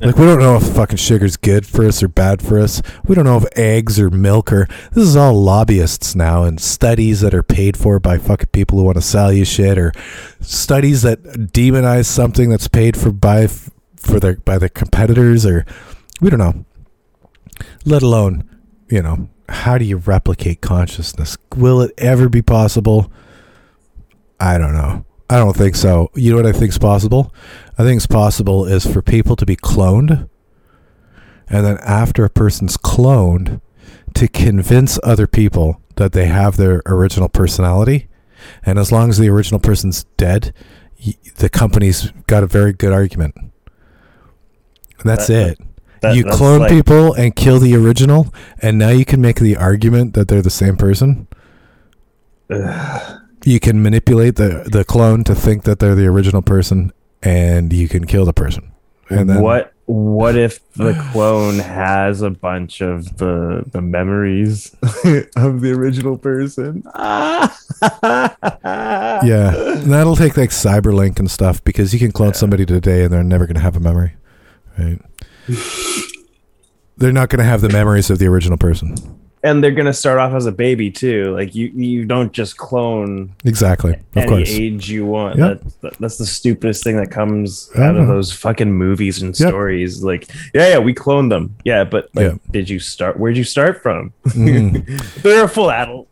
like we don't know if fucking sugar's good for us or bad for us. We don't know if eggs or milk or this is all lobbyists now and studies that are paid for by fucking people who want to sell you shit or studies that demonize something that's paid for by for their by their competitors or we don't know. Let alone, you know, how do you replicate consciousness? Will it ever be possible? I don't know. I don't think so. You know what I think's possible? I think it's possible is for people to be cloned, and then after a person's cloned, to convince other people that they have their original personality, and as long as the original person's dead, the company's got a very good argument. That's That- it. That- you clone like- people and kill the original, and now you can make the argument that they're the same person. Ugh. You can manipulate the the clone to think that they're the original person, and you can kill the person. And then what what if the clone has a bunch of the the memories of the original person? Yeah, that'll take like Cyberlink and stuff because you can clone somebody today and they're never going to have a memory, right? they're not going to have the memories of the original person. And they're gonna start off as a baby too. Like you, you don't just clone Exactly, of any course. age you want. Yep. That, that- that's the stupidest thing that comes out of those fucking movies and Yep. stories. Like, yeah, yeah, we cloned them. Yeah, but like, Yeah. did you start? Where'd you start from? Mhm. They're a full adult.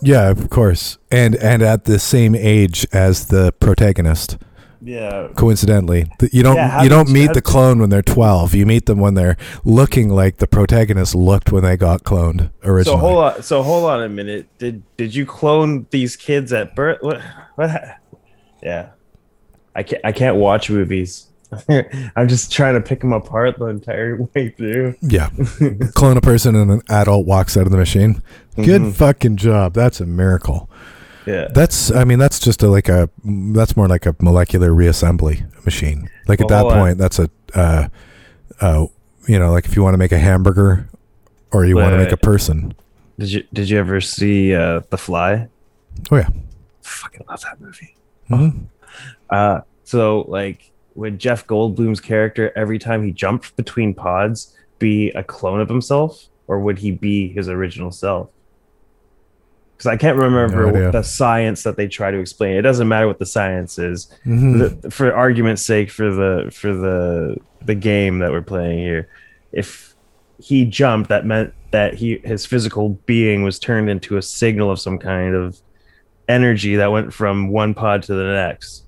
Yeah, of course, and and at the same age as the protagonist. Yeah, Coincidentally, you don't Yeah, you don't meet the clone when they're twelve. You meet them when they're looking like the protagonist looked when they got cloned originally. So hold on. So hold on a minute. Did did you clone these kids at birth? What? What? Yeah, I can't. I can't watch movies. I'm just trying to pick them apart the entire way through. Yeah. Clone a person and an adult walks out of the machine. Good Mhm. fucking job. That's a miracle. Yeah. That's I mean that's just a, like a that's more like a molecular reassembly machine. Like at Well, that hold on. point that's a uh uh you know like if you want to make a hamburger or you want to make a person. Did you Did you ever see uh, The Fly? Oh yeah. Fucking love that movie. Mhm. Uh, so like would Jeff Goldblum's character every time he jumped between pods be a clone of himself, or would he be his original self? Because I can't remember No what the science that they try to explain. It doesn't matter what the science is. Mhm. The- for argument's sake, for the for the the game that we're playing here, if he jumped, that meant that he his physical being was turned into a signal of some kind of energy that went from one pod to the next.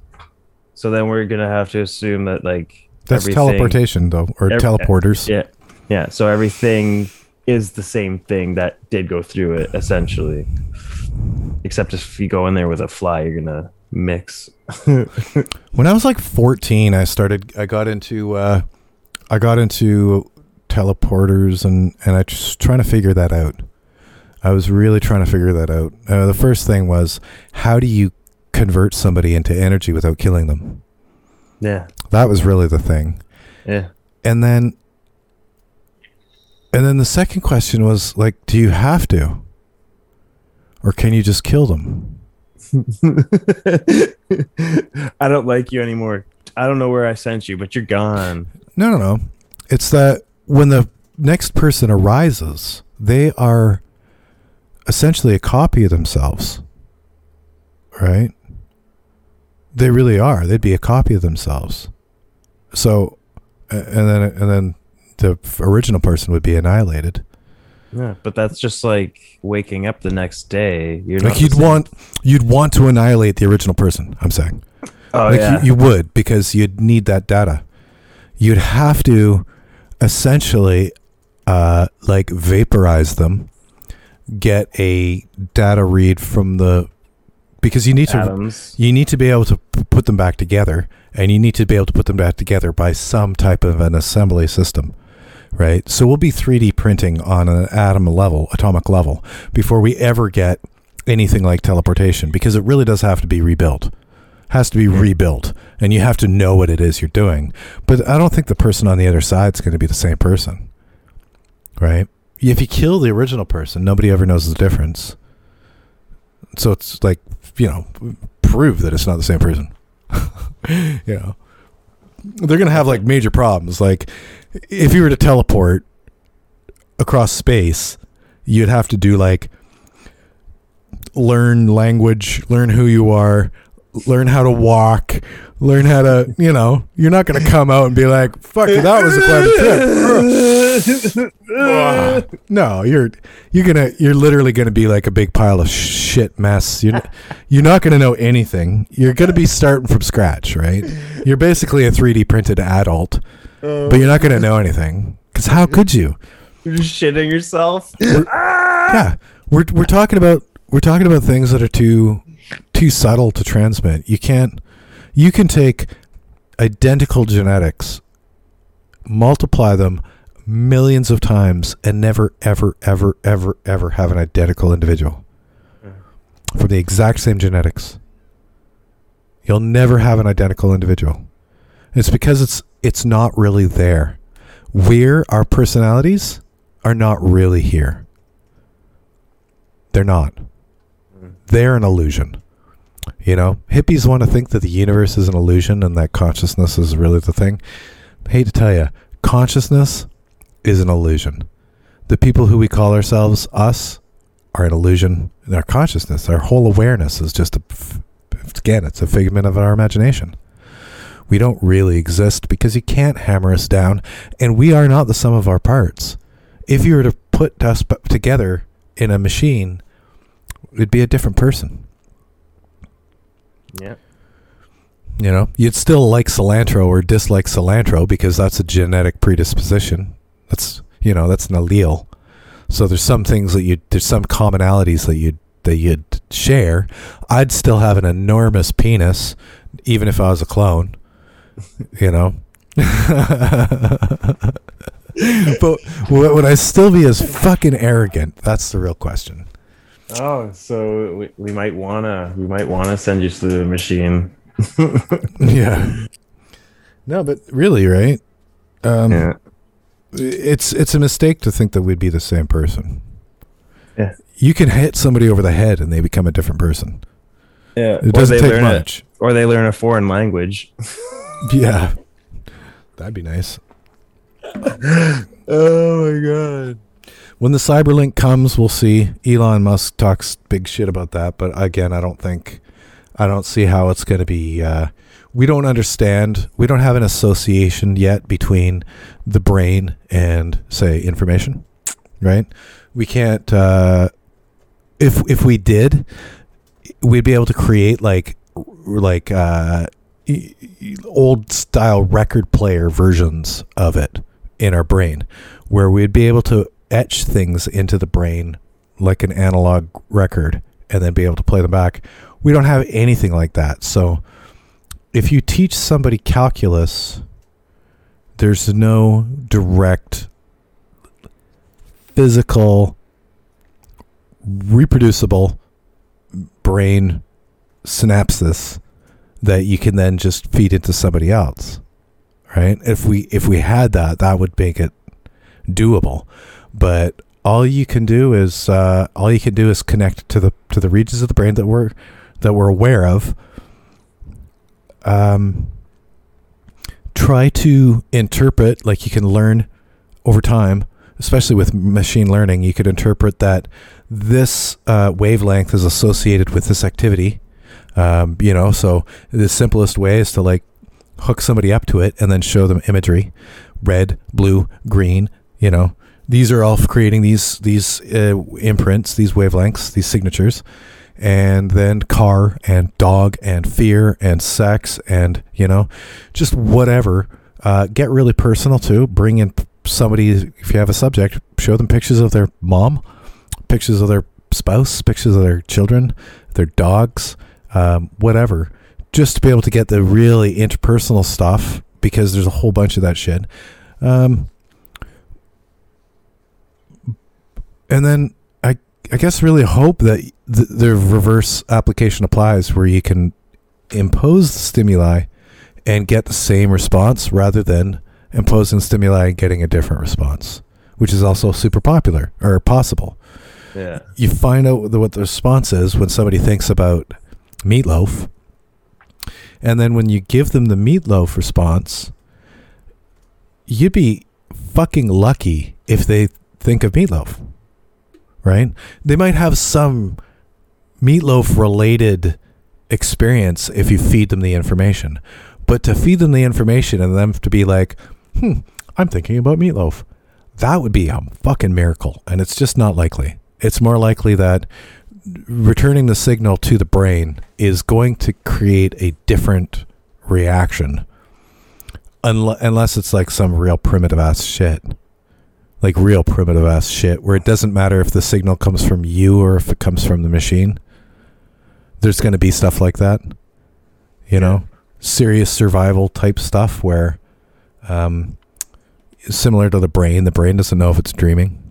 So then we're gonna have to assume that like That's teleportation, though, or Ev- teleporters. Yeah, yeah. So everything is the same thing that did go through it, essentially. Except if you go in there with a fly, you're gonna mix. When I was like 14, I started. I got into. Uh, I got into teleporters, and and I just trying to figure that out. I was really trying to figure that out. Uh, the first thing was, how do you convert somebody into energy without killing them? yeah, That was really the thing. yeah. And then, and then the second question was like, do you have to, or can you just kill them? I don't like you anymore. I don't know where I sent you, but you're gone. No, no, no. It's that when the next person arises, they are essentially a copy of themselves. Right? They really are. They'd be a copy of themselves. So, and then and then the original person would be annihilated. Yeah, but that's just like waking up the next day. You're not Like the you'd want you'd want to annihilate the original person. I'm saying. Oh like yeah. you, you would because you'd need that data. You'd have to essentially uh, like vaporize them, get a data read from the because you need to Atoms. you need to be able to p- put them back together, and you need to be able to put them back together by some type of an assembly system, right? So we'll be 3D printing on an atom level, atomic level, before we ever get anything like teleportation, because it really does have to be rebuilt. Has to be rebuilt, and you have to know what it is you're doing. But I don't think the person on the other side is going to be the same person, right? If you kill the original person, nobody ever knows the difference. So it's like you know, prove that it's not the same person. you know, they're gonna have like major problems. Like if you were to teleport across space, you'd have to do like learn language, learn who you are, learn how to walk, learn how to, you know, you're not going to come out and be like, fuck, that was a pleasant trip. No, you're you're to you're literally going to be like a big pile of shit mess. You're you're not going to know anything. You're going to be starting from scratch, right? You're basically a 3D printed adult, oh. but you're not going to know anything. Cuz how could you? You're just shitting yourself. Ah! yeah we're we're talking about we're talking about things that are too too subtle to transmit you can't you can take identical genetics multiply them millions of times and never ever ever ever ever have an identical individual from the exact same genetics you'll never have an identical individual it's because it's it's not really there we're our personalities are not really here they're not. Mm. They're an illusion. You know, hippies want to think that the universe is an illusion and that consciousness is really the thing. I hate to tell you, consciousness is an illusion. The people who we call ourselves us are an illusion in our consciousness. Our whole awareness is just a, again, it's a figment of our imagination. We don't really exist because you can't hammer us down, and we are not the sum of our parts. If you were to put us together in a machine, it'd be a different person. yeah. You know, you'd still like cilantro or dislike cilantro because that's a genetic predisposition. That's you know that's an allele. So there's some things that you there's some commonalities that you that you'd share. I'd still have an enormous penis, even if I was a clone. You know. but would I still be as fucking arrogant? That's the real question. Oh, so we, we might wanna we might wanna send you to the machine. Yeah. No, but really, right? Um, yeah. It's it's a mistake to think that we'd be the same person. Yeah. You can hit somebody over the head and they become a different person. Yeah. It doesn't take much. A, or they learn a foreign language. Yeah. That'd be nice. oh my god. When the Cyberlink comes, we'll see. Elon Musk talks big shit about that, but again, I don't think I don't see how it's going to be uh, we don't understand. We don't have an association yet between the brain and say information, right? We can't uh, if if we did, we'd be able to create like like uh, old style record player versions of it in our brain, where we'd be able to etch things into the brain like an analog record and then be able to play them back. We don't have anything like that. So if you teach somebody calculus, there's no direct physical reproducible brain synapses that you can then just feed into somebody else right? If we if we had that that would make it doable. But all you can do is uh, all you can do is connect to the to the regions of the brain that we're that we're aware of um, try to interpret like you can learn over time especially with machine learning you could interpret that this uh, wavelength is associated with this activity um, you know so the simplest way is to like hook somebody up to it and then show them imagery red blue green you know. These are all creating these these uh, imprints these wavelengths these signatures and then car and dog and fear and sex and you know just whatever. Uh, get really personal too. Bring in somebody if you have a subject show them pictures of their mom pictures of their spouse pictures of their children their dogs um, whatever. Just to be able to get the really interpersonal stuff because there's a whole bunch of that shit. Um, and then I guess really hope that the, the reverse application applies where you can impose the stimuli and get the same response rather than imposing stimuli and getting a different response, which is also super popular or possible. Yeah. You find out what the response is when somebody thinks about meatloaf, and then when you give them the meatloaf response, you'd be fucking lucky if they think of meatloaf right? They might have some meatloaf related experience if you feed them the information. But to feed them the information and them to be like, hmm, I'm thinking about meatloaf, that would be a fucking miracle. And it's just not likely. It's more likely that returning the signal to the brain is going to create a different reaction. Unless it's like some real primitive ass shit like real primitive ass shit where it doesn't matter if the signal comes from you or if it comes from the machine. There's going to be stuff like that. You know, serious survival type stuff where um similar to the brain, the brain doesn't know if it's dreaming.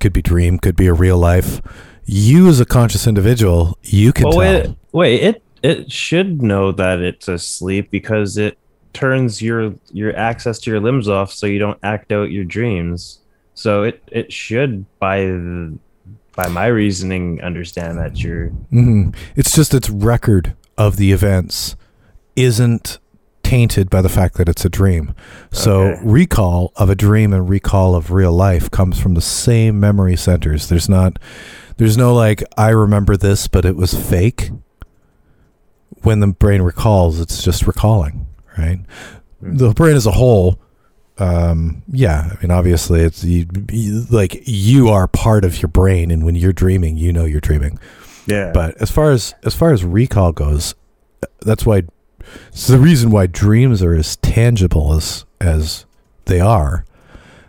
Could be dream, could be a real life. You as a conscious individual, you can Well, tell. wait, wait, it it should know that it's asleep because it turns your your access to your limbs off so you don't act out your dreams. So it it should by the, by my reasoning understand that you're hmm It's just its record of the events isn't tainted by the fact that it's a dream. So Okay. recall of a dream and recall of real life comes from the same memory centers. There's not there's no like I remember this but it was fake. When the brain recalls, it's just recalling, right? Hmm. The brain as a whole um yeah i mean obviously it's you, you, like you are part of your brain and when you're dreaming you know you're dreaming yeah. but as far as as far as recall goes, that's why it's the reason why dreams are as tangible as as they are,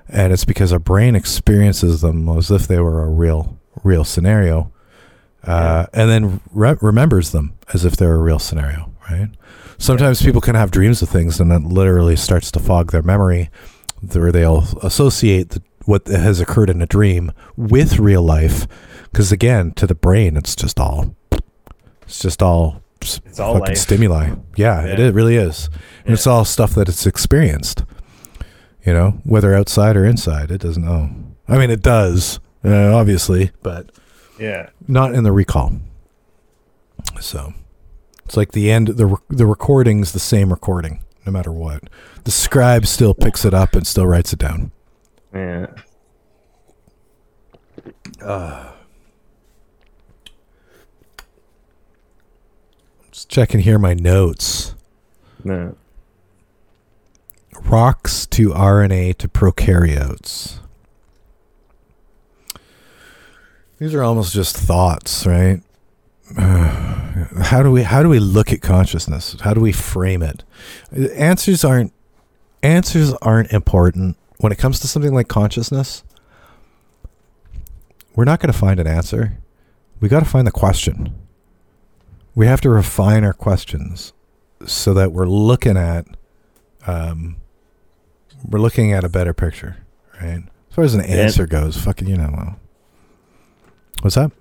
and it's because our brain experiences them as if they were a real real scenario, uh, and then re- remembers them as if they're a real scenario. Right. Sometimes people can have dreams of things, and it literally starts to fog their memory, where they'll associate the, what has occurred in a dream with real life because again, to the brain, it's just all, it's just all, It's all fucking life. stimuli. Yeah, it, Yeah. it really is, and it's all stuff that it's experienced. You know, whether outside or inside, it doesn't know. I mean, it does, uh, obviously, but yeah. not in the recall. So, it's like the end. the The recording's the same recording, no matter what. The scribe still picks it up and still writes it down. Yeah. Uh, just checking here my notes. No. rocks to RNA to prokaryotes. These are almost just thoughts, right? How do we how do we look at consciousness? How do we frame it? Answers aren't answers aren't important when it comes to something like consciousness. We're not going to find an answer. We got to find the question. We have to refine our questions so that we're looking at um, we're looking at a better picture, right? As far as an answer goes, fucking, you know, what's that?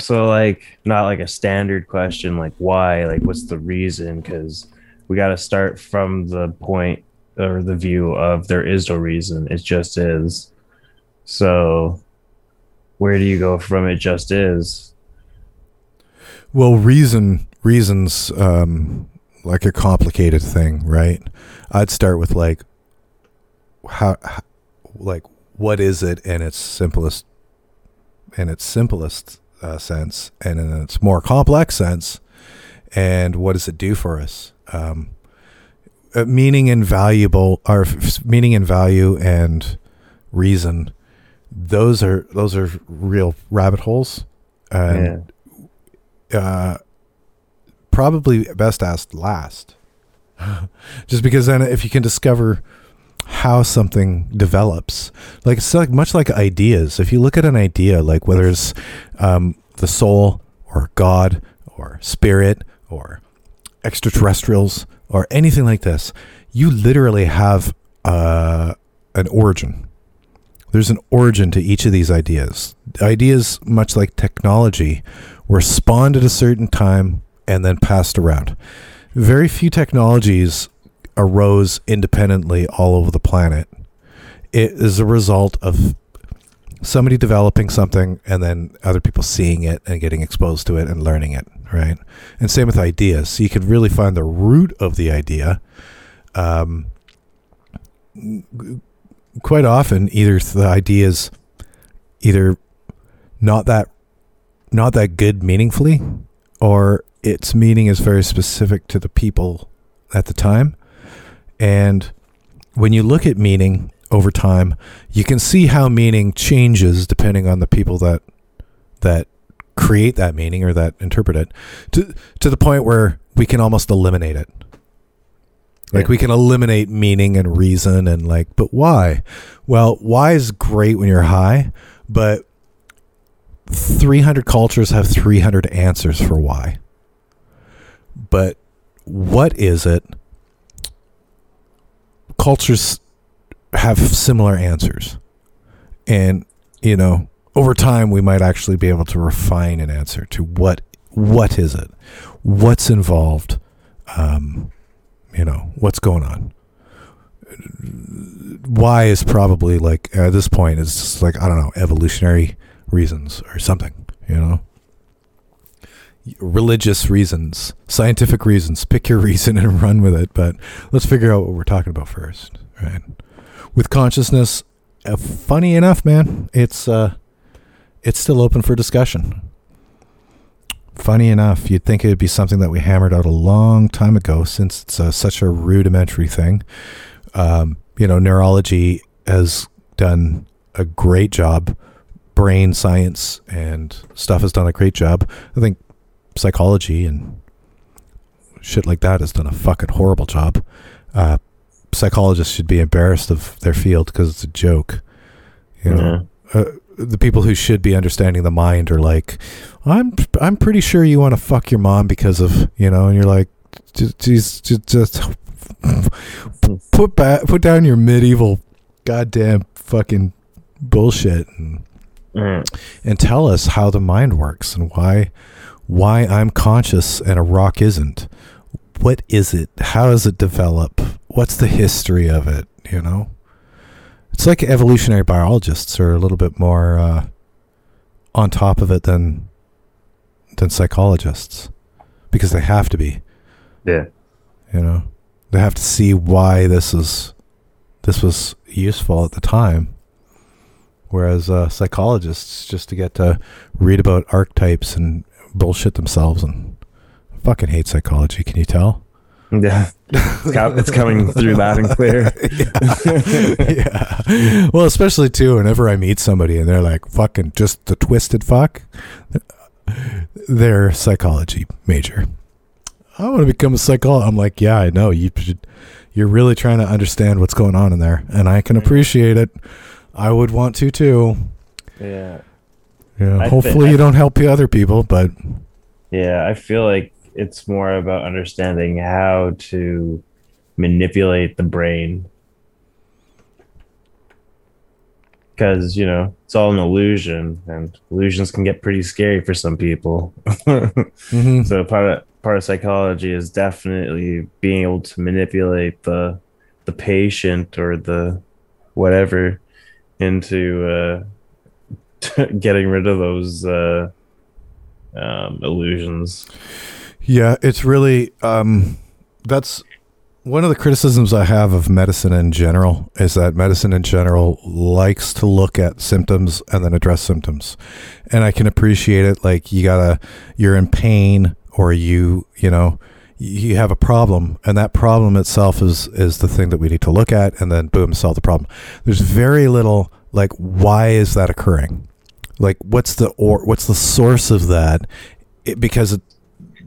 So like not like a standard question like why, like what's the reason? Because we got to start from the point or the view of there is no reason. It just is. So where do you go from it just is? Well, reason reasons um, like a complicated thing, right? I'd start with like how, how like what is it in its simplest in its simplest uh, sense and in its more complex sense and what does it do for us? Um, uh, meaning and valuable or meaning and value and reason those are those are real rabbit holes and uh, probably best asked last. Just because then if you can discover how something develops. Like it's like much like ideas. If you look at an idea, like whether it's um, the soul or God or spirit or extraterrestrials or anything like this, you literally have uh, an origin. There's an origin to each of these ideas. Ideas, much like technology, were spawned at a certain time and then passed around. Very few technologies arose independently all over the planet. It is a result of somebody developing something and then other people seeing it and getting exposed to it and learning it, right? And same with ideas. So you can really find the root of the idea. Um, quite often, either the idea is either not that not that good meaningfully, or its meaning is very specific to the people at the time, and when you look at meaning over time, you can see how meaning changes depending on the people that that create that meaning or that interpret it to to the point where we can almost eliminate it. Like Yeah. we can eliminate meaning and reason and like, but why? Well, why is great when you're high, but 300 cultures have 300 answers for why. But what is it cultures have similar answers. And, you know, over time we might actually be able to refine an answer to what what is it? What's involved? Um, you know, what's going on? Why is probably like at this point it's just like I don't know, evolutionary reasons or something, you know? Religious reasons, scientific reasons. Pick your reason and run with it. But let's figure out what we're talking about first, right? With consciousness, uh, funny enough, man, it's uh, it's still open for discussion. Funny enough, you'd think it would be something that we hammered out a long time ago, since it's uh, such a rudimentary thing. Um, you know, neurology has done a great job. Brain science and stuff has done a great job. I think psychology and shit like that has done a fucking horrible job. Uh, psychologists should be embarrassed of their field because it's a joke. You know, uh, the people who should be understanding the mind are like, I'm I'm pretty sure you want to fuck your mom because of you know, and you're like, just just, just put back put down your medieval goddamn fucking bullshit and Mm. and tell us how the mind works and why why I'm conscious and a rock isn't. What is it? How does it develop? What's the history of it? You know, it's like evolutionary biologists are a little bit more uh, on top of it than than psychologists because they have to be. Yeah. You know, they have to see why this is this was useful at the time. Whereas uh, psychologists just to get to read about archetypes and bullshit themselves and fucking hate psychology. Can you tell? Yeah. It's, com- it's coming through loud and clear. yeah. Well, especially too, whenever I meet somebody and they're like fucking just the twisted fuck, their psychology major. I want to become a psychologist. I'm like, yeah, I know. You should, you're really trying to understand what's going on in there, and I can appreciate it. I would want to too. Yeah. Yeah. I hopefully, you don't help the other people, but Yeah, I feel like it's more about understanding how to manipulate the brain. Because, you know, it's all an illusion, and illusions can get pretty scary for some people. Mhm. so part of part of psychology is definitely being able to manipulate the the patient or the whatever into uh getting rid of those uh um illusions. Yeah, it's really um, that's one of the criticisms I have of medicine in general is that medicine in general likes to look at symptoms and then address symptoms, and I can appreciate it. Like you gotta, you're in pain or you, you know, you have a problem, and that problem itself is is the thing that we need to look at, and then boom, solve the problem. There's very little like why is that occurring, like what's the or what's the source of that, it, because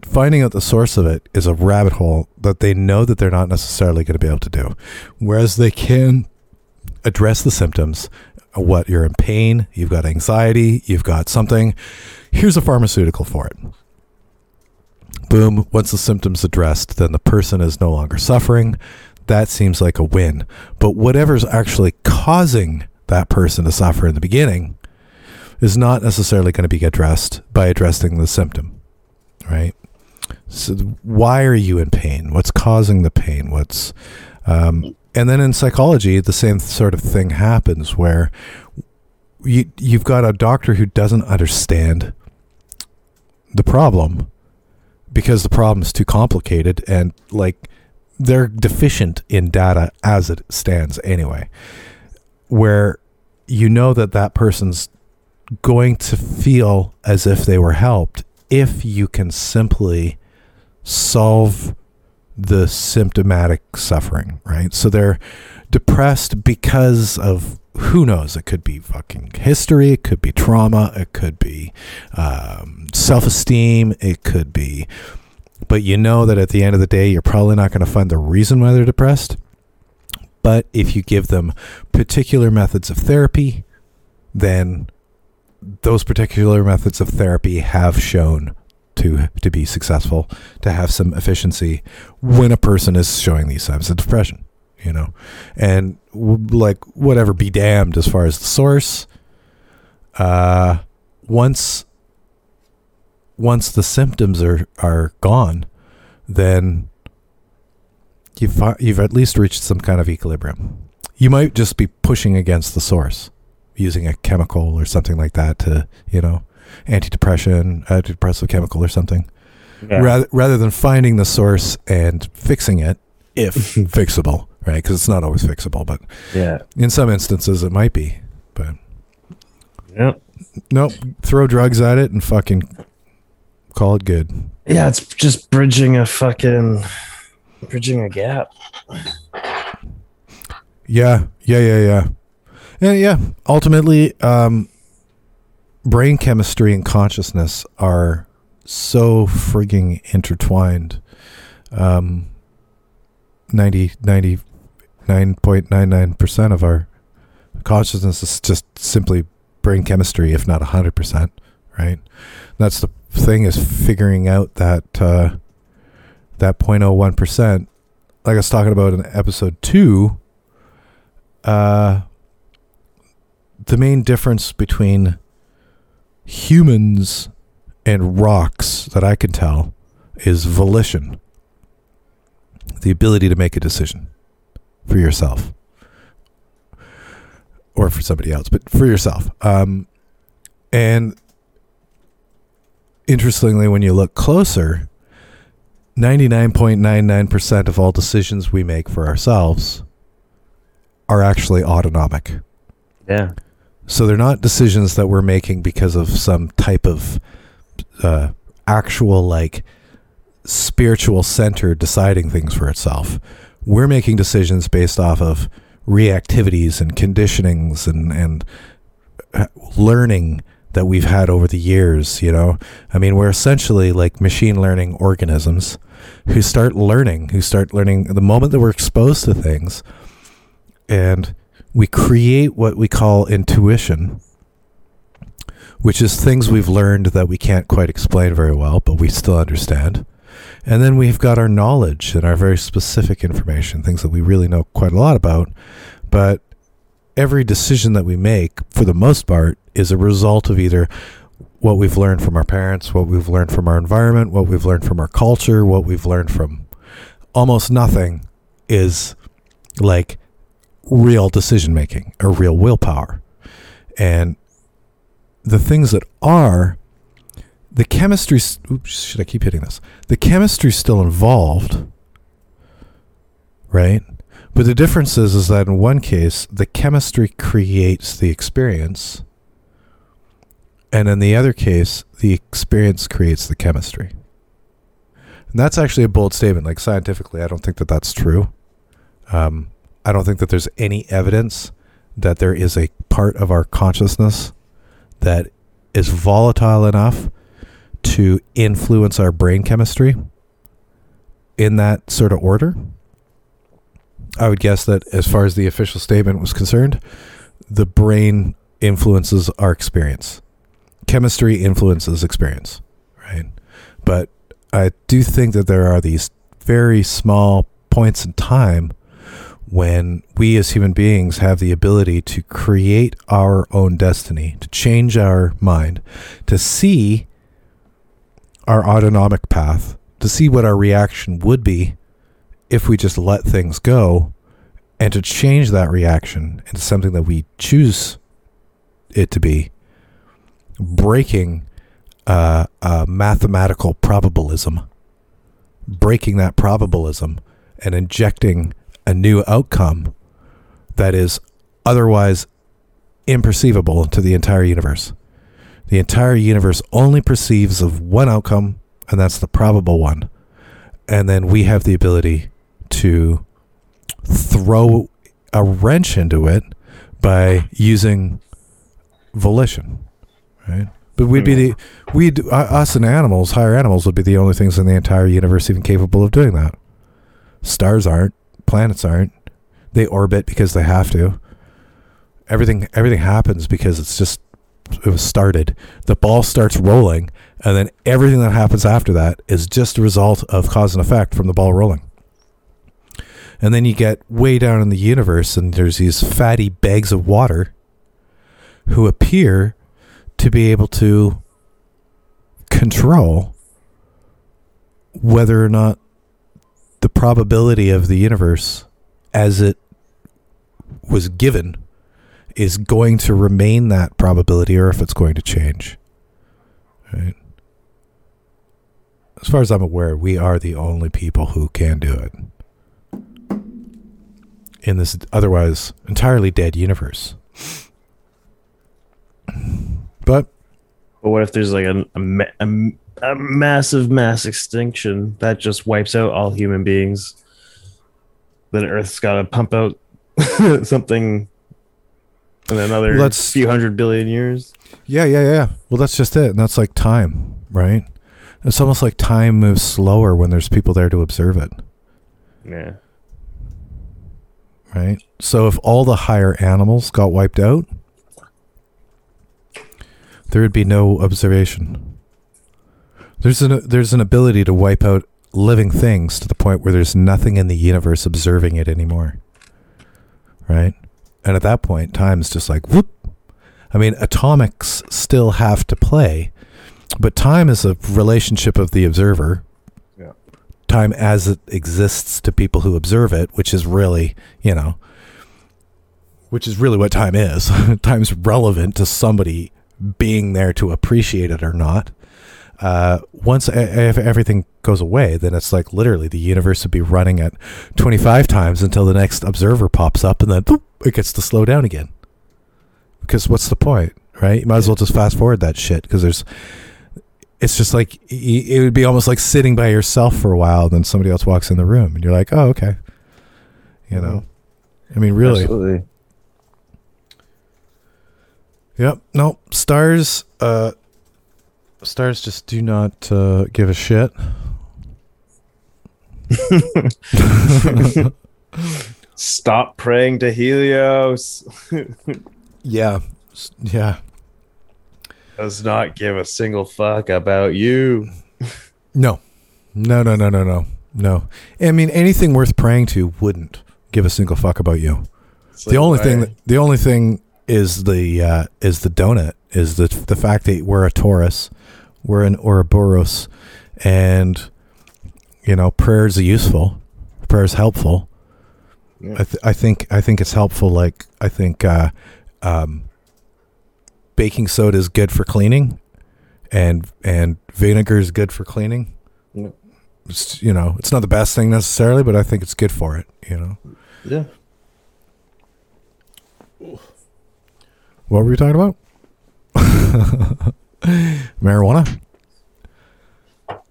finding out the source of it is a rabbit hole that they know that they're not necessarily going to be able to do. Whereas they can address the symptoms. What you're in pain, you've got anxiety, you've got something. Here's a pharmaceutical for it. Boom, once the symptoms addressed, then the person is no longer suffering. That seems like a win. But whatever's actually causing that person to suffer in the beginning is not necessarily going to be addressed by addressing the symptom, right? So why are you in pain? What's causing the pain? What's um, and then in psychology, the same sort of thing happens where you you've got a doctor who doesn't understand the problem because the problem is too complicated and like they're deficient in data as it stands anyway where you know that that person's going to feel as if they were helped if you can simply solve the symptomatic suffering, right? So they're depressed because of who knows? It could be fucking history, it could be trauma, it could be um, self esteem, it could be. But you know that at the end of the day, you're probably not going to find the reason why they're depressed. But if you give them particular methods of therapy, then those particular methods of therapy have shown to to be successful, to have some efficiency when a person is showing these signs of depression, you know, and like whatever be damned as far as the source. Uh, once once the symptoms are are gone, then you've you've at least reached some kind of equilibrium. You might just be pushing against the source using a chemical or something like that to you know antidepressant, antidepressive chemical or something, Yeah. rather rather than finding the source and fixing it, if fixable, right? Because it's not always fixable, but yeah. in some instances it might be. But Yep. nope, throw drugs at it and fucking call it good. Yeah, it's just bridging a fucking bridging a gap. Yeah, yeah, yeah, yeah, and yeah. Ultimately, um, brain chemistry and consciousness are so frigging intertwined. Um, 90, 99.99% of our consciousness is just simply brain chemistry, if not 100%, right? That's the thing is figuring out that, uh, that 0.01%, like I was talking about in episode two, uh, the main difference between humans and rocks that I can tell is volition, the ability to make a decision for yourself or for somebody else, but for yourself. Um, and interestingly, when you look closer, 99.99% of all decisions we make for ourselves are actually autonomic. Yeah. So they're not decisions that we're making because of some type of uh, actual, like, spiritual center deciding things for itself. We're making decisions based off of reactivities and conditionings and, and uh, learning that we've had over the years, you know. I mean, we're essentially like machine learning organisms who start learning, who start learning the moment that we're exposed to things and we create what we call intuition, which is things we've learned that we can't quite explain very well, but we still understand. And then we've got our knowledge and our very specific information, things that we really know quite a lot about. But every decision that we make, for the most part, is a result of either what we've learned from our parents, what we've learned from our environment, what we've learned from our culture, what we've learned from almost nothing is like real decision making or real willpower. And the things that are the chemistry oops should I keep hitting this the chemistry's still involved right but the difference is is that in one case the chemistry creates the experience and in the other case the experience creates the chemistry. And that's actually a bold statement. Like scientifically I don't think that that's true. Um, I don't think that there's any evidence that there is a part of our consciousness that is volatile enough to influence our brain chemistry in that sort of order. I would guess that as far as the official statement was concerned, the brain influences our experience. Chemistry influences experience, right? But I do think that there are these very small points in time when we as human beings have the ability to create our own destiny, to change our mind, to see our autonomic path, to see what our reaction would be if we just let things go, and to change that reaction into something that we choose it to be, breaking uh, a mathematical probabilism, breaking that probabilism, and injecting a new outcome that is otherwise imperceivable to the entire universe. The entire universe only perceives of one outcome, and that's the probable one. And then we have the ability to throw a wrench into it by using volition, right? But we'd be the we'd uh, us and animals, higher animals, would be the only things in the entire universe even capable of doing that. Stars aren't planets aren't. They orbit because they have to. Everything everything happens because it's just it was started. The ball starts rolling, and then everything that happens after that is just a result of cause and effect from the ball rolling. And then you get way down in the universe, and there's these fatty bags of water who appear to be able to control whether or not the probability of the universe as it was given is going to remain that probability or if it's going to change. Right? As far as I'm aware, we are the only people who can do it in this otherwise entirely dead universe. But But what if there's like a, a, a, a massive mass extinction that just wipes out all human beings? Then Earth's got to pump out something in another that's- few hundred billion years. Yeah, yeah, yeah. Well, that's just it. And that's like time, right? It's almost like time moves slower when there's people there to observe it, Yeah. Right? So if all the higher animals got wiped out, there would be no observation. There's an there's an ability to wipe out living things to the point where there's nothing in the universe observing it anymore. Right? And at that point, time's just like whoop. I mean, atomics still have to play, but time is a relationship of the observer. Time as it exists to people who observe it, which is really, you know, which is really what time is. Time's relevant to somebody being there to appreciate it or not. Uh, once if everything goes away, then it's like literally the universe would be running at 25 times until the next observer pops up and then boop, it gets to slow down again. Because what's the point, right? You might as well just fast forward that shit because there's, it's just like, it would be almost like sitting by yourself for a while, then somebody else walks in the room and you're like, oh, okay. You know, I mean, really, Absolutely. Yep. No stars. Uh, stars just do not uh, give a shit. Stop praying to Helios. Yeah. S- Yeah. Does not give a single fuck about you. No. No. No. No. No. No. No. I mean, anything worth praying to wouldn't give a single fuck about you. It's the like, only why- thing. That, the only thing is the uh, is the donut. Is the the fact that we're a torus, we're an Ouroboros, and you know, prayers are useful. prayers helpful. Yeah. I, th- I think I think it's helpful. Like I think uh, um, baking soda is good for cleaning, and and vinegar is good for cleaning. Yeah. It's, you know, it's not the best thing necessarily, but I think it's good for it. You know, Yeah. what were we talking about? Marijuana.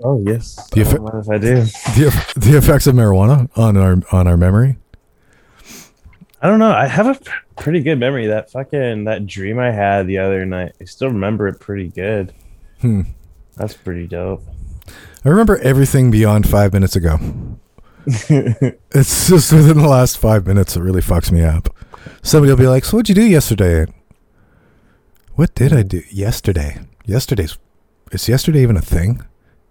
Oh yes. Do you I I do. The the effects of marijuana on our on our memory. I don't know. I have a p- pretty good memory. That fucking that dream I had the other night. I still remember it pretty good. Hmm. That's pretty dope. I remember everything beyond five minutes ago. It's just within the last five minutes it really fucks me up. Somebody will be like, "So what'd you do yesterday?" What did I do yesterday? Yesterday's is yesterday even a thing?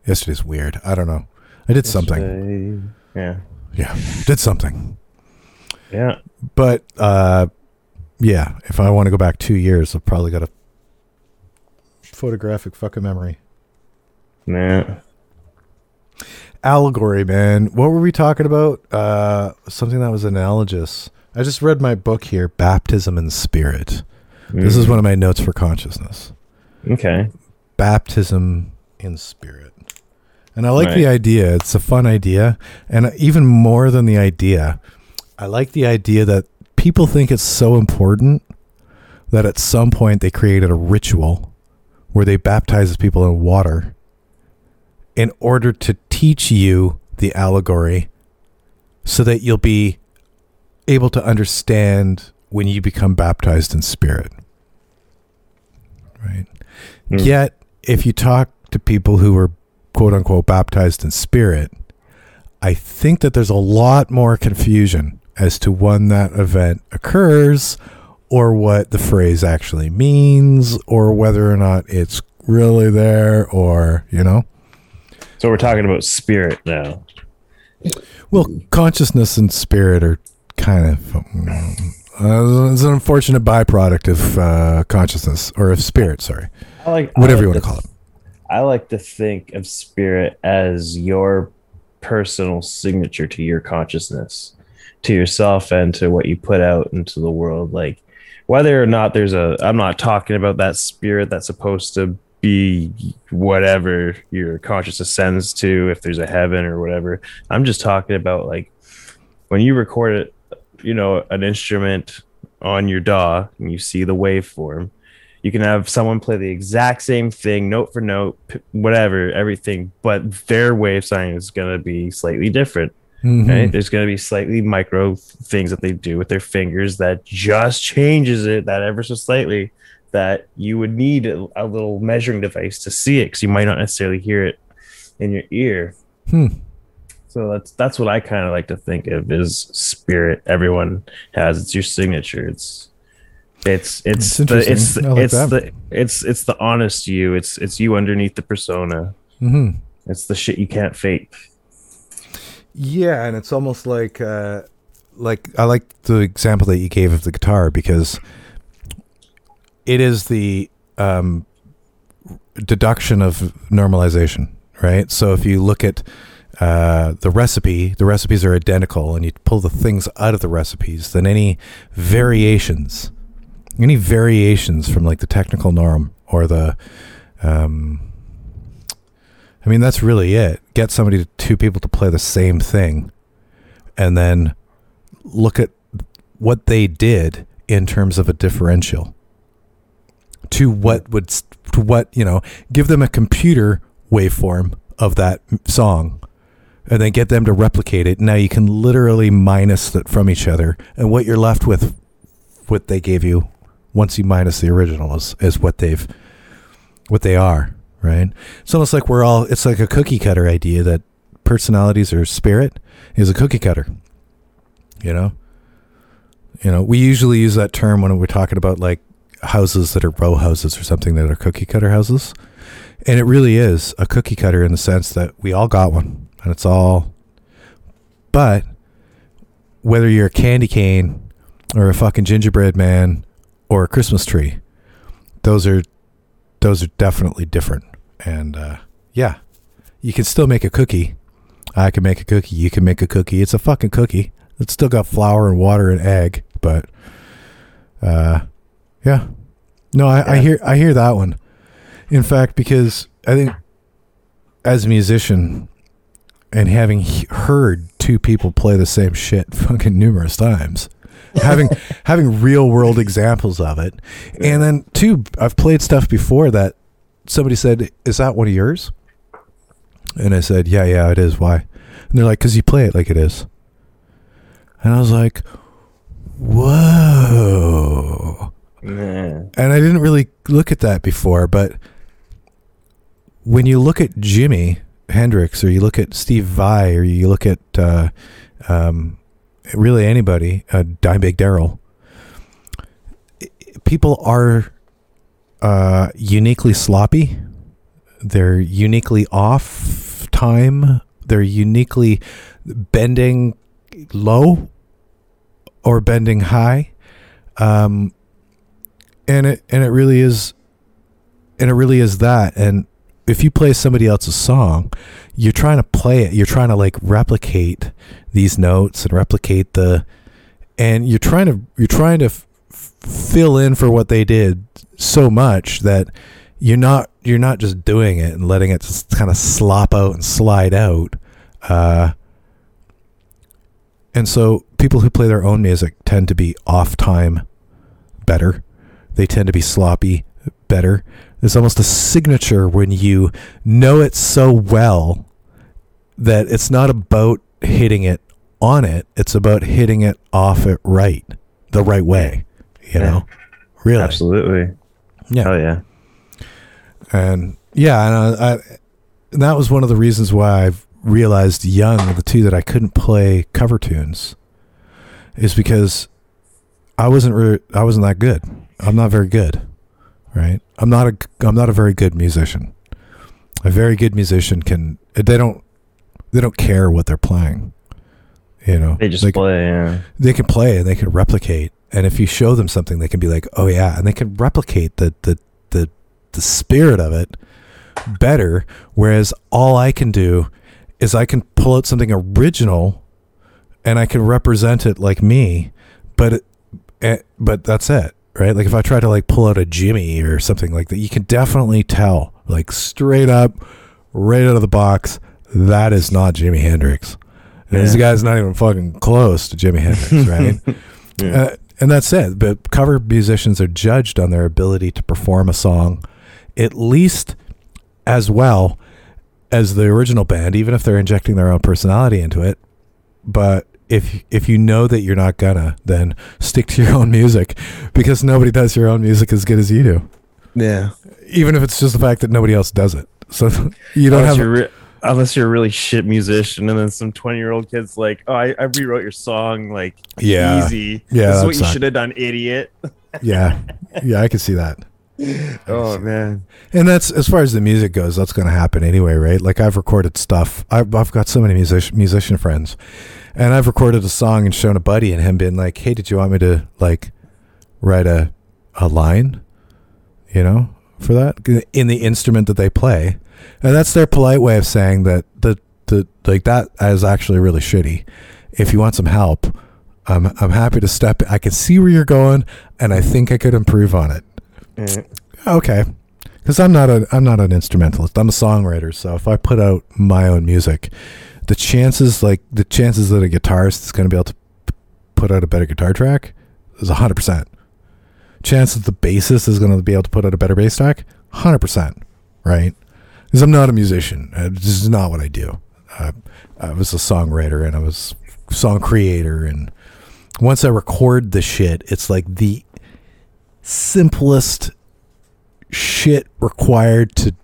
Yesterday's weird. I don't know. I did something. Yeah. Yeah, did something. Yeah. But uh, yeah, if I want to go back two years, I've probably got a photographic fucking memory. Yeah. allegory man what were we talking about uh something that was analogous i just read my book here baptism in spirit this is Mhm. one of my notes for consciousness Okay. baptism in spirit and i like the idea it's a fun idea and even more than the idea i like the idea that people think it's so important that at some point they created a ritual where they baptizes people in water in order to teach you the allegory so that you'll be able to understand when you become baptized in spirit. Right? Mm. Yet, if you talk to people who were quote unquote baptized in spirit, I think that there's a lot more confusion as to when that event occurs or what the phrase actually means or whether or not it's really there or, you know? So we're talking about spirit now. Well, consciousness and spirit are kind of um, uh, it's an unfortunate byproduct of uh, consciousness or of spirit. Sorry, I like I whatever you want to call it. I like to think of spirit as your personal signature to your consciousness, to yourself, and to what you put out into the world. Like whether or not there's a, I'm not talking about that spirit that's supposed to be whatever your consciousness ascends to, if there's a heaven or whatever. I'm just talking about like when you record it, you know, an instrument on your DAW and you see the waveform you can have someone play the exact same thing note for note whatever everything but their wave sign is going to be slightly different Mhm. right there's going to be slightly micro things that they do with their fingers that just changes it that ever so slightly that you would need a, a little measuring device to see it because you might not necessarily hear it in your ear Hmm. so that's that's what i kind of like to think of is spirit everyone has it's your signature it's it's it's It's the, it's interesting. Like it's that. the it's it's the honest you it's it's you underneath the persona Mhm. it's the shit you can't fake Yeah, and it's almost like uh, like I like the example that you gave of the guitar because it is the um, deduction of normalization, right? So if you look at uh, the recipe, the recipes are identical, and you pull the things out of the recipes, then any variations, any variations from like the technical norm or the um, I mean, that's really it. Get somebody, to, two people to play the same thing, and then look at what they did in terms of a differential to what would to what you know. Give them a computer waveform of that song, and then get them to replicate it. Now you can literally minus that from each other, and what you're left with, what they gave you, once you minus the original is, is what they've what they are, right? It's almost like we're all it's like a cookie cutter idea that personalities or spirit is a cookie cutter. You know? You know, we usually use that term when we're talking about like houses that are row houses or something that are cookie cutter houses. And it really is a cookie cutter in the sense that we all got one and it's all but whether you're a candy cane or a fucking gingerbread man or a Christmas tree, those are those are definitely different. And uh, yeah, you can still make a cookie. I can make a cookie. You can make a cookie. It's a fucking cookie. It's still got flour and water and egg, but uh, yeah. No, I, I hear I hear that one. In fact, because I think as a musician and having he- heard two people play the same shit fucking numerous times, having having real world examples of it, and then two, I've played stuff before that somebody said, "Is that one of yours?" And I said, "Yeah, yeah, it is. Why?" And they're like, "Cause you play it like it is." And I was like, "Whoa." Yeah. and I didn't really look at that before, but when you look at Jimi Hendrix or you look at Steve Vai or you look at uh, um, really anybody, uh, Dimebag Darrell, people are uh, uniquely sloppy. They're uniquely off time. They're uniquely bending low or bending high. Um, and it and it really is and it really is that and if you play somebody else's song you're trying to play it you're trying to like replicate these notes and replicate the and you're trying to you're trying to f- fill in for what they did so much that you're not you're not just doing it and letting it just kind of slop out and slide out uh and so people who play their own music tend to be off time better they tend to be sloppy better. There's almost a signature when you know it so well that it's not about hitting it on it, it's about hitting it off it right, the right way. You know? Really. Absolutely. Yeah. Oh yeah. And yeah, and I, I, and that was one of the reasons why I've realized young, the two that I couldn't play cover tunes, is because I wasn't re- I wasn't that good. I'm not very good, right? I'm not a I'm not a very good musician. A very good musician can they don't they don't care what they're playing. You know, They just can- play. Yeah. they can play and they can replicate and if you show them something they can be like oh yeah. And they can replicate the the the, the spirit of it better. Whereas all i can do is i can pull out something original and i can represent it like me but it, eh, but that's it right? Like if i try to like pull out a jimi or something like that you can definitely tell like straight up right out of the box that is not jimi hendrix. And This guy's not even fucking close to Jimi Hendrix, right? Yeah. uh, and that's it. But cover musicians are judged on their ability to perform a song at least as well as the original band, even if they're injecting their own personality into it. But if if you know that you're not gonna, then stick to your own music because nobody does your own music as good as you do. yeah. Even if it's just the fact that nobody else does it. So you oh, don't unless have re- unless you're a really shit musician, and then some twenty year old kid's like, "Oh, I, I rewrote your song like yeah easy. Yeah, this is what you not- should have done, idiot." yeah yeah I can see that. Oh man. And that's as far as the music goes. That's going to happen anyway, right? Like I've recorded stuff. I've I've got so many music musician friends, and I've recorded a song and shown a buddy, and him being like, "Hey, did you want me to like write a a line, you know, for that in the instrument that they play?" And that's their polite way of saying that the the like that is actually really shitty. If you want some help, I'm I'm happy to step. I can see where you're going, and I think I could improve on it. Yeah. Okay. Because I'm not a I'm not an instrumentalist. I'm a songwriter. So if I put out my own music, the chances like the chances that a guitarist is going to be able to p- put out a better guitar track is hundred percent. Chances that the bassist is going to be able to put out a better bass track, hundred percent. Right? Because I'm not a musician. Uh, This is not what I do. Uh, I was a songwriter and I was song creator and once I record the shit, it's like the simplest shit required to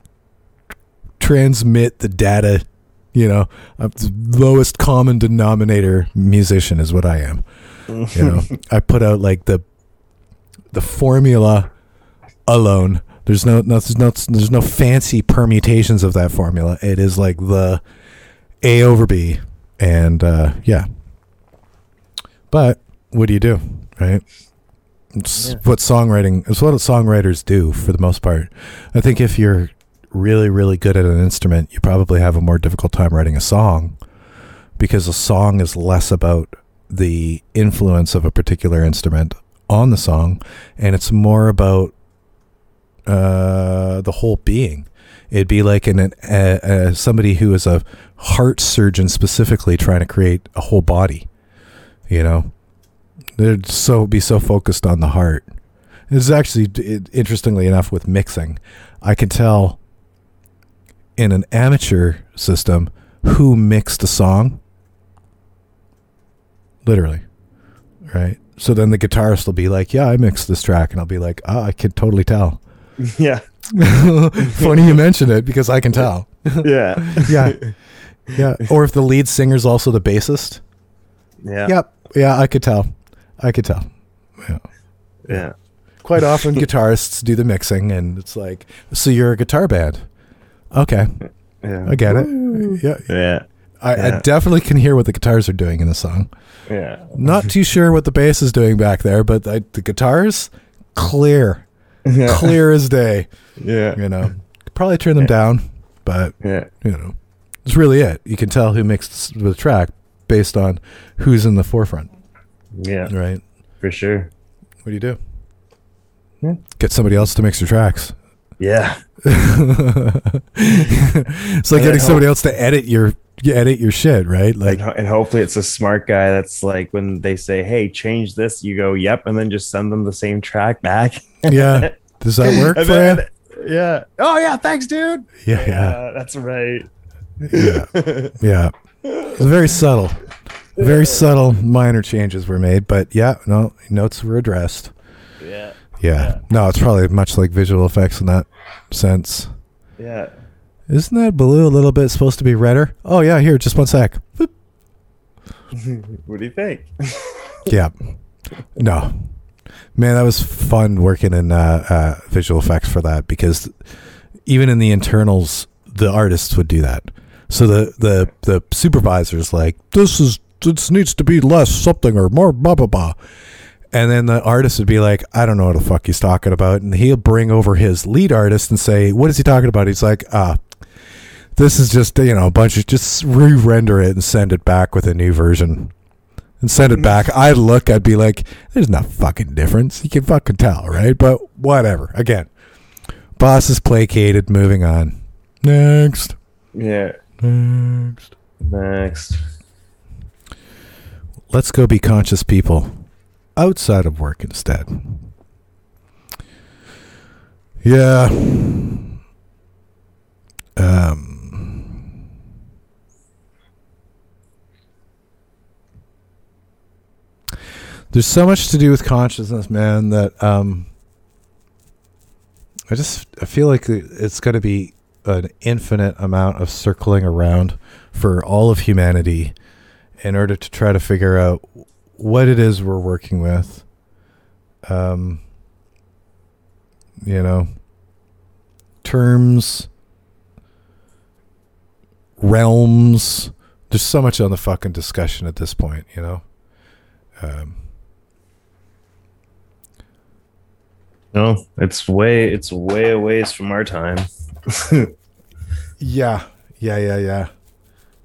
transmit the data. You know, I'm the lowest common denominator musician is what I am. You know, I put out like the the formula alone. There's no, no, there's no, there's no fancy permutations of that formula. It is like the A over B, and uh, yeah. But what do you do, right? It's Yeah. what songwriting. It's what songwriters do for the most part. I think if you're really, really good at an instrument, you probably have a more difficult time writing a song because a song is less about the influence of a particular instrument on the song, and it's more about uh, the whole being. It'd be like an, uh, somebody who is a heart surgeon specifically trying to create a whole body. You know, they'd so be so focused on the heart. It's actually it, interestingly enough with mixing, I can tell in an amateur system who mixed a song. Literally, right? So then the guitarist will be like, "Yeah, I mixed this track," and I'll be like, "Ah, I can totally tell." yeah. Funny you mention it because I can tell. Yeah. Yeah. Yeah. Or if the lead singer's also the bassist. Yeah. Yep. Yeah, I could tell. I could tell. Yeah. Yeah. Quite often guitarists do the mixing and it's like, so you're a guitar band. Okay. Yeah. I get it. Yeah. Yeah. I, I definitely can hear what the guitars are doing in the song. Yeah. Not too sure what the bass is doing back there, but I, the guitars, clear. Yeah. Clear as day. Yeah. You know, probably turn them Yeah. down, but Yeah. you know, it's really it. You can tell who mixed the track based on who's in the forefront, Yeah. right? For sure. What do you do? Yeah. Get somebody else to mix your tracks. Yeah. it's like And getting somebody else to edit your you edit your shit, right? Like, and, and hopefully it's a smart guy that's like when they say, "Hey, change this," you go, "Yep," and then just send them the same track back. yeah, does that work And for then- you? Yeah. Oh yeah, thanks, dude. Yeah, yeah, that's right. yeah, yeah. It's very subtle, very subtle, minor changes were made, but yeah, no notes were addressed. yeah. Yeah, no, it's probably much like visual effects in that sense. Yeah. Isn't that blue a little bit supposed to be redder? Oh yeah, here, just one sec. Boop. what do you think? Yeah. No. Man, that was fun working in uh, uh, visual effects for that because even in the internals, the artists would do that. So the the the supervisor's like, this is this needs to be less something or more blah blah blah. And then the artist would be like, I don't know what the fuck he's talking about. And he'll bring over his lead artist and say, What is he talking about? He's like, ah, this is just, you know, a bunch of just re render it and send it back with a new version. And send it back. I'd look, I'd be like, there's no fucking difference. You can fucking tell, right? But whatever. Again, boss is placated, moving on. Next. Yeah. Next. Next. Let's go be conscious people outside of work instead. Yeah. Um. There's so much to do with consciousness, man, that um I just I feel like it's going to be an infinite amount of circling around for all of humanity in order to try to figure out what it is we're working with. Um, you know, terms, realms. There's so much on the fucking discussion at this point, you know. Um, No, it's way it's way a ways from our time. yeah, yeah, yeah, yeah.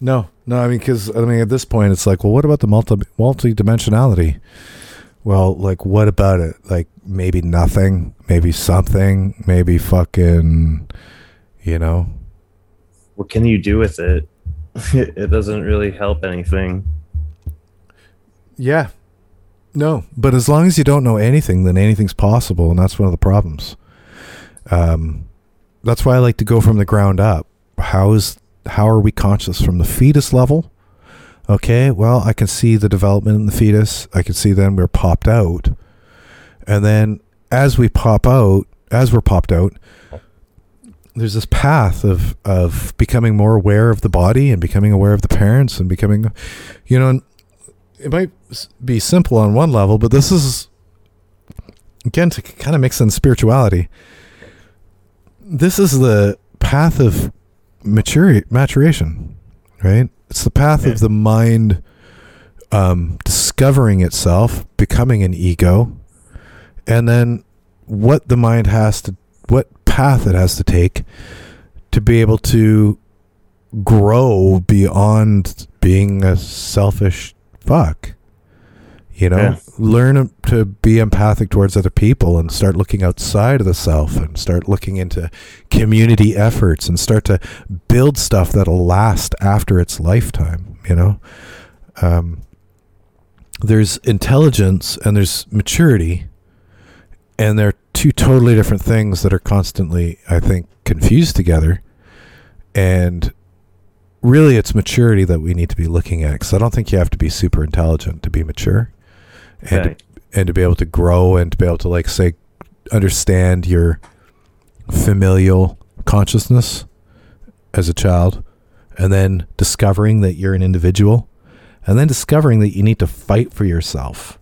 No, no. I mean, because I mean, at this point, it's like, well, what about the multi multi dimensionality? Well, like, what about it? Like, maybe nothing, maybe something, maybe fucking, you know. what can you do with it? it doesn't really help anything. Yeah. No, but as long as you don't know anything, then anything's possible, and that's one of the problems. Um, that's why I like to go from the ground up. How is how are we conscious from the fetus level? Okay, well, I can see the development in the fetus. I can see then we're popped out, and then as we pop out, as we're popped out, there's this path of of becoming more aware of the body and becoming aware of the parents and becoming, you know, it might be simple on one level, but this is again to kind of mix in spirituality. This is the path of maturity, maturation, right? It's the path Yeah. of the mind um, discovering itself, becoming an ego, and then what the mind has to, what path it has to take to be able to grow beyond being a selfish fuck. You know, Yeah. learn to be empathic towards other people and start looking outside of the self and start looking into community efforts and start to build stuff that'll last after its lifetime, you know? Um, there's intelligence and there's maturity, and they're two totally different things that are constantly, I think, confused together. And really, it's maturity that we need to be looking at because I don't think you have to be super intelligent to be mature and Okay. to, and to be able to grow and to be able to like say understand your familial consciousness as a child and then discovering that you're an individual and then discovering that you need to fight for yourself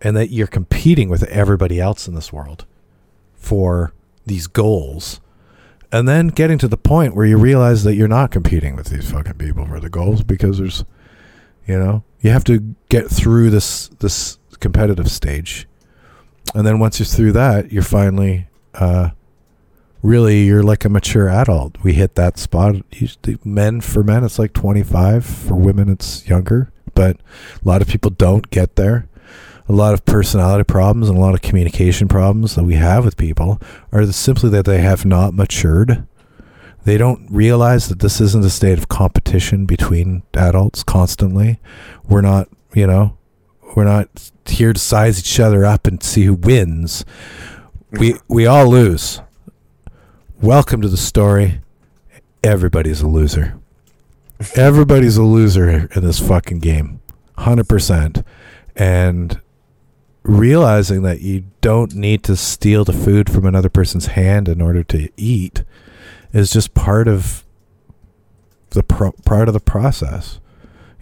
and that you're competing with everybody else in this world for these goals and then getting to the point where you realize that you're not competing with these fucking people for the goals because there's you know you have to get through this this competitive stage. And then once you're through that you're finally uh really you're like a mature adult. We hit that spot. Men for men it's like 25 for women it's younger. But a lot of people don't get there a lot of personality problems and a lot of communication problems that we have with people are simply that they have not matured. They don't realize that this isn't a state of competition between adults constantly. We're not you know we're not here to size each other up and see who wins. We we all lose. Welcome to the story. Everybody's a loser. Everybody's a loser in this fucking game. 100% and realizing that you don't need to steal the food from another person's hand in order to eat is just part of the pro- part of the process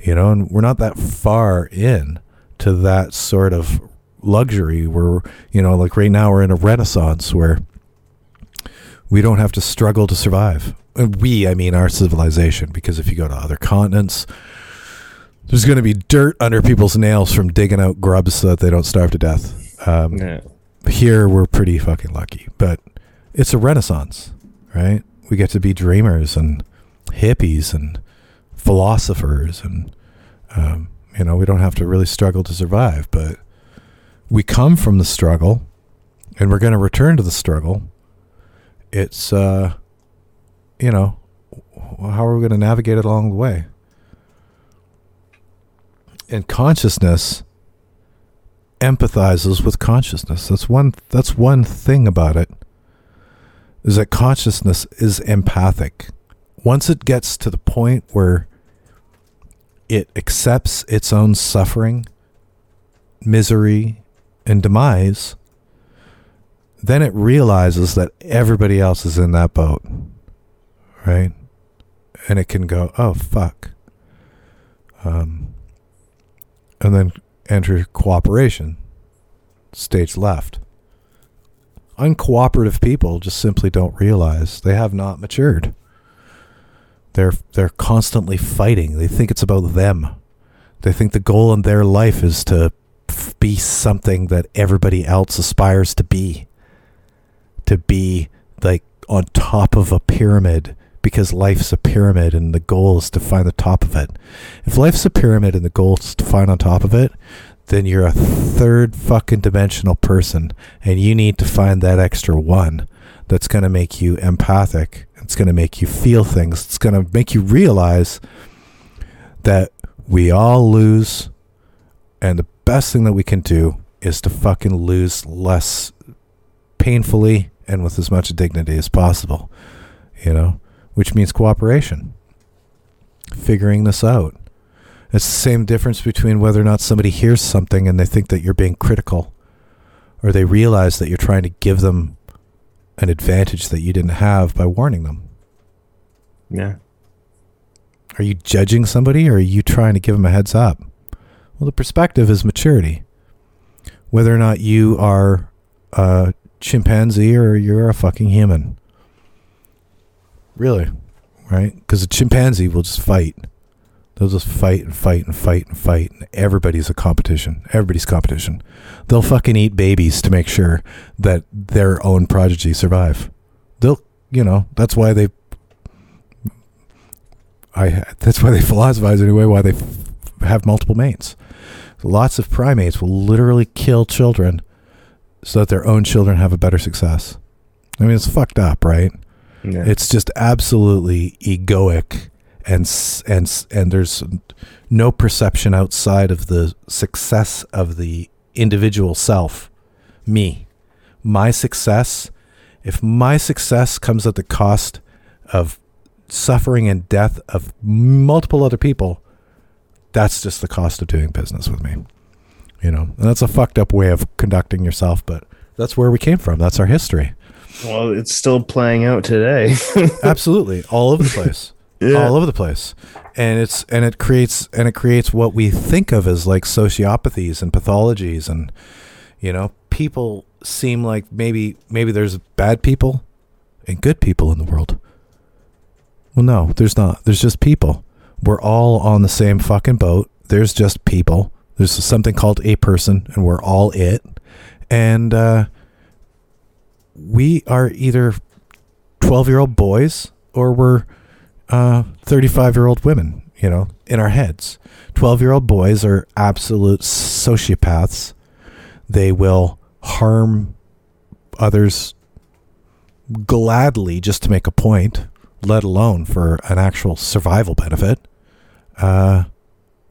you know and we're not that far in to that sort of luxury where you know like right now we're in a renaissance where we don't have to struggle to survive. And we i mean our civilization because if you go to other continents there's going to be dirt under people's nails from digging out grubs so that they don't starve to death. Um, Yeah. here we're pretty fucking lucky but it's a renaissance right? We get to be dreamers and hippies and philosophers and um, you know we don't have to really struggle to survive but we come from the struggle and we're going to return to the struggle. It's uh you know how are we going to navigate it along the way and consciousness empathizes with consciousness. That's one that's one thing about it is that consciousness is empathic. Once it gets to the point where it accepts its own suffering misery and demise then it realizes that everybody else is in that boat right? And it can go oh fuck. Um and then enter cooperation. Stage left. Uncooperative people just simply don't realize they have not matured. They're they're constantly fighting. They think it's about them. They think the goal in their life is to be something that everybody else aspires to be. To be like on top of a pyramid because life's a pyramid and the goal is to find the top of it. If life's a pyramid and the goal is to find on top of it, then you're a third fucking dimensional person and you need to find that extra one that's going to make you empathic. It's going to make you feel things. It's going to make you realize that we all lose and the best thing that we can do is to fucking lose less painfully and with as much dignity as possible, you know, which means cooperation, figuring this out. It's the same difference between whether or not somebody hears something and they think that you're being critical, or they realize that you're trying to give them an advantage that you didn't have by warning them. Yeah. Are you judging somebody or are you trying to give them a heads up? Well, the perspective is maturity. Whether or not you are a chimpanzee or you're a fucking human. Really, right? Because a chimpanzee will just fight. They'll just fight and fight and fight and fight. And everybody's a competition. Everybody's competition. They'll fucking eat babies to make sure that their own prodigy survive. They'll, you know, that's why they. I. That's why they philosophize anyway. Why they have multiple mates. Lots of primates will literally kill children so that their own children have a better success. I mean, it's fucked up, right? Yeah. It's just absolutely egoic, and and and there's no perception outside of the success of the individual self, me, my success. If my success comes at the cost of suffering and death of multiple other people, that's just the cost of doing business with me. You know, and that's a fucked up way of conducting yourself, but that's where we came from. That's our history. Well, it's still playing out today. Absolutely, all over the place. Yeah. all over the place. And it's and it creates and it creates what we think of as like sociopathies and pathologies and you know people seem like maybe maybe there's bad people and good people in the world. Well no there's not. There's just people. We're all on the same fucking boat. There's just people. There's something called a person and we're all it. And uh we are either 12 year old boys or we're uh, 35 year old women, you know, in our heads. 12 year old boys are absolute sociopaths. They will harm others gladly just to make a point, let alone for an actual survival benefit. Uh,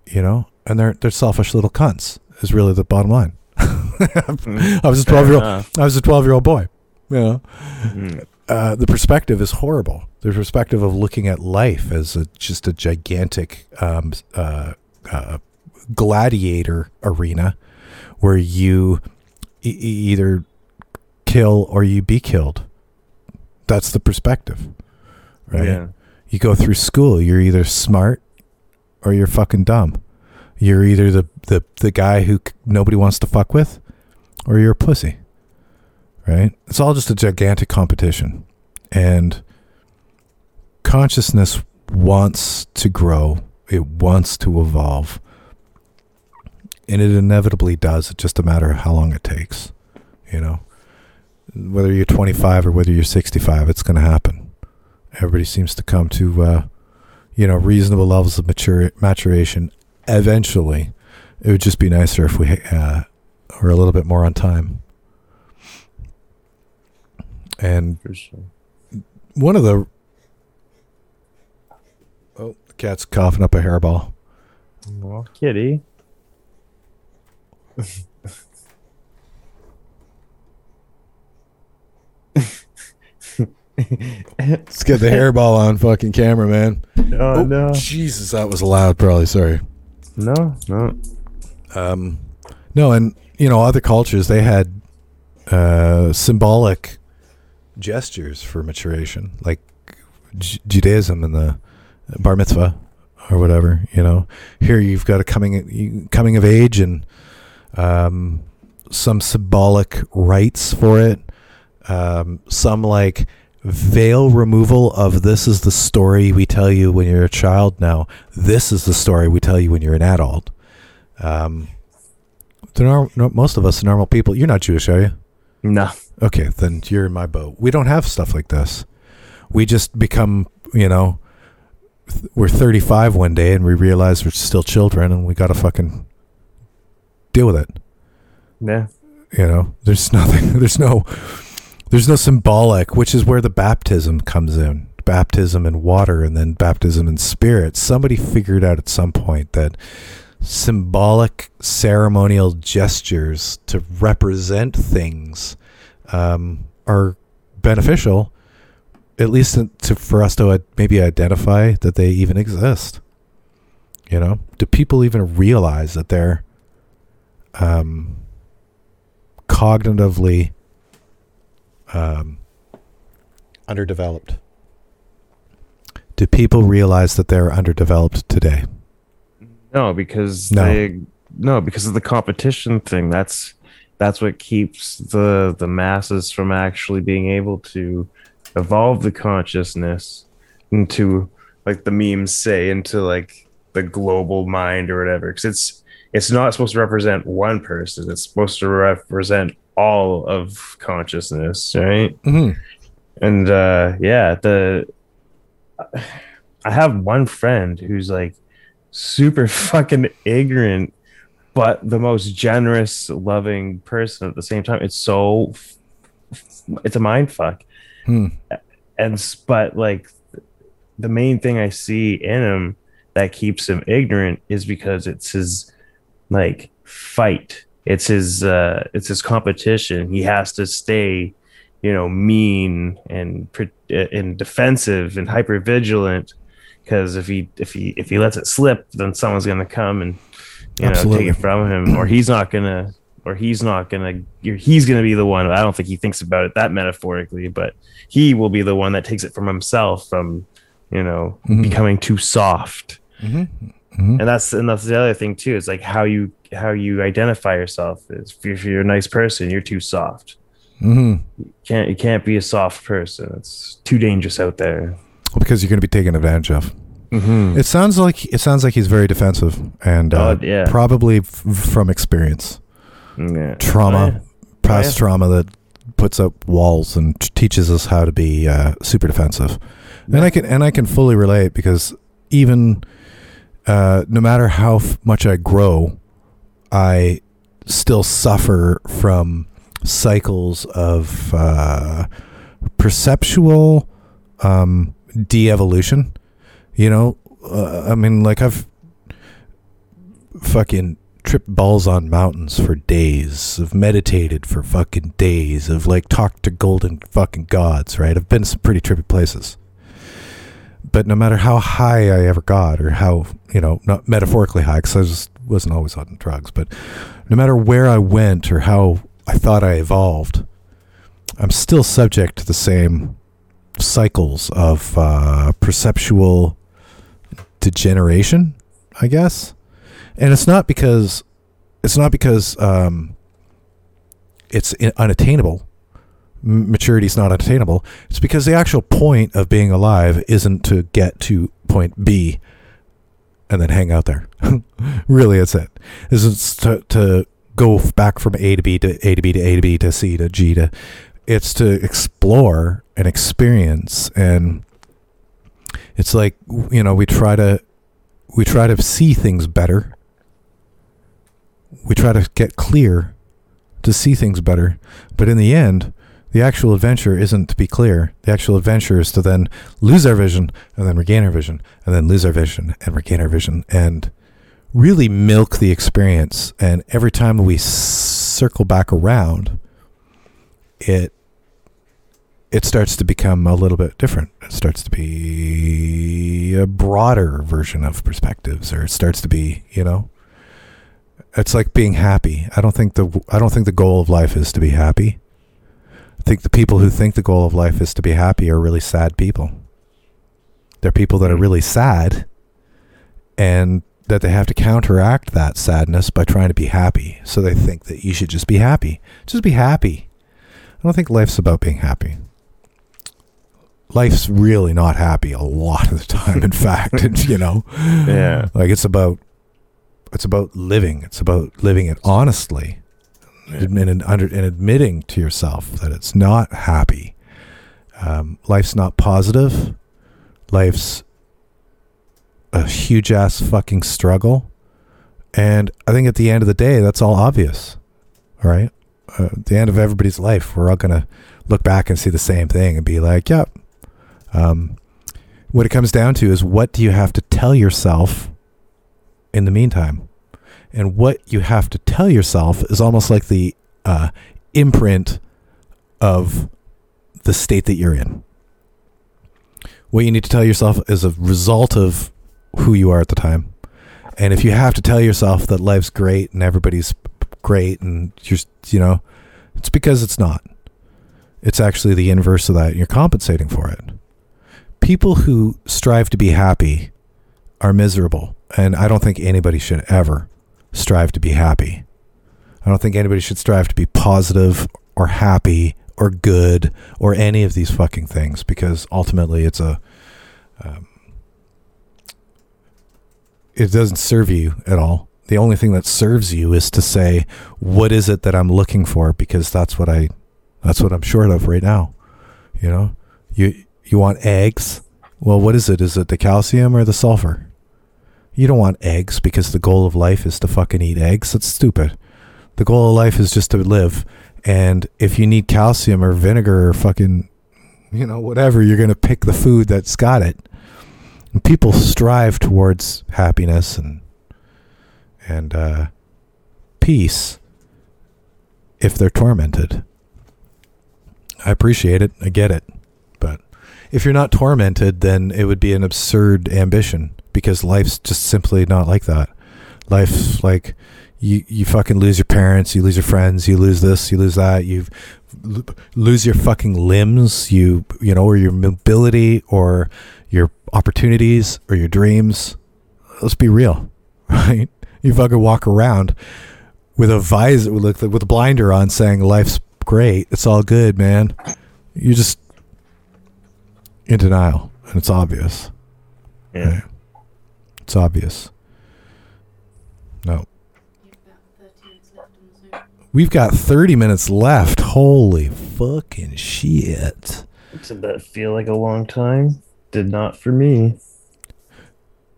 you know, and they're they're selfish little cunts. Is really the bottom line. I was a 12 year old. I was a 12 year old boy. You know, Mm. uh, the perspective is horrible. The perspective of looking at life as a, just a gigantic um, uh, uh, gladiator arena where you e- either kill or you be killed. That's the perspective, right? Yeah. You go through school, you're either smart or you're fucking dumb. You're either the, the, the guy who c- nobody wants to fuck with or you're a pussy. Right? It's all just a gigantic competition. And consciousness wants to grow, it wants to evolve. And it inevitably does. It's just a matter of how long it takes. You know? Whether you're 25 or whether you're 65, it's going to happen. Everybody seems to come to, uh, you know, reasonable levels of mature, maturation eventually. It would just be nicer if we uh, were a little bit more on time. And sure. one of the oh, the cat's coughing up a hairball. Well, kitty. Let's get the hairball on fucking camera, man. Oh, no. Jesus, that was loud. Probably sorry. No, no. Um, no, and you know, other cultures they had uh, symbolic gestures for maturation, like J- Judaism and the bar mitzvah or whatever. You know, here you've got a coming coming of age and um, some symbolic rites for it. Um, some like veil removal of this is the story we tell you when you're a child. Now this is the story we tell you when you're an adult. Um, most of us are normal people. You're not Jewish, are you? No. Okay, then you're in my boat. We don't have stuff like this. We just become, you know, th- we're 35 one day and we realize we're still children and we got to fucking deal with it. Yeah. You know, there's nothing, there's no, there's no symbolic, which is where the baptism comes in. Baptism in water and then baptism in spirit. Somebody figured out at some point that symbolic ceremonial gestures to represent things um, are beneficial, at least to, for us to uh, maybe identify that they even exist. You know, do people even realize that they're um, cognitively um, underdeveloped? Do people realize that they're underdeveloped today? No, because No. they no because of the competition thing. That's that's what keeps the the masses from actually being able to evolve the consciousness into like the memes say into like the global mind or whatever. Because it's it's not supposed to represent one person. It's supposed to represent all of consciousness, right? Mm-hmm. and uh yeah the i have one friend who's like super fucking ignorant but the most generous loving person at the same time. It's so it's a mind fuck. Hmm. and but like the main thing i see in him that keeps him ignorant is because it's his like fight. It's his uh it's his competition. He has to stay you know mean and pre- and defensive and hyper vigilant because if he if he if he lets it slip then someone's gonna come and you know Absolutely. take it from him or he's not gonna or he's not gonna he's gonna be the one i don't think he thinks about it that metaphorically but he will be the one that takes it from himself from you know Mhm. becoming too soft Mm-hmm. Mm-hmm. and that's and that's the other thing too is like how you how you identify yourself is if you're, if you're a nice person you're too soft Mm-hmm. can't you can't be a soft person it's too dangerous out there because you're going to be taken advantage of. mm-hmm. It sounds like it sounds like he's very defensive and uh, Oh, yeah. probably f- from experience, yeah. trauma, past yeah. trauma that puts up walls and t- teaches us how to be uh, super defensive. And I can and I can fully relate because even uh, no matter how f- much I grow, I still suffer from cycles of uh, perceptual um, de-evolution. You know, uh, I mean, like I've fucking tripped balls on mountains for days. I've meditated for fucking days. I've like talked to golden fucking gods. Right? I've been some pretty trippy places. But no matter how high I ever got, or how you know, not metaphorically high, because I was, wasn't always on drugs, but no matter where I went or how I thought I evolved, I'm still subject to the same cycles of uh, perceptual degeneration, I guess. And it's not because it's not because um, it's unattainable. Maturity is not unattainable. It's because the actual point of being alive isn't to get to point B and then hang out there. really, it's it. It's to to go back from A to B to A to B to A to B to C to G to. It's to explore and experience, and it's like you know we try to we try to see things better. We try to get clear to see things better, but in the end, the actual adventure isn't to be clear. The actual adventure is to then lose our vision and then regain our vision and then lose our vision and regain our vision and really milk the experience. And every time we circle back around, it it starts to become a little bit different. It starts to be a broader version of perspectives, or it starts to be, you know, it's like being happy. I don't think the I don't think the goal of life is to be happy. I think the people who think the goal of life is to be happy are really sad people. They're people that are hmm. really sad and that they have to counteract that sadness by trying to be happy. So they think that you should just be happy. Just be happy. I don't think life's about being happy. Life's really not happy a lot of the time, in fact. And, you know, Yeah. like it's about it's about living. It's about living it honestly and, and, under, and admitting to yourself that it's not happy. Um, life's not positive. Life's a huge ass fucking struggle. And I think at the end of the day, that's all obvious. All right. Uh, at the end of everybody's life, we're all going to look back and see the same thing and be like, yep. Um, what it comes down to is what do you have to tell yourself in the meantime? And what you have to tell yourself is almost like the uh, imprint of the state that you're in. What you need to tell yourself is a result of who you are at the time. And if you have to tell yourself that life's great and everybody's great and you're, you know, It's because it's not. It's actually the inverse of that. You're compensating for it. People who strive to be happy are miserable. And I don't think anybody should ever strive to be happy. I don't think anybody should strive to be positive or happy or good or any of these fucking things because ultimately it's a. Um, it doesn't serve you at all. The only thing that serves you is to say, what is it that I'm looking for? Because that's what I, that's what I'm short of right now. You know, you, you want eggs. Well, what is it? Is it the calcium or the sulfur? You don't want eggs because the goal of life is to fucking eat eggs. That's stupid. The goal of life is just to live. And if you need calcium or vinegar or fucking, you know, whatever, you're going to pick the food that's got it. And people strive towards happiness and and uh, peace if they're tormented. I appreciate it. I get it. If you're not tormented, then it would be an absurd ambition because life's just simply not like that. Life's like you you fucking lose your parents, you lose your friends, you lose this, you lose that, you lose your fucking limbs, you you know, or your mobility, or your opportunities, or your dreams. Let's be real, right? You fucking walk around with a visor, with a blinder on, saying life's great, it's all good, man. You're just in denial, and it's obvious. Yeah. Right? It's obvious. No. We've got 30 minutes left. Holy fucking shit. Did that feel like a long time? Did not for me.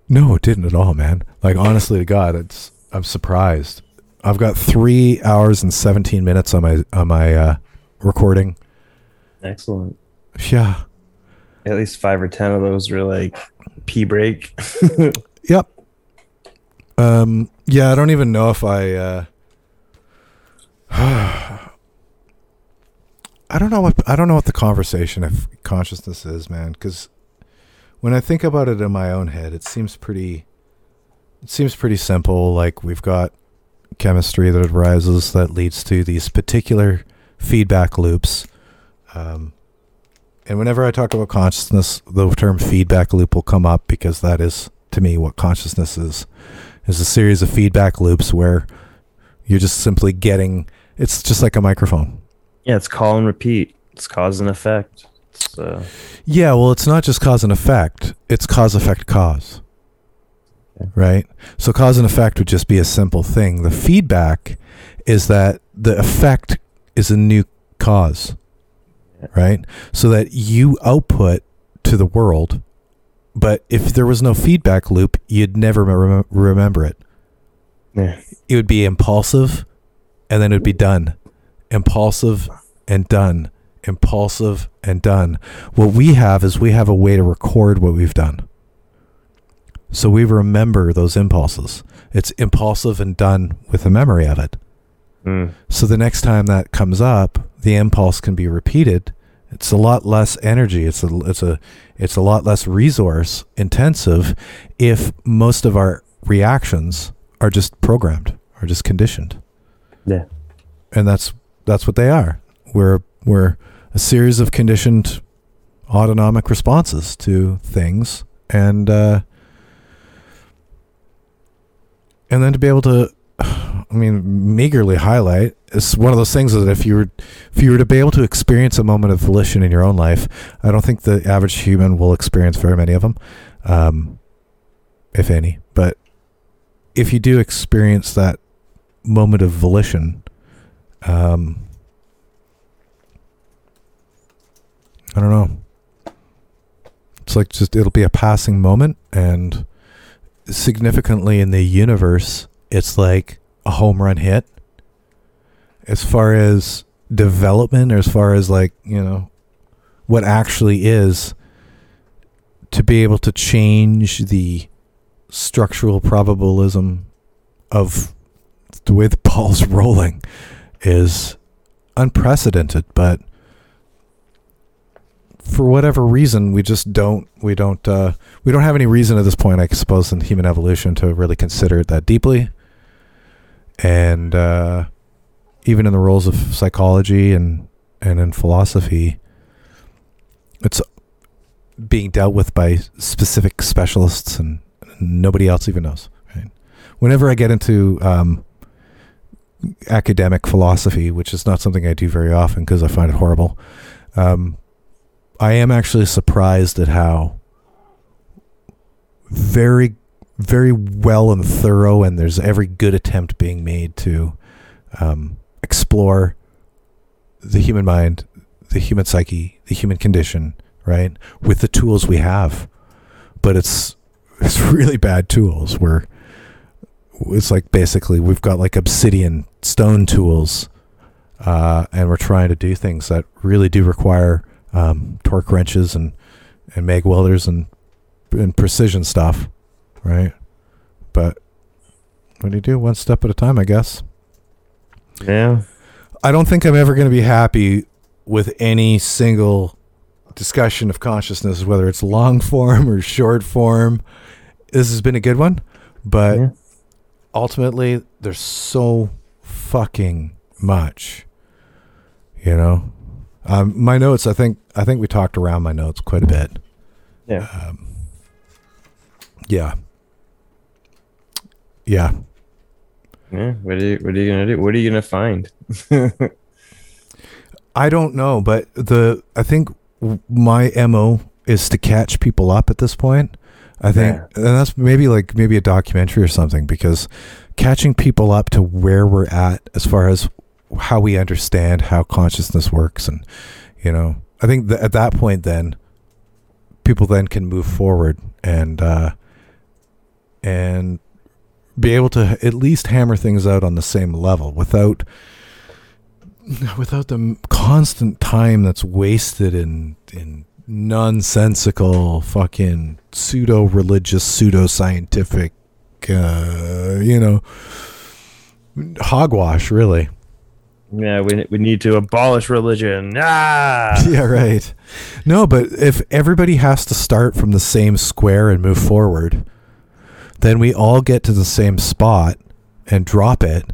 No, it didn't at all, man. Like honestly to God, it's I'm surprised. I've got three hours and 17 minutes on my on my uh, recording. Excellent. Yeah. At least five or ten of those were like pee break. Yep. Um. Yeah. I don't even know if I. Uh, I don't know what I don't know what the conversation of consciousness is, man. Because when I think about it in my own head, it seems pretty. It seems pretty simple. Like we've got chemistry that arises that leads to these particular feedback loops. Um, and whenever I talk about consciousness, the term feedback loop will come up because that is, to me, what consciousness is. Is a series of feedback loops where you're just simply getting. It's just like a microphone. yeah, it's call and repeat. It's cause and effect. It's uh, Yeah, well, it's not just cause and effect. It's cause, effect, cause. Okay. Right? So, cause and effect would just be a simple thing. The feedback is that the effect is a new cause. Right? So that you output to the world, but if there was no feedback loop, you'd never rem- remember it. yeah. It would be impulsive and then it would be done. Impulsive and done. Impulsive and done. What we have is we have a way to record what we've done. So we remember those impulses. It's impulsive and done with a memory of it. Mm. So the next time that comes up, the impulse can be repeated. It's a lot less energy. It's a it's a it's a lot less resource intensive if most of our reactions are just programmed or just conditioned. Yeah. And that's that's what they are. We're we're a series of conditioned autonomic responses to things and uh and then to be able to I mean, meagerly highlight is one of those things that if you were if you were to be able to experience a moment of volition in your own life, I don't think the average human will experience very many of them, um, if any. But if you do experience that moment of volition, um, I don't know. It's like just it'll be a passing moment, and significantly in the universe, it's like a home run hit. As far as development, or as far as like, you know, what actually is to be able to change the structural probabilism of the way the ball's rolling is unprecedented, but for whatever reason we just don't we don't uh, we don't have any reason at this point i suppose in human evolution to really consider it that deeply and uh, even in the roles of psychology and and in philosophy, it's being dealt with by specific specialists and nobody else even knows. Right? Whenever I get into um, academic philosophy, which is not something I do very often because I find it horrible, um, I am actually surprised at how very, very well and thorough, and there's every good attempt being made to um, explore the human mind, the human psyche, the human condition, right, with the tools we have. But it's it's really bad tools. Where it's like basically we've got like obsidian stone tools, uh, and we're trying to do things that really do require um, torque wrenches and and mag welders and and precision stuff, right? But what do you do? One step at a time, I guess. Yeah. I don't think I'm ever going to be happy with any single discussion of consciousness, whether it's long form or short form. This has been a good one, but Yeah. ultimately, there's so fucking much. You know, um, my notes. I think I think we talked around my notes quite a bit. Yeah. Um, yeah. Yeah. Yeah. What are you what are you gonna do? What are you gonna find? I don't know, but the I think my mo is to catch people up at this point. I think, Yeah. and that's maybe like maybe a documentary or something because catching people up to where we're at as far as how we understand how consciousness works, and you know, I think that at that point, then people then can move forward and uh, and be able to at least hammer things out on the same level without without the constant time that's wasted in in nonsensical fucking pseudo religious pseudo scientific uh, you know hogwash really yeah, we we need to abolish religion. Ah. yeah right no but if everybody has to start from the same square and move forward then we all get to the same spot and drop it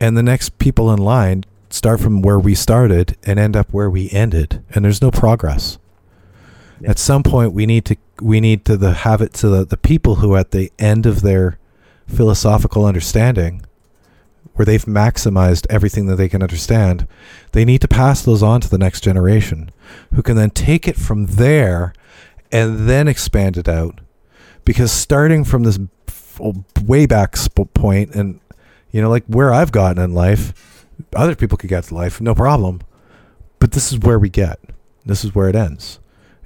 and the next people in line start from where we started and end up where we ended and there's no progress Yeah. at some point we need to we need to the, have it to the, the people who are at the end of their philosophical understanding where they've maximized everything that they can understand they need to pass those on to the next generation who can then take it from there and then expand it out because starting from this way back point and you know like where i've gotten in life other people could get to life no problem but this is where we get. This is where it ends.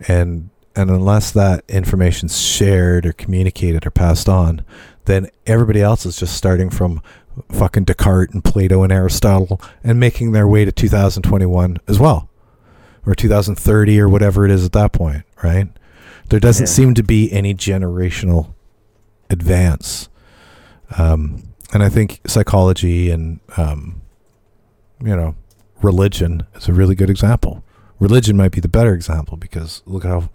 And and unless that information's shared or communicated or passed on then everybody else is just starting from fucking descartes and plato and aristotle and making their way to 2021 as well or 2030 or whatever it is at that point right there doesn't Yeah. seem to be any generational advance. Um, and i think psychology and um, you know religion is a really good example. Religion might be the better example because look how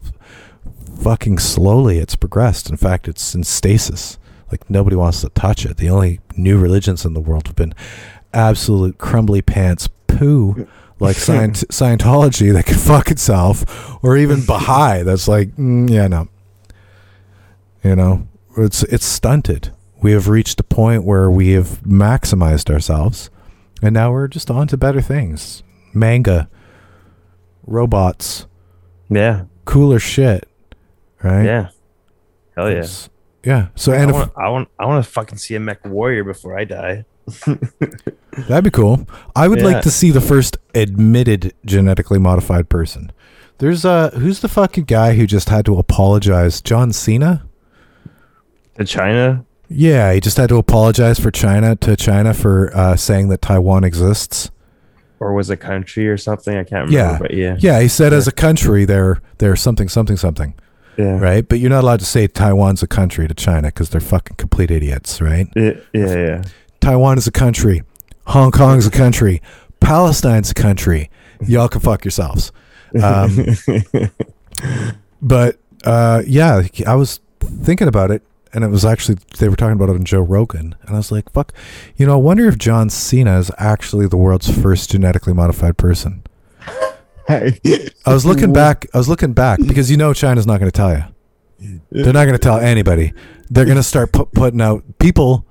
fucking slowly it's progressed. In fact it's in stasis. Like nobody wants to touch it. The only new religions in the world have been absolute crumbly pants poo like Scient- Scientology that can fuck itself, or even Baha'i that's like, mm, yeah, no. You know, it's it's stunted. We have reached a point where we have maximized ourselves, and now we're just on to better things. Manga, robots, Yeah. cooler shit, right? Yeah. Hell yeah. It's- yeah. So I and if, want, I want, I want to fucking see a mech warrior before I die. That'd be cool. I would Yeah. like to see the first admitted genetically modified person. There's uh who's the fucking guy who just had to apologize? John Cena? To China? Yeah, he just had to apologize for China to China for uh, saying that Taiwan exists. Or was a country or something? I can't remember. Yeah. But yeah. Yeah, he said as a country they're they're something something something, Yeah. right? But you're not allowed to say Taiwan's a country to China because they're fucking complete idiots, right? Yeah. Yeah. yeah. Taiwan is a country. Hong Kong's a country. Palestine's a country. Y'all can fuck yourselves. Um, but uh, yeah, I was thinking about it. and it was actually they were talking about it on Joe Rogan, and I was like, "Fuck," you know. I wonder if John Cena is actually the world's first genetically modified person. Hey. I was looking back. I was looking back because you know China's not going to tell you. They're not going to tell anybody. They're going to start put, putting out people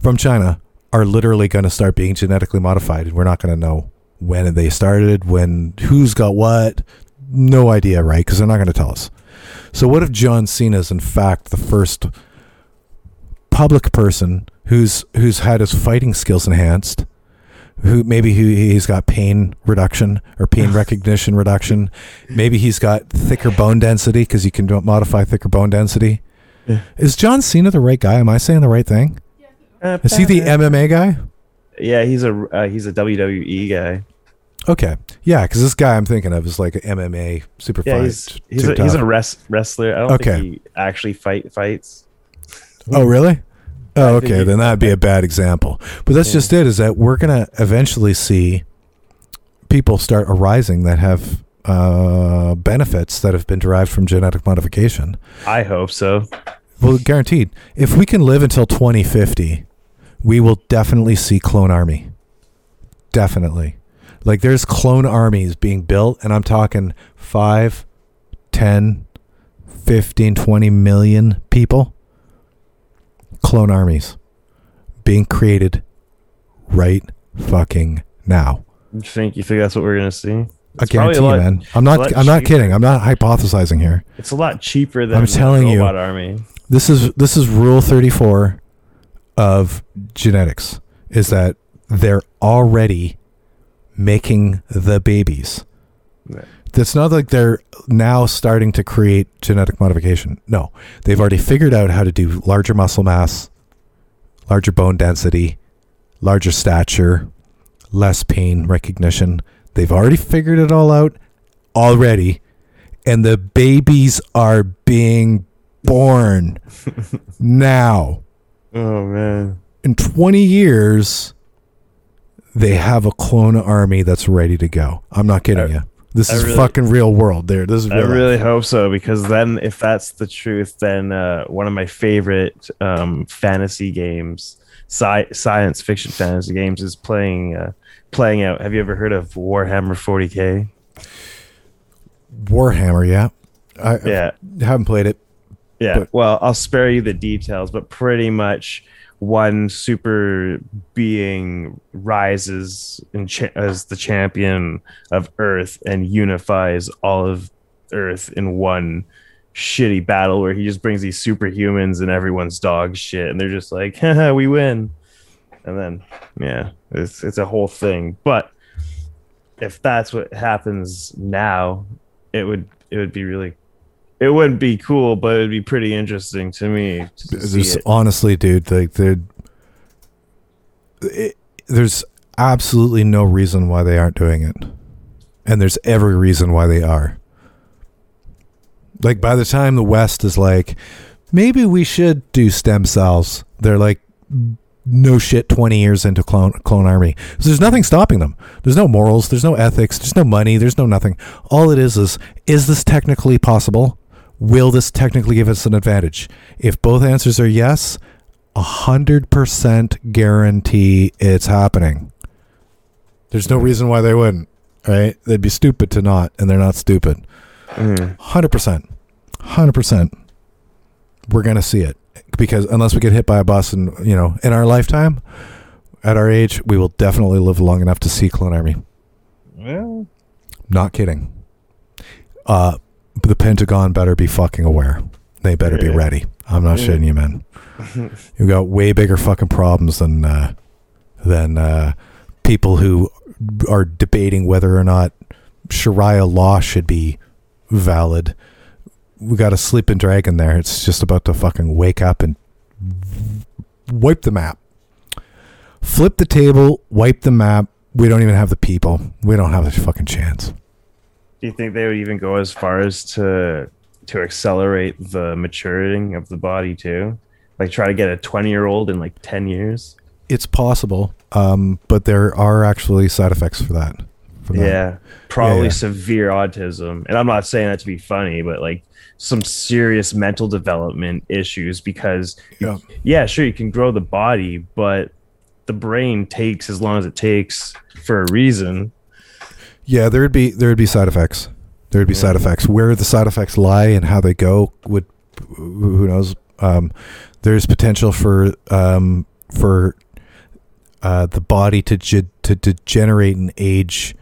from China are literally going to start being genetically modified, and we're not going to know when they started, when who's got what. No idea, right? Because they're not going to tell us. So what if John Cena is in fact the first public person who's who's had his fighting skills enhanced? Who maybe he, he's got pain reduction or pain recognition reduction. Maybe he's got thicker bone density because you can modify thicker bone density. Yeah. Is John Cena the right guy? Am I saying the right thing? Is he the MMA guy? Yeah, he's a uh, he's a WWE guy. Okay, yeah, because this guy I'm thinking of is like an MMA super Yeah, fight. he's he's a, he's a res- wrestler. I don't Okay. think he actually fight fights. Oh, really? Oh, okay. Then that'd be a bad example. But that's Yeah. just it. Is that we're gonna eventually see people start arising that have uh, benefits that have been derived from genetic modification. I hope so. Well, guaranteed. If we can live until 2050, we will definitely see clone army. Definitely. Like there's clone armies being built, and I'm talking 5, 10, 15, 20 million people. Clone armies being created right fucking now. You think you think that's what we're gonna see? I It's probably guarantee you, lot- man. I'm not. I'm not kidding. I'm not hypothesizing here. It's a lot cheaper than I'm telling you. robot army. This is this is rule 34 of genetics is that they're already making the babies. Yeah. It's not like they're now starting to create genetic modification. No, they've already figured out how to do larger muscle mass, larger bone density, larger stature, less pain recognition. They've already figured it all out already, and the babies are being born now. Oh man. In 20 years, they have a clone army that's ready to go. I'm not kidding I- you. This I is really- fucking real world. There, this is I real. life. really hope so because then, if that's the truth, then uh, one of my favorite um, fantasy games, sci- science fiction fantasy games, is playing uh, playing out. Have you ever heard of Warhammer 40k? Warhammer, yeah. I, Yeah, I haven't played it. Yeah. But- well, I'll spare you the details, but pretty much one super being rises cha- as the champion of Earth and unifies all of Earth in one shitty battle where he just brings these superhumans and everyone's dog shit and they're just like Haha, we win and then yeah it's it's a whole thing but if that's what happens now it would it would be really it wouldn't be cool but it would be pretty interesting to me to honestly, dude, like it, there's absolutely no reason why they aren't doing it, and there's every reason why they are. Like by the time the West is like, maybe we should do stem cells, they're like, no shit, twenty years into clone clone army. So there's nothing stopping them. There's no morals. There's no ethics. There's no money. There's no nothing. All it is is, is this technically possible? Will this technically give us an advantage? If both answers are yes, a hundred percent guarantee it's happening. There's no reason why they wouldn't, right? They'd be stupid to not, and they're not stupid. Hundred percent, hundred percent. We're gonna see it because unless we get hit by a bus, and you know, in our lifetime, at our age, we will definitely live long enough to see clone army. well Not kidding. Uh, the Pentagon better be fucking aware. They better be ready. I'm not Yeah. shitting you, man. You've got way bigger fucking problems than uh, than uh, people who are debating whether or not Sharia law should be valid. We got a sleeping dragon there. It's just about to fucking wake up and wipe the map. Flip the table, wipe the map. We don't even have the people. We don't have a fucking chance. Do you think they would even go as far as to to accelerate the maturing of the body too? Like try to get a 20 year old in like 10 years? It's possible, um, but there are actually side effects for that. from that. Yeah, probably yeah. severe autism. And I'm not saying that to be funny, but like some serious mental development issues because Yeah. yeah, sure you can grow the body, but the brain takes as long as it takes for a reason. Yeah, there'd be there'd be side effects. There'd be side Mhm. effects. Where the side effects lie and how they go would who knows. Um, there's potential for um, for uh, the body to ge- to degenerate and age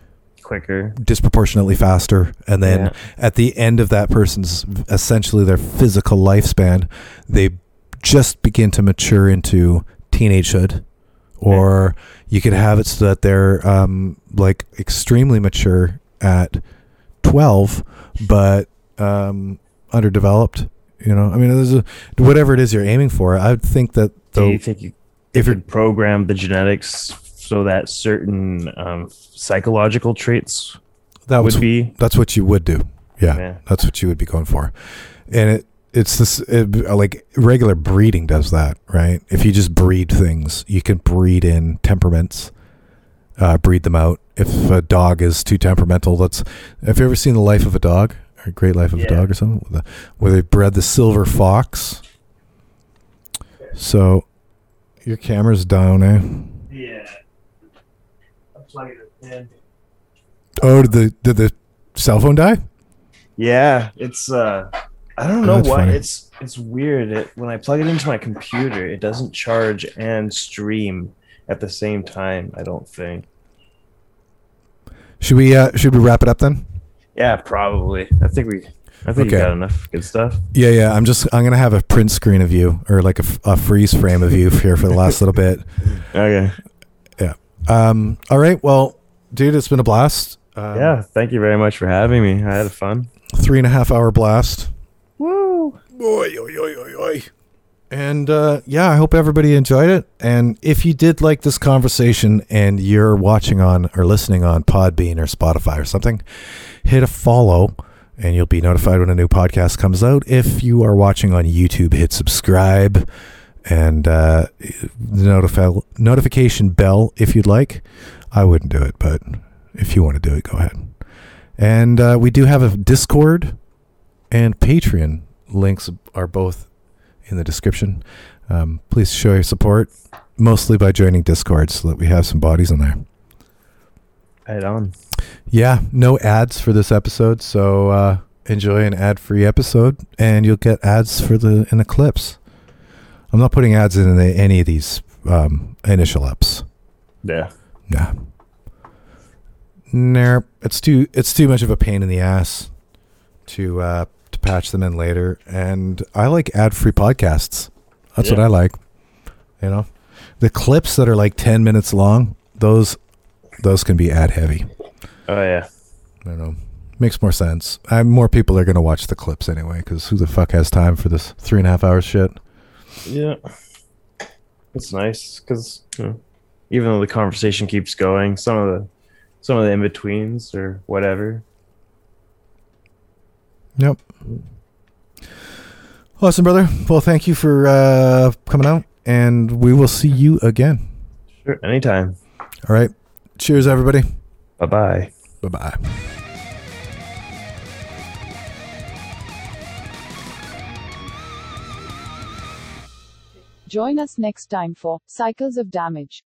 Quicker. disproportionately faster, and then Yeah. at the end of that person's essentially their physical lifespan, they just begin to mature into teenagehood, or you could have it so that they're um, like extremely mature at twelve, but um, underdeveloped. You know, I mean, there's a, whatever it is you're aiming for. I would think that Do you think you if could program the genetics so that certain um, psychological traits that would would be? that's what you would do. Yeah. Yeah. That's what you would be going for. And it it's this it, like regular breeding does that, right? If you just breed things, you can breed in temperaments, uh, breed them out. If a dog is too temperamental, that's. Have you ever seen the life of a dog, or Great Life of Yeah. a Dog, or something, where, the, where they bred the silver fox? So, your camera's down, eh? Yeah. I'm plugging it in. Oh, did the did the cell phone die? Yeah, it's uh I don't Oh, know that's what funny. it's it's weird. It when I plug it into my computer, it doesn't charge and stream at the same time, I don't think. Should we uh, should we wrap it up then? Yeah, probably. I think we I think Okay. you got enough good stuff. Yeah, yeah. I'm just I'm gonna have a print screen of you or like a freeze frame of you here for the last little bit. Okay. Yeah. Um. All right. Well, dude, it's been a blast. Um, yeah, thank you very much for having me. I had a fun. Three and a half hour blast. Woo! Oi, oi, oi, oi, oi. And uh, yeah, I hope everybody enjoyed it. And if you did like this conversation and you're watching on or listening on Podbean or Spotify or something, hit a follow and you'll be notified when a new podcast comes out. If you are watching on YouTube, hit subscribe and uh, notify notification bell if you'd like. I wouldn't do it, but if you want to do it, go ahead. And uh, we do have a Discord and Patreon links are both in the description. Um, please show your support, mostly by joining Discord, so that we have some bodies in there. Head on. Yeah, no ads for this episode, so uh, enjoy an ad-free episode, and you'll get ads for the in the clips. I'm not putting ads in the, any of these um, initial ups. Yeah. Nah. Nope. It's too it's too much of a pain in the ass to uh to patch them in later. And I like ad free podcasts. That's what I like. You know? The clips that are like ten minutes long, those those can be ad heavy. Oh yeah. I don't know. Makes more sense. I, more people are gonna watch the clips anyway, because who the fuck has time for this three and a half hours shit? Yeah. It's nice because even though the conversation keeps going, some of the some of the in betweens or whatever. Yep. Awesome, brother. Well, thank you for uh, coming out, and we will see you again. Sure. Anytime. All right. Cheers, everybody. Bye bye. Bye bye. Join us next time for Cycles of Damage.